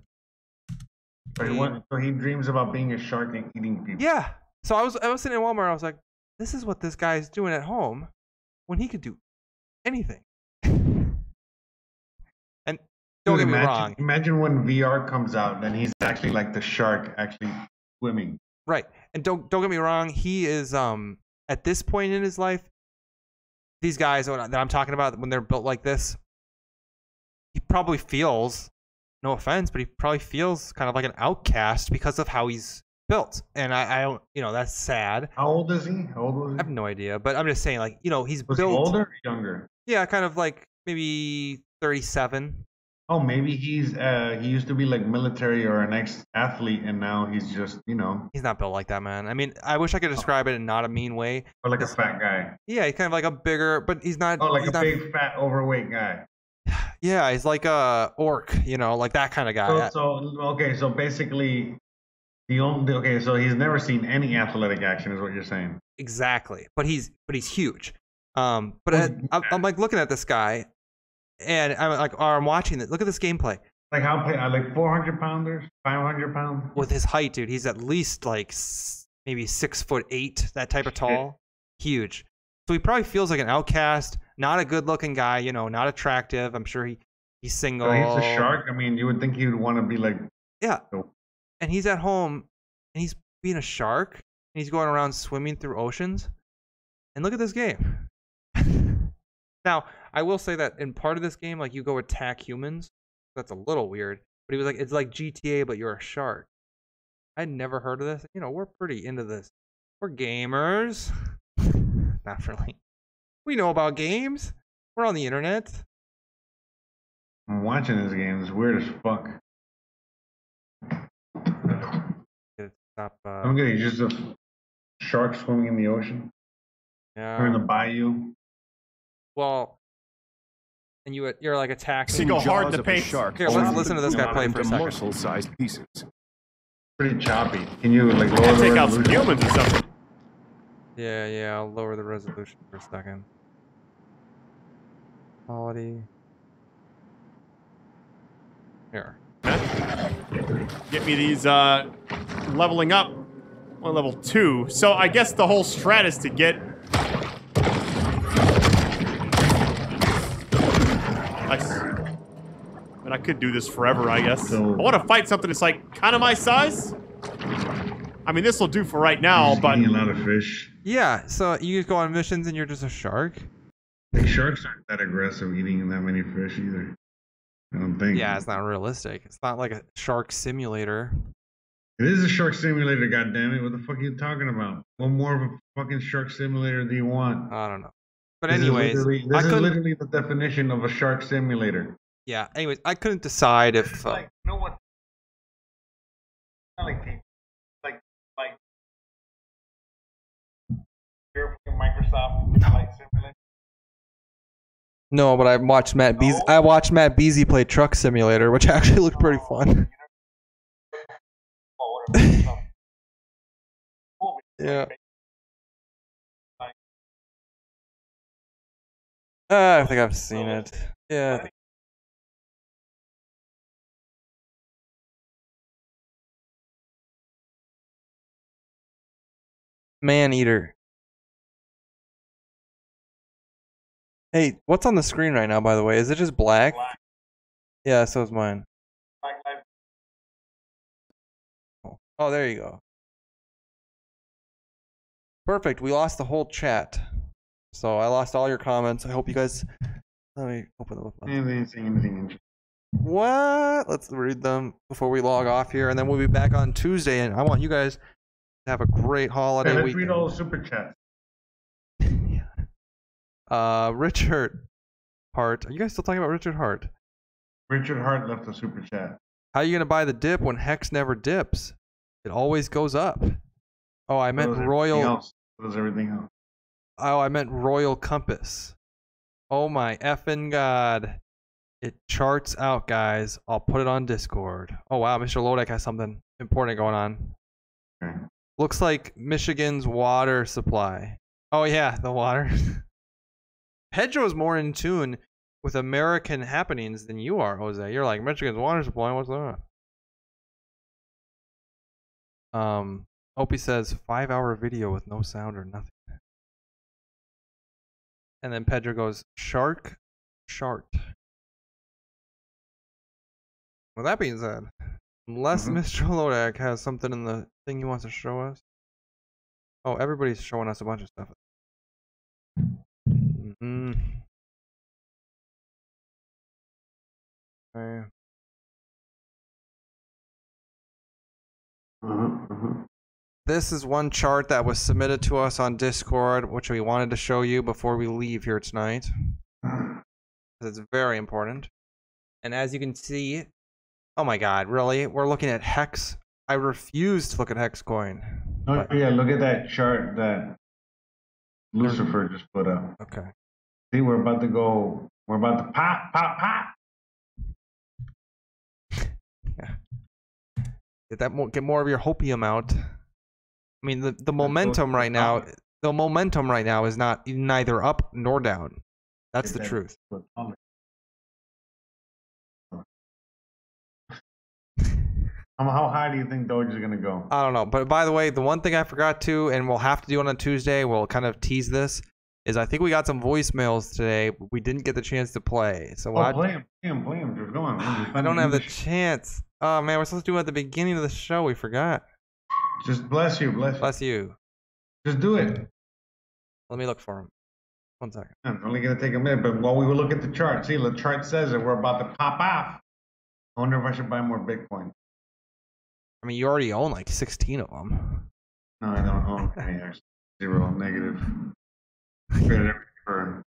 So he, went, so he dreams about being a shark and eating people. Yeah. So I was I was sitting in Walmart. I was like, this is what this guy's doing at home when he could do anything. and don't Dude, get me imagine, wrong, Imagine when VR comes out and he's actually like the shark, actually swimming. right? And don't don't get me wrong. He is um at this point in his life, these guys that I'm talking about when they're built like this, he probably feels, no offense, but he probably feels kind of like an outcast because of how he's built. And I, I don't, you know, that's sad. How old is he? How old was he? I have no idea, but I'm just saying, like, you know, he's Was he built. older or younger? Yeah, kind of like maybe 37. Oh, maybe he's uh he used to be like military or an ex athlete, and now he's just you know He's not built like that, man. I mean, I wish I could describe it in not a mean way. or like a fat guy. Yeah, he's kind of like a bigger, but he's not. Oh, like a not, big fat overweight guy. Yeah, he's like a orc, you know, like that kind of guy. So, so okay, so basically, the only okay, so he's never seen any athletic action, is what you're saying. Exactly, but he's but he's huge. Um, but I, I'm, I'm like looking at this guy, and I'm like, or I'm watching it. Look at this gameplay Like how uh, like 400 pounders, 500 pounds. with his height, dude. He's at least like maybe six foot eight, that type of tall, huge. So he probably feels like an outcast, not a good looking guy, you know, not attractive. I'm sure he he's single. So he's a shark. I mean, you would think he would want to be like Yeah. And he's at home and he's being a shark and he's going around swimming through oceans. And look at this game. now, I will say that in part of this game, like you go attack humans. That's a little weird. But he was like, it's like GTA, but you're a shark. I'd never heard of this. You know, we're pretty into this. We're gamers. Not really. We know about games. We're on the internet. I'm watching this game. It's weird as fuck. Stop. Uh, I'm getting just a shark swimming in the ocean Yeah. or in the yeah. bayou. Well, and you you're like attacking. To go hard in the paint. Here, let's listen to this guy play for a second. morsel-sized pieces. Pretty choppy. Can you like lower the take out some humans or something. Yeah, yeah. I'll lower the resolution for a second. Quality. Here. Get me these uh, leveling up. Well, level two. So I guess the whole strat is to get. Nice. And I could do this forever, I guess. I want to fight something that's like kind of my size. I mean, this will do for right now, but Eating a lot of fish. Yeah. So you just go on missions and you're just a shark. Like sharks aren't that aggressive eating that many fish either. I don't think. Yeah, it's not realistic. It's not like a shark simulator. It is a shark simulator, goddammit. What the fuck are you talking about? What more of a fucking shark simulator do you want? I don't know. But This is anyways, literally- I this is couldn't. literally the definition of a shark simulator. Yeah. Anyways, I couldn't decide if. Uh, Like, you know what? Not like people, like, Microsoft Flight Simulator. no, but I watched Matt Beasley. I watched Matt Beasley play Truck Simulator, which actually looked pretty fun. yeah. Uh, I think I've seen it. Yeah. Maneater. Hey, what's on the screen right now, by the way? Is it just black? Yeah, so is mine. Oh, there you go. Perfect. We lost the whole chat. So I lost all your comments. I hope you guys. Let me open them up. Anything, anything. What? Let's read them before we log off here, and then we'll be back on Tuesday. And I want you guys to have a great holiday Hey, let's week. read all the super chats. Uh, Richard Heart. Are you guys still talking about Richard Heart? Richard Heart left a super chat. How are you gonna buy the dip when Hex never dips? It always goes up. Oh, I meant Royal. everything else. So does everything else. Oh, I meant Royal Compass. Oh my effing god. It charts out, guys. I'll put it on Discord. Oh wow, Mr. Lodek has something important going on. Looks like Michigan's water supply. Oh yeah, the water. Pedro's more in tune with American happenings than you are, Jose. You're like Michigan's water supply. What's that? Um, Opie says five hour video with no sound or nothing. And then Pedro goes, Shark, shark. With that being said, unless Mr. Lodak has something in the thing he wants to show us. Oh, everybody's showing us a bunch of stuff. Mm. Okay. This is one chart that was submitted to us on Discord, which we wanted to show you before we leave here tonight. It's very important. And as you can see, oh my god, really? We're looking at Hex. I refuse to look at Hex coin. Oh, yeah, look at that chart that Lucifer just put up. Okay. See, we're about to go. We're about to pop, pop, pop. Get that more, get more of your hopium out. I mean, the, the momentum right now, the momentum right now is not neither up nor down. That's the truth. How, how high do you think Doge is gonna go? I don't know. But by the way, the one thing I forgot to, and we'll have to do it on Tuesday, we'll kind of tease this, is I think we got some voicemails today. but We didn't get the chance to play. So Oh, I, play play play. Just go on. I don't have the chance. Oh man, we're supposed to do it at the beginning of the show. We forgot. Just bless you, bless you. Bless you. Just do it. Let me look for him. One second. It's only gonna take a minute, but while we look at the chart, see, the chart says that we're about to pop off. I wonder if I should buy more Bitcoin. I mean, you already own like 16 of them. No, I don't own any. Actually, zero negative. Traded everything for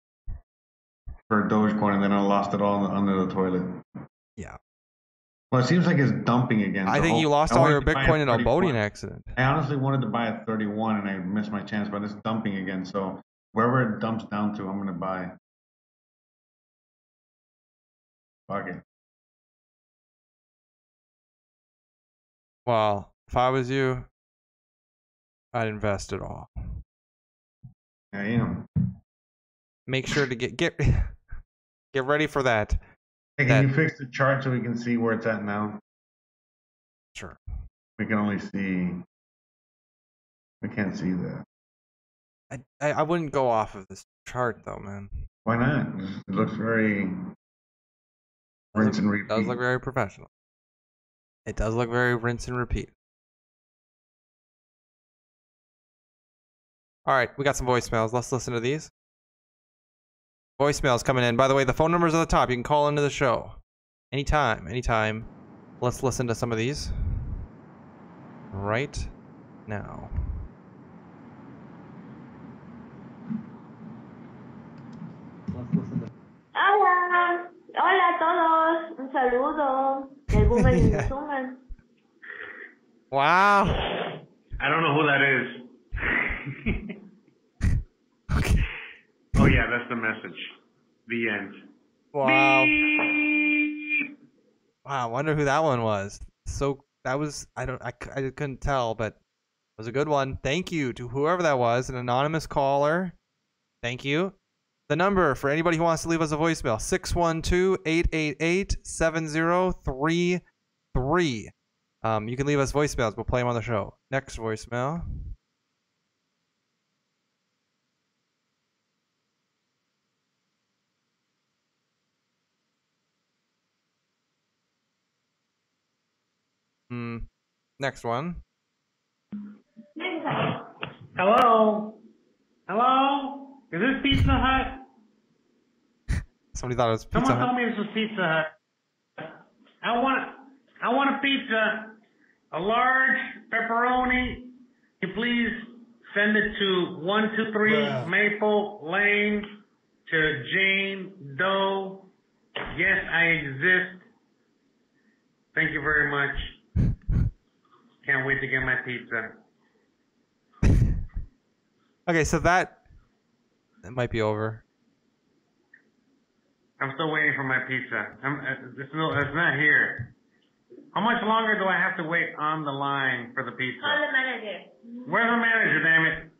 for Dogecoin, and then I lost it all under the toilet. Yeah. Well, it seems like it's dumping again. I think you lost all your to Bitcoin in a 31. boating accident. I honestly wanted to buy a 31 and I missed my chance, but it's dumping again. So wherever it dumps down to, I'm gonna buy. Fuck it. Well, if I was you, I'd invest it all. I am. Make sure to get get get ready for that. Hey, that can you fix the chart so we can see where it's at now? Sure. We can only see. We can't see that. I, I I wouldn't go off of this chart though, man. Why not? It looks very rinse and repeat. does look very professional. It does look very rinse and repeat. All right, we got some voicemails. Let's listen to these. Voicemails coming in. By the way, the phone number's at the top. You can call into the show anytime, anytime. Let's listen to some of these right now. Hola, hola a todos, un saludo del Boomer y Yeah. Suman. Wow. I don't know who that is. Oh yeah, that's the message. The end. Wow. Wow, I wonder who that one was. So that was I don't I, I couldn't tell, but it was a good one. Thank you to whoever that was, an anonymous caller. Thank you. The number for anybody who wants to leave us a voicemail 612-888-7033. Um, you can leave us voicemails. We'll play them on the show. Next voicemail. Hmm. Next one. Hello? Hello? Is this Pizza Hut? Somebody thought it was Pizza Someone Hut. told me this was Pizza Hut. I want I want a pizza. A large pepperoni. Can you please send it to one two three Bruh. Maple Lane to Jane Doe. Yes, I exist. Thank you very much. Can't wait to get my pizza. Okay, so that that might be over. I'm still waiting for my pizza. I'm, uh, it's, no, it's not here. How much longer do I have to wait on the line for the pizza? Call the manager. Where's the manager, damn it?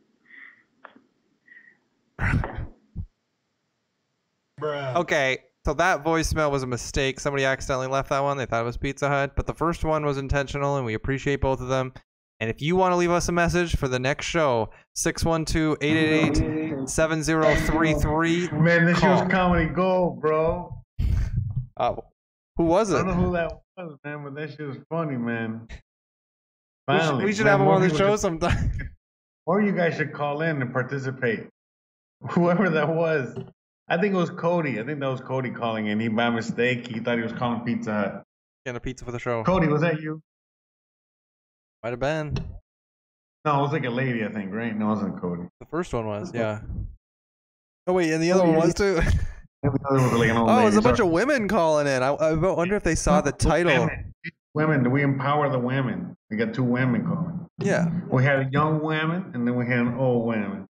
Okay, so that voicemail was a mistake. Somebody accidentally left that one. They thought it was Pizza Hut, but the first one was intentional, and we appreciate both of them. And if you want to leave us a message for the next show, 612-888-7033. Man, this call. show's comedy gold, bro. Uh, who was it? I don't know who that was, man, but that shit was funny, man. We should, we should man, have him on the show should- sometime. Or you guys should call in and participate. Whoever that was. I think it was Cody. I think that was Cody calling in. He by mistake, he thought he was calling Pizza Hut. Getting a pizza for the show. Cody, was that you? Might have been. No, it was like a lady, I think, right? No, it wasn't Cody. The first one was, yeah. Oh wait, and the other one was too. The other one was like an old Oh, it was a bunch Sorry. of women calling in. I, I wonder if they saw the title. women. We empower the women. We got two women calling. Yeah. We had a young woman and then we had an old woman.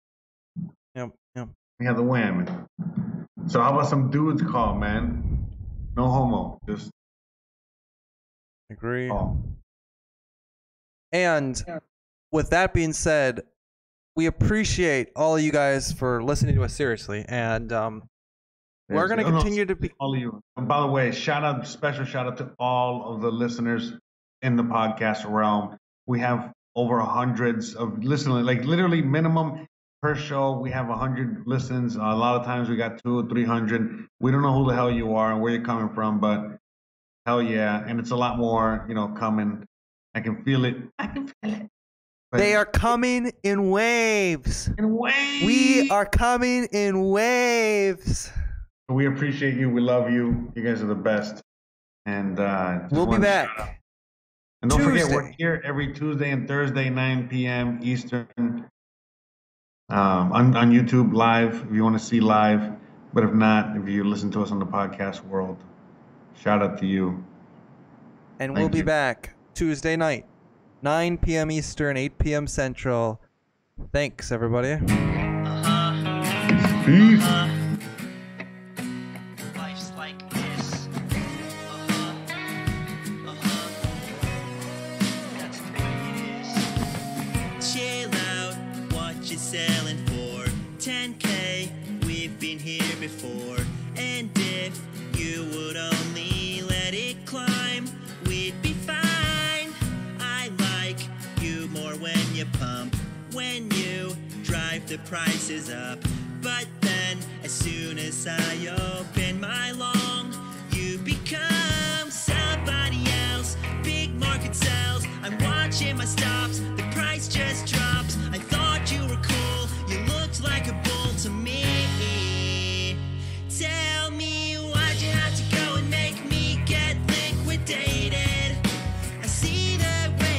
Yep. Yep. We had the women. So how about some dudes call, man? No homo. Just Agree. call. And with that being said, we appreciate all of you guys for listening to us seriously, and um, we're going to No, no, continue to be. all of you. And by the way, shout out, special shout out to all of the listeners in the podcast realm. We have over hundreds of listeners, like literally minimum per show. We have a hundred listens. a lot of times we got two or three hundred. We don't know who the hell you are and where you're coming from, but hell yeah, and it's a lot more, you know, coming. I can feel it. I can feel it. They are coming in waves. In waves. We are coming in waves. We appreciate you. We love you. You guys are the best. And uh, We'll be wanted to shout out. back. And don't forget, we're here every Tuesday and Thursday, 9 p.m. Eastern, um, on, on YouTube live if you want to see live. But if not, if you listen to us on the podcast world, shout out to you. And we'll Thank be you. back Tuesday night, 9 p.m. Eastern, 8 p.m. Central. Thanks, everybody. Peace. And if you would only let it climb, we'd be fine. I like you more when you pump, when you drive the prices up. But then, as soon as I open my long, you become somebody else. Big market sells, I'm watching my stops, the price just drops. I thought you were cool, you looked like a bull.